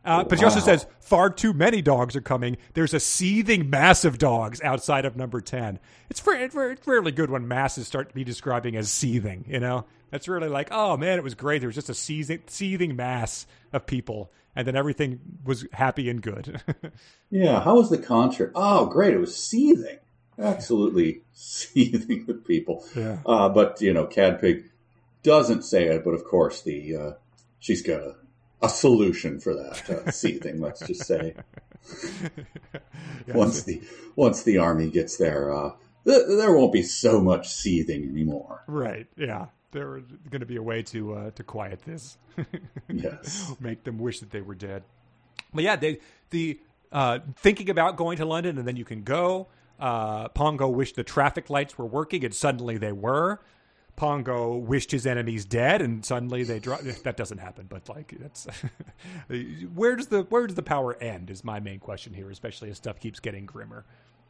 Uh, but she also says far too many dogs are coming. There's a seething mass of dogs outside of number ten. It's very, it's it's good when masses start to be describing as seething. You know, that's really like, oh man, it was great. There was just a seething, seething mass of people, and then everything was happy and good. Yeah, how was the concert? Oh, great. It was seething. Absolutely seething with people. Yeah. Uh, but, you know, Cadpig doesn't say it, but of course, the uh, she's got a, a solution for that uh, seething, let's just say. once the once the army gets there, uh, th- there won't be so much seething anymore. right? Yeah, there's going to be a way to uh, to quiet this. Yes. make them wish that they were dead. But yeah, they, the uh, thinking about going to London and then you can go. Uh, Pongo wished the traffic lights were working, and suddenly they were. Pongo wished his enemies dead, and suddenly they dropped. That doesn't happen, but like that's where does the where does the power end? Is my main question here, especially as stuff keeps getting grimmer.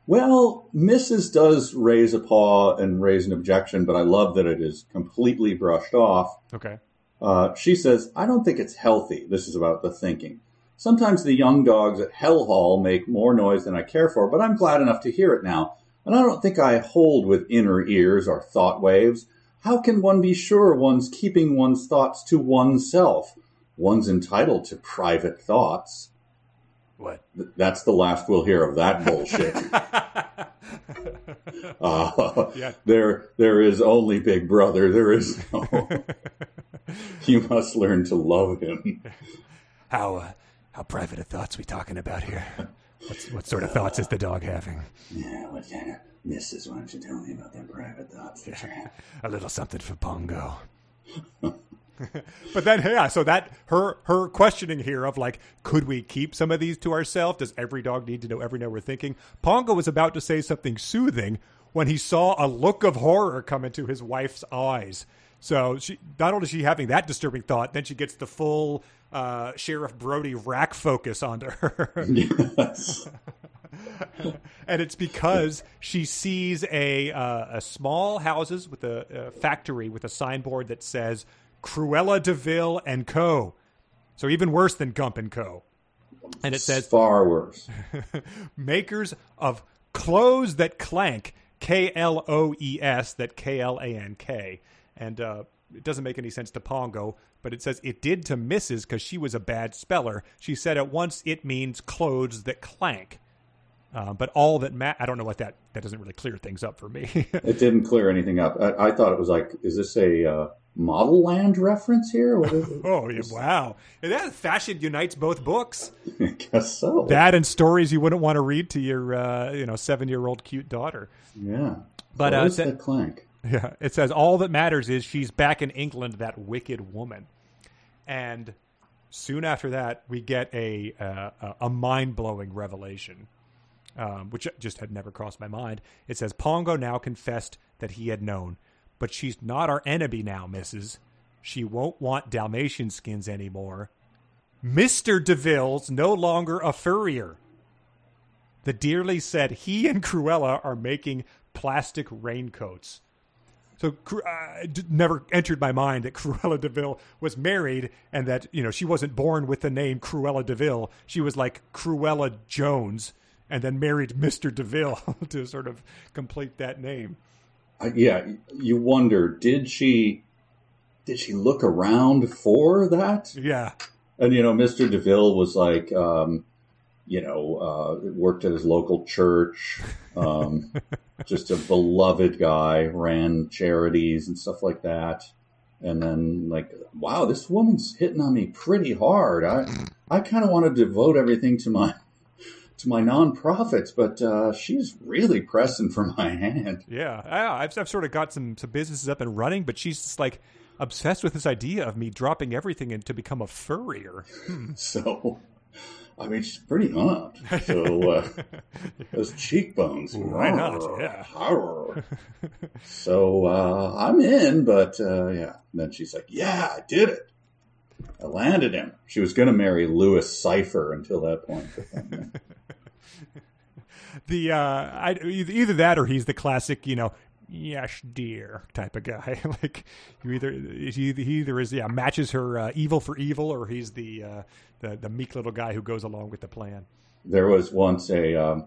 Well, Mrs. does raise a paw and raise an objection, but I love that it is completely brushed off. Okay. Uh, she says, I don't think it's healthy. This is about the thinking. Sometimes the young dogs at Hell Hall make more noise than I care for, but I'm glad enough to hear it now. And I don't think I hold with inner ears or thought waves. How can one be sure one's keeping one's thoughts to oneself? One's entitled to private thoughts. What? That's the last we'll hear of that bullshit. Uh, Yeah. There, there is only Big Brother. There is no. you must learn to love him. How uh, how private of thoughts we talking about here? What's, what sort of thoughts is the dog having? Yeah, what kind of misses? Why don't you tell me about them private thoughts that you're having? A little something for Pongo. but then, yeah, so that her her questioning here of like, could we keep some of these to ourselves? Does every dog need to know every know we're thinking? Pongo was about to say something soothing when he saw a look of horror come into his wife's eyes. So she not only is she having that disturbing thought, then she gets the full uh, Sheriff Brody rack focus onto her. Yes. and it's because she sees a uh, a small houses with a, a factory with a signboard that says Cruella de Vil and Co. So even worse than Gump and Co. And it says far worse. makers of clothes that clank, K L O E S, that K L A N K, and uh, it doesn't make any sense to Pongo, but it says it did to Mrs. because she was a bad speller. She said at once it means clothes that clank. Uh, but all that ma- I don't know what that that doesn't really clear things up for me. It didn't clear anything up. I, I thought it was like, is this a uh, Modelland reference here? What is it? oh yeah, wow! And that fashion unites both books. I guess so. That and stories you wouldn't want to read to your uh, you know seven year old cute daughter. yeah. But, What uh, is that- that clank? Yeah, it says all that matters is she's back in England, that wicked woman. And soon after that, we get a uh, a mind blowing revelation, um, which just had never crossed my mind. It says Pongo now confessed that he had known, but she's not our enemy now, Missus. She won't want Dalmatian skins anymore. Mister de Vil's no longer a furrier. The Dearly said he and Cruella are making plastic raincoats. So uh, it never entered my mind that Cruella de Vil was married and that you know she wasn't born with the name Cruella de Vil. She was like Cruella Jones and then married Mr. de Vil to sort of complete that name. Uh, yeah, you wonder did she did she look around for that? Yeah, And you know, Mr. de Vil was like, um, you know, uh, worked at his local church, um, just a beloved guy, ran charities and stuff like that. And then, like, wow, this woman's hitting on me pretty hard. I, I kind of want to devote everything to my, to my nonprofits, but uh, she's really pressing for my hand. yeah. I, I've, I've sort of got some some businesses up and running, but she's just like obsessed with this idea of me dropping everything and to become a furrier. So, I mean, she's pretty hot. So, uh, those cheekbones. Why not? Yeah. So, uh, I'm in, but, uh, yeah. And then she's like, yeah, I did it. I landed him. She was going to marry Lewis Cipher until that point. The uh I, either that or he's the classic you know yes dear type of guy like you either he, he either is yeah matches her uh, evil for evil or he's the uh the, the meek little guy who goes along with the plan there was once a, um,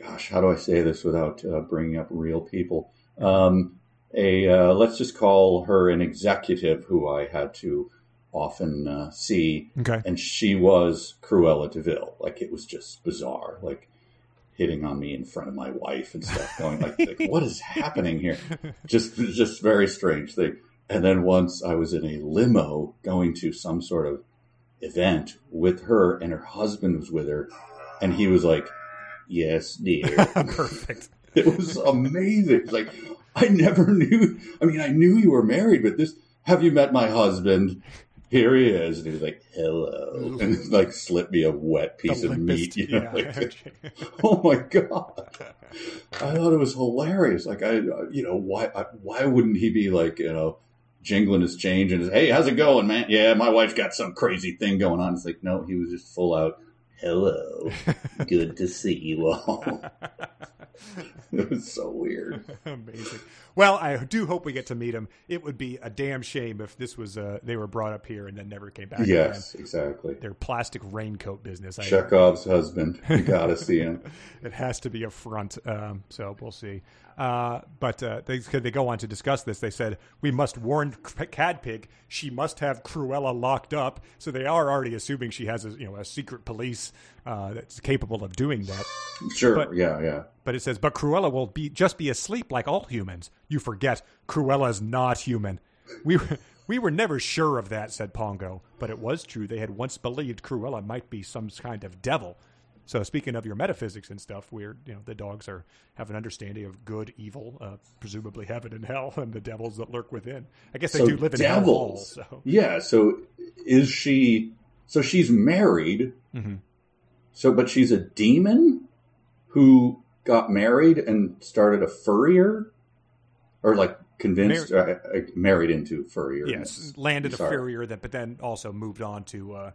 gosh, how do I say this without uh, bringing up real people? Um, a, uh, let's just call her an executive who I had to often uh, see. okay and she was Cruella de Vil. Like it was just bizarre, like hitting on me in front of my wife and stuff. Going like, like what is happening here? Just, just very strange thing. And then once I was in a limo going to some sort of event with her, and her husband was with her, and he was like, "Yes, dear." perfect it was amazing. Like I never knew. I mean, I knew you were married, but this. Have you met my husband? Here he is, and he was like, "Hello," and like slipped me a wet piece The of meat. You know, yeah. like, oh my god! I thought it was hilarious. Like I, you know, why? I, why wouldn't he be like, you know, jingling his change and hey, how's it going, man? Yeah, my wife's got some crazy thing going on. It's like, no, he was just full out. Hello, good to see you all. it was so weird. Amazing. Well, I do hope we get to meet him. It would be a damn shame if this was uh, they were brought up here and then never came back. again. Yes, exactly. Their plastic raincoat business. I, Chekhov's husband. You gotta see him. it has to be a front. Um, so we'll see. Uh, but uh, they they go on to discuss this. They said we must warn Cadpig. She must have Cruella locked up. So they are already assuming she has a you know a secret police uh, that's capable of doing that. Sure. But- yeah, yeah. But it says, but Cruella will be just be asleep like all humans. You forget, Cruella's not human. We were, we were never sure of that, said Pongo. But it was true. They had once believed Cruella might be some kind of devil. So speaking of your metaphysics and stuff, where you know the dogs are have an understanding of good, evil, uh, presumably heaven and hell, and the devils that lurk within. I guess they so do live in hell. Devils. so Yeah. So is she? So she's married. Mhm. So, but she's a demon who got married and started a furrier, or like convinced, uh, uh, married into furrier. yes, landed a furrier that, but then also moved on to uh,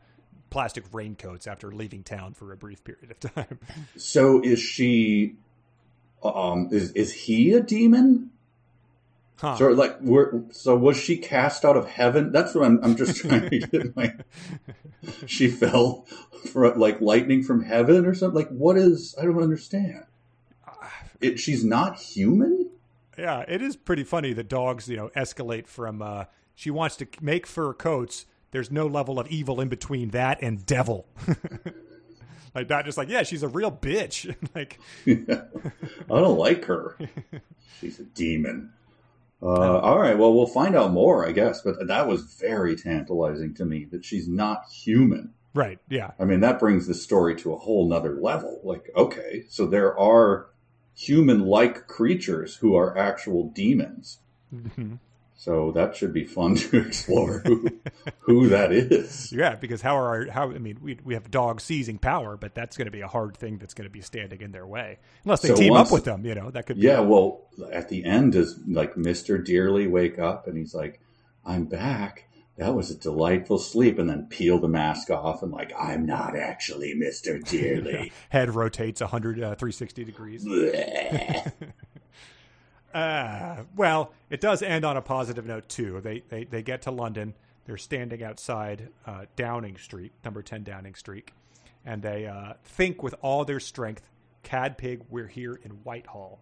plastic raincoats after leaving town for a brief period of time. So is she? Um, is is he a demon? Huh. So like, were, so was she cast out of heaven? That's what I'm. I'm just trying to get my. She fell for like lightning from heaven or something. Like, what is? I don't understand. It, she's not human. Yeah, it is pretty funny that dogs, you know, escalate from uh, she wants to make fur coats. There's no level of evil in between that and devil. like not just like, yeah, she's a real bitch. like I don't like her. She's a demon. Uh, all right. Well, we'll find out more, I guess. But that was very tantalizing to me that she's not human. right, yeah. I mean, that brings the story to a whole nother level. Like, okay, so there are human like creatures who are actual demons. So that should be fun to explore who, who that is. Yeah, because how are our, how I mean, we we have dogs seizing power, but that's going to be a hard thing that's going to be standing in their way. Unless they So team once- up with them, you know, that could be Yeah, well, at the end, does like Mr. Dearly wake up and he's like, I'm back. That was a delightful sleep. And then peel the mask off and like, I'm not actually Mr. Dearly. head rotates 100 uh, 360 degrees. Uh, well, it does end on a positive note too. They they, they get to London. They're standing outside uh, Downing Street, number ten Downing Street, and they uh, think with all their strength, "Cadpig, we're here in Whitehall."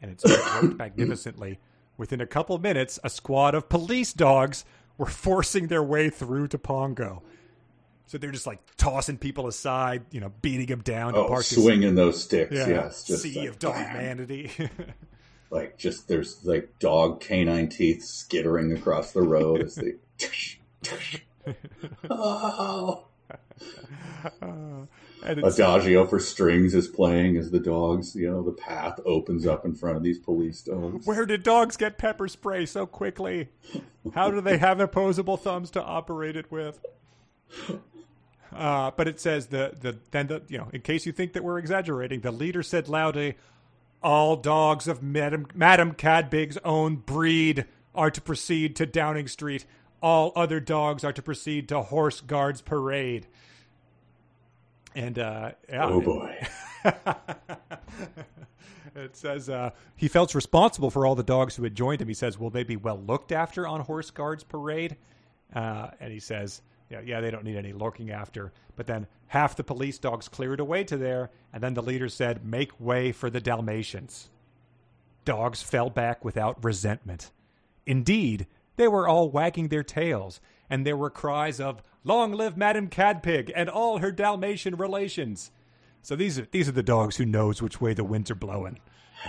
And it's worked magnificently. Within a couple minutes, a squad of police dogs were forcing their way through to Pongo. So they're just like tossing people aside, you know, beating them down. oh, swinging those sticks. yeah, Yes. Just sea like, of dog bam. humanity. Like, just there's like dog canine teeth skittering across the road as they. oh. it's, Adagio for strings is playing as the dogs, you know, the path opens up in front of these police dogs. where did dogs get pepper spray so quickly? How do they have opposable thumbs to operate it with? Uh, but it says the the then the you know in case you think that we're exaggerating, the leader said loudly, "All dogs of Madam Madam Cadpig's own breed are to proceed to Downing Street. All other dogs are to proceed to Horse Guards Parade." And uh, yeah, Oh boy. It says uh, he felt responsible for all the dogs who had joined him. He says, "Will they be well looked after on Horse Guards Parade?" Uh, and he says, "Yeah, yeah, they don't need any looking after." But then half the police dogs cleared away to there, and then the leader said, "Make way for the Dalmatians." Dogs fell back without resentment. Indeed, they were all wagging their tails, and there were cries of "Long live Madame Cadpig and all her Dalmatian relations." So these are these are the dogs who knows which way the winds are blowing.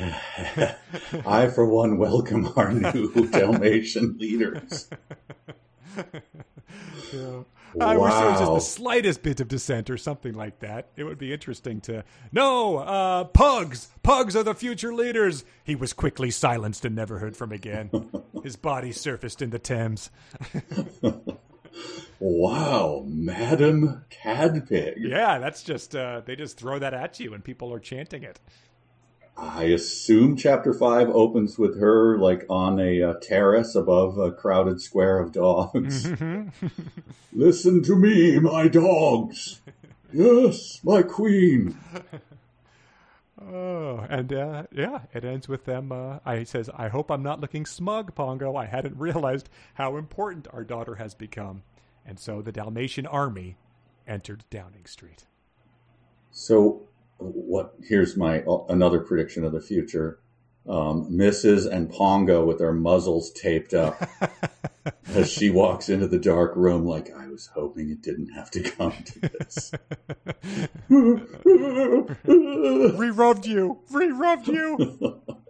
I, for one, welcome our new Dalmatian leaders. I wish there was just the slightest bit of dissent or something like that. It would be interesting to. No, uh, pugs! Pugs are the future leaders! He was quickly silenced and never heard from again. His body surfaced in the Thames. Wow, Madam Cadpig. Yeah, that's just, uh, they just throw that at you and people are chanting it. I assume chapter five opens with her like on a uh, terrace above a crowded square of dogs. Listen to me, my dogs. Yes, my queen. Oh, and uh, yeah, it ends with them. Uh, I he says, "I hope I'm not looking smug, Pongo. I hadn't realized how important our daughter has become." And so the Dalmatian army entered Downing Street. So, what? Here's my uh, another prediction of the future. Um, Mrs. and Pongo with their muzzles taped up as she walks into the dark room, like I was hoping it didn't have to come to this. Re-rubbed you, re-rubbed you.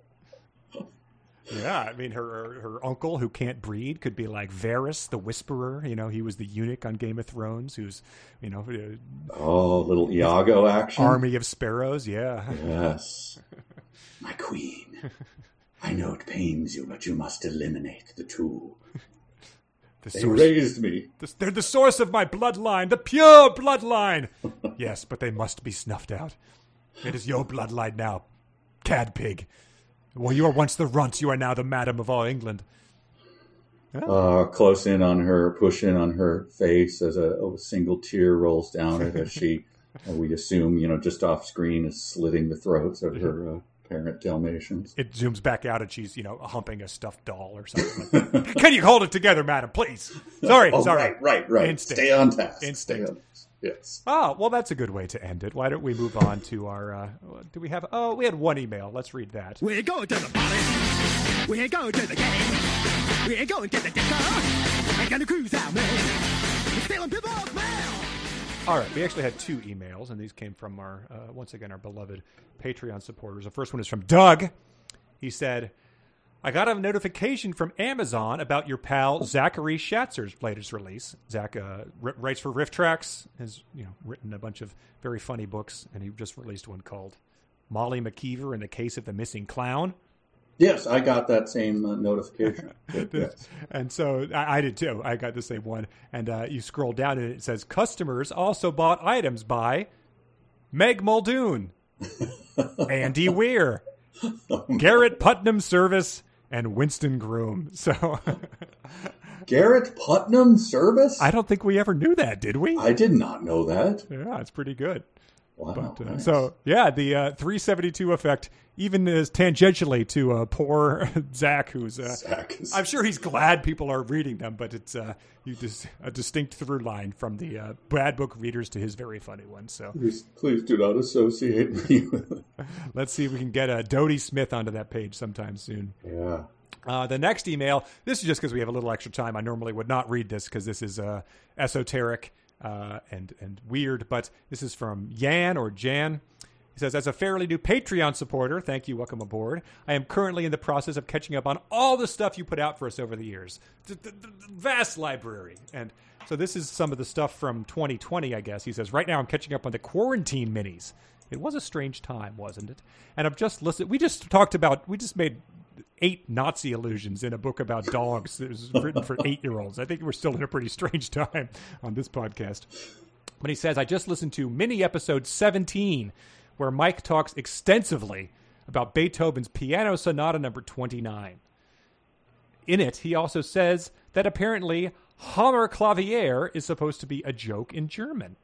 Yeah, I mean, her her, her uncle who can't breed could be like Varys, the Whisperer. You know, he was the eunuch on Game of Thrones, who's you know uh, Oh, little Iago action. army of sparrows. Yeah, Yes. My queen. I know it pains you, but you must eliminate the two. the They source, raised me. the- they're the source of my bloodline, the pure bloodline. yes, but they must be snuffed out. It is your bloodline now, Cadpig. Well, you were once the runt. You are now the madam of all England. Uh, close in on her, push in on her face as a, a single tear rolls down it as she, we assume, you know, just off screen is slitting the throats of her uh, parent Dalmatians. It zooms back out, and she's you know humping a stuffed doll or something. Like. Can you hold it together, madam, please? Sorry, Oh, sorry. right, right, right. Instinct. Stay on task. Instinct. Stay on task. Yes. Oh, well, that's a good way to end it. Why don't we move on to our? Uh, do we have? Oh, we had one email. Let's read that. We're going to the party. We're going to the game. We're going to the disco. We're gonna cruise out, man. We're stealing people's mail. All right, we actually had two emails, and these came from our uh, once again our beloved Patreon supporters. The first one is from Doug. He said, "I got a notification from Amazon about your pal Zachary Schatzer's latest release. Zach uh, ri- writes for RiffTrax, has you know written a bunch of very funny books, and he just released one called Molly McKeever in the Case of the Missing Clown." Yes, I got that same uh, notification. yes. And so I, I did too. I got the same one. And uh, you scroll down and it says customers also bought items by Meg Muldoon, Andy Weir, Garrett Putnam Serviss, and Winston Groom. So Garrett Putnam Serviss? I don't think we ever knew that, did we? I did not know that. yeah, it's pretty good. Wow. But, uh, nice. So yeah, the uh, 372 effect even is tangentially to uh, poor Zach, who's uh, Zach is- I'm sure he's glad people are reading them, but it's uh, you just a distinct through line from the uh, bad book readers to his very funny one. So please, please do not associate me let's see if we can get uh, Dodie Smith onto that page sometime soon. Yeah. Uh, the next email, this is just because we have a little extra time. I normally would not read this because this is uh, esoteric uh, and and weird, but this is from Yan or Jan. He says, as a fairly new Patreon supporter, thank you, welcome aboard. I am currently in the process of catching up on all the stuff you put out for us over the years. The, the, the vast library. And so this is some of the stuff from 2020, I guess. He says, right now I'm catching up on the quarantine minis. It was a strange time, wasn't it? And I've just listened. We just talked about, we just made eight Nazi illusions in a book about dogs that was written for eight year olds. I think we're still in a pretty strange time on this podcast. But he says, I just listened to mini episode 17, where Mike talks extensively about Beethoven's Piano Sonata number 29. In it, he also says that apparently Hammerklavier is supposed to be a joke in German.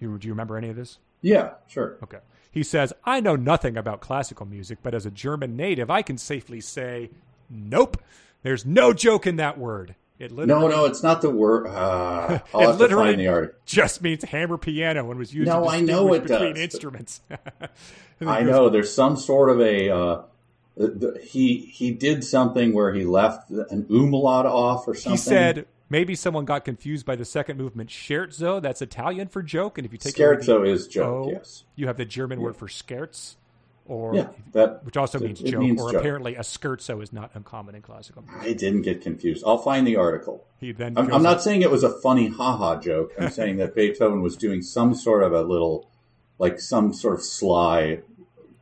Do you remember any of this? Yeah, sure. Okay. He says, I know nothing about classical music, but as a German native, I can safely say, nope. There's no joke in that word. It No, literally no, it's not the word. Uh, It literally find the article. just means hammer piano and was used No, I know it between does. instruments. I know there's some sort of a. Uh, the, the, he he did something where he left an umlaut off or something. He said maybe someone got confused by the second movement scherzo. That's Italian for joke. And if you take away the Scherzo is joke. O, yes. you have the German word for scherz, or Yeah, that which also it- means joke, means or joke. apparently a scherzo is not uncommon in classical music. I didn't get confused. I'll find the article. He then I'm, I'm not saying it was a funny haha joke. I'm saying that Beethoven was doing some sort of a little, like some sort of sly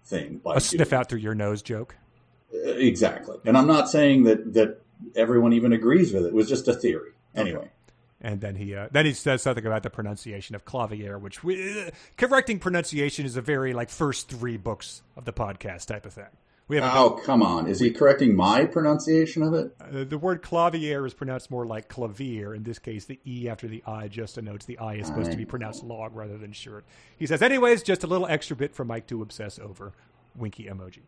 thing. A sniff out through your nose joke. Uh, exactly. And I'm not saying that that everyone even agrees with it. It was just a theory. Anyway. And then he uh, then he says something about the pronunciation of clavier, which we, uh, correcting pronunciation is a very like first three books of the podcast type of thing. We have Oh, come on. Is he correcting my pronunciation of it? uh, the word clavier is pronounced more like clavier. In this case, the e after the i just denotes the i is supposed to be pronounced long rather than short. He says, anyways, just a little extra bit for Mike to obsess over. Winky emoji.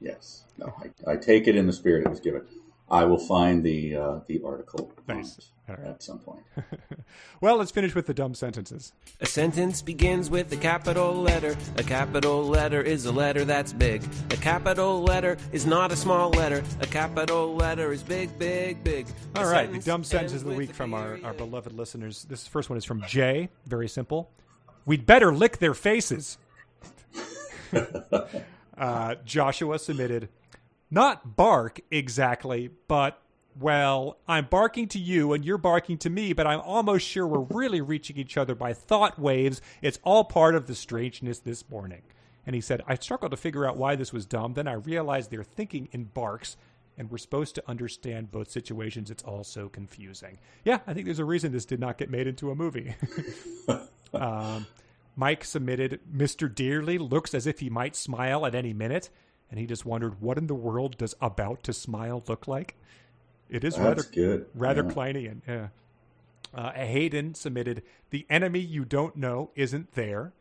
Yes. No, I, I take it in the spirit it was given. I will find the uh, the article on Nice. it All right. at some point. Well, let's finish with the dumb sentences. A sentence begins with a capital letter. A capital letter is a letter that's big. A capital letter is not a small letter. A capital letter is big, big, big. A All right, the dumb sentences of the week from our, our beloved listeners. This first one is from Jay. Very simple. We'd better lick their faces. uh, Joshua submitted. Not bark exactly, but well, I'm barking to you and you're barking to me, but I'm almost sure we're really reaching each other by thought waves. It's all part of the strangeness this morning. And he said, I struggled to figure out why this was dumb. Then I realized they're thinking in barks, and we're supposed to understand both situations. It's all so confusing. Yeah, I think there's a reason this did not get made into a movie. um, Mike submitted, Mr. Dearly looks as if he might smile at any minute. And he just wondered, what in the world does about to smile look like? It is rather good. rather Yeah. Kleinian. Yeah. Uh, Hayden submitted, "The enemy you don't know isn't there,"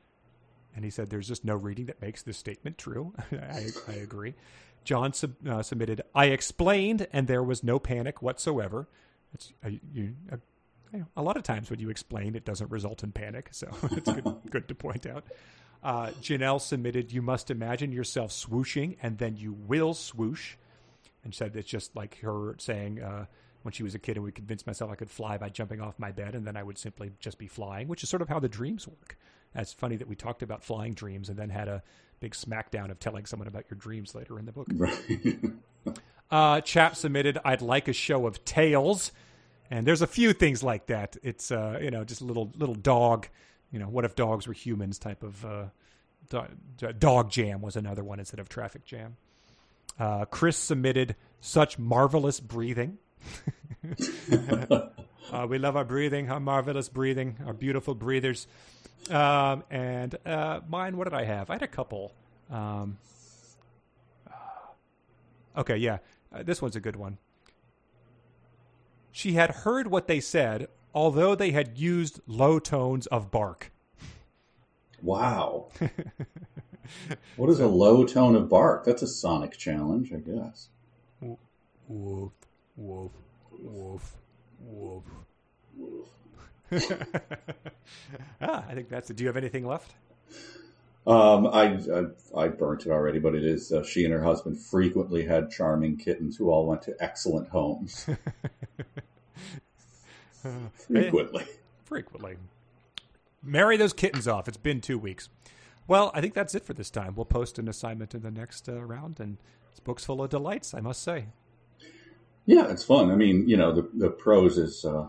and he said, "There's just no reading that makes this statement true." I, I agree. John sub, uh, submitted, "I explained, and there was no panic whatsoever." It's uh, you. Uh, a lot of times when you explain, it doesn't result in panic, so it's good, good to point out. Uh, Janelle submitted, "You must imagine yourself swooshing, and then you will swoosh." and said it's just like her saying uh, when she was a kid and would convince myself I could fly by jumping off my bed and then I would simply just be flying, which is sort of how the dreams work. That's funny that we talked about flying dreams and then had a big smackdown of telling someone about your dreams later in the book. Right. Uh, Chap submitted, I'd like a show of tails. And there's a few things like that. It's, uh, you know, just a little, little dog, you know, what if dogs were humans type of, uh, do- dog jam was another one instead of traffic jam. Uh, Chris submitted such marvelous breathing. uh, we love our breathing, our marvelous breathing, our beautiful breathers. Um, and uh, mine, what did I have? I had a couple. Um, okay, yeah, uh, this one's a good one. She had heard what they said, although they had used low tones of bark. Wow. what is a low tone of bark? That's a sonic challenge, I guess. Woof, woof, woof, woof. ah, I think that's it. Do you have anything left? Um, I, I I burnt it already, but it is uh, she and her husband frequently had charming kittens who all went to excellent homes. frequently. Frequently. Marry those kittens off. It's been two weeks. Well, I think that's it for this time. We'll post an assignment in the next uh, round, and this book's full of delights, I must say. Yeah, it's fun. I mean, you know, the the prose is uh,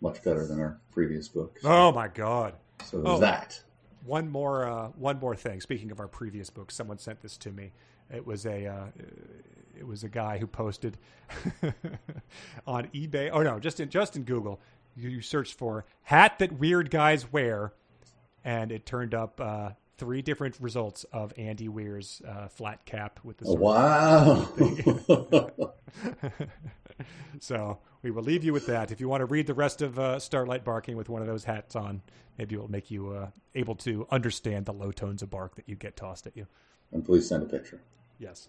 much better than our previous book. So, Oh my God! so oh. that. One more, uh, one more thing. Speaking of our previous book, someone sent this to me. It was a, uh, it was a guy who posted on eBay. Oh no, just in just in Google, you, you searched for hat that weird guys wear, and it turned up uh, three different results of Andy Weir's uh, flat cap with the. Wow. So we will leave you with that. If you want to read the rest of uh, Starlight Barking with one of those hats on, maybe it will make you uh, able to understand the low tones of bark that you get tossed at you. and please send a picture. Yes.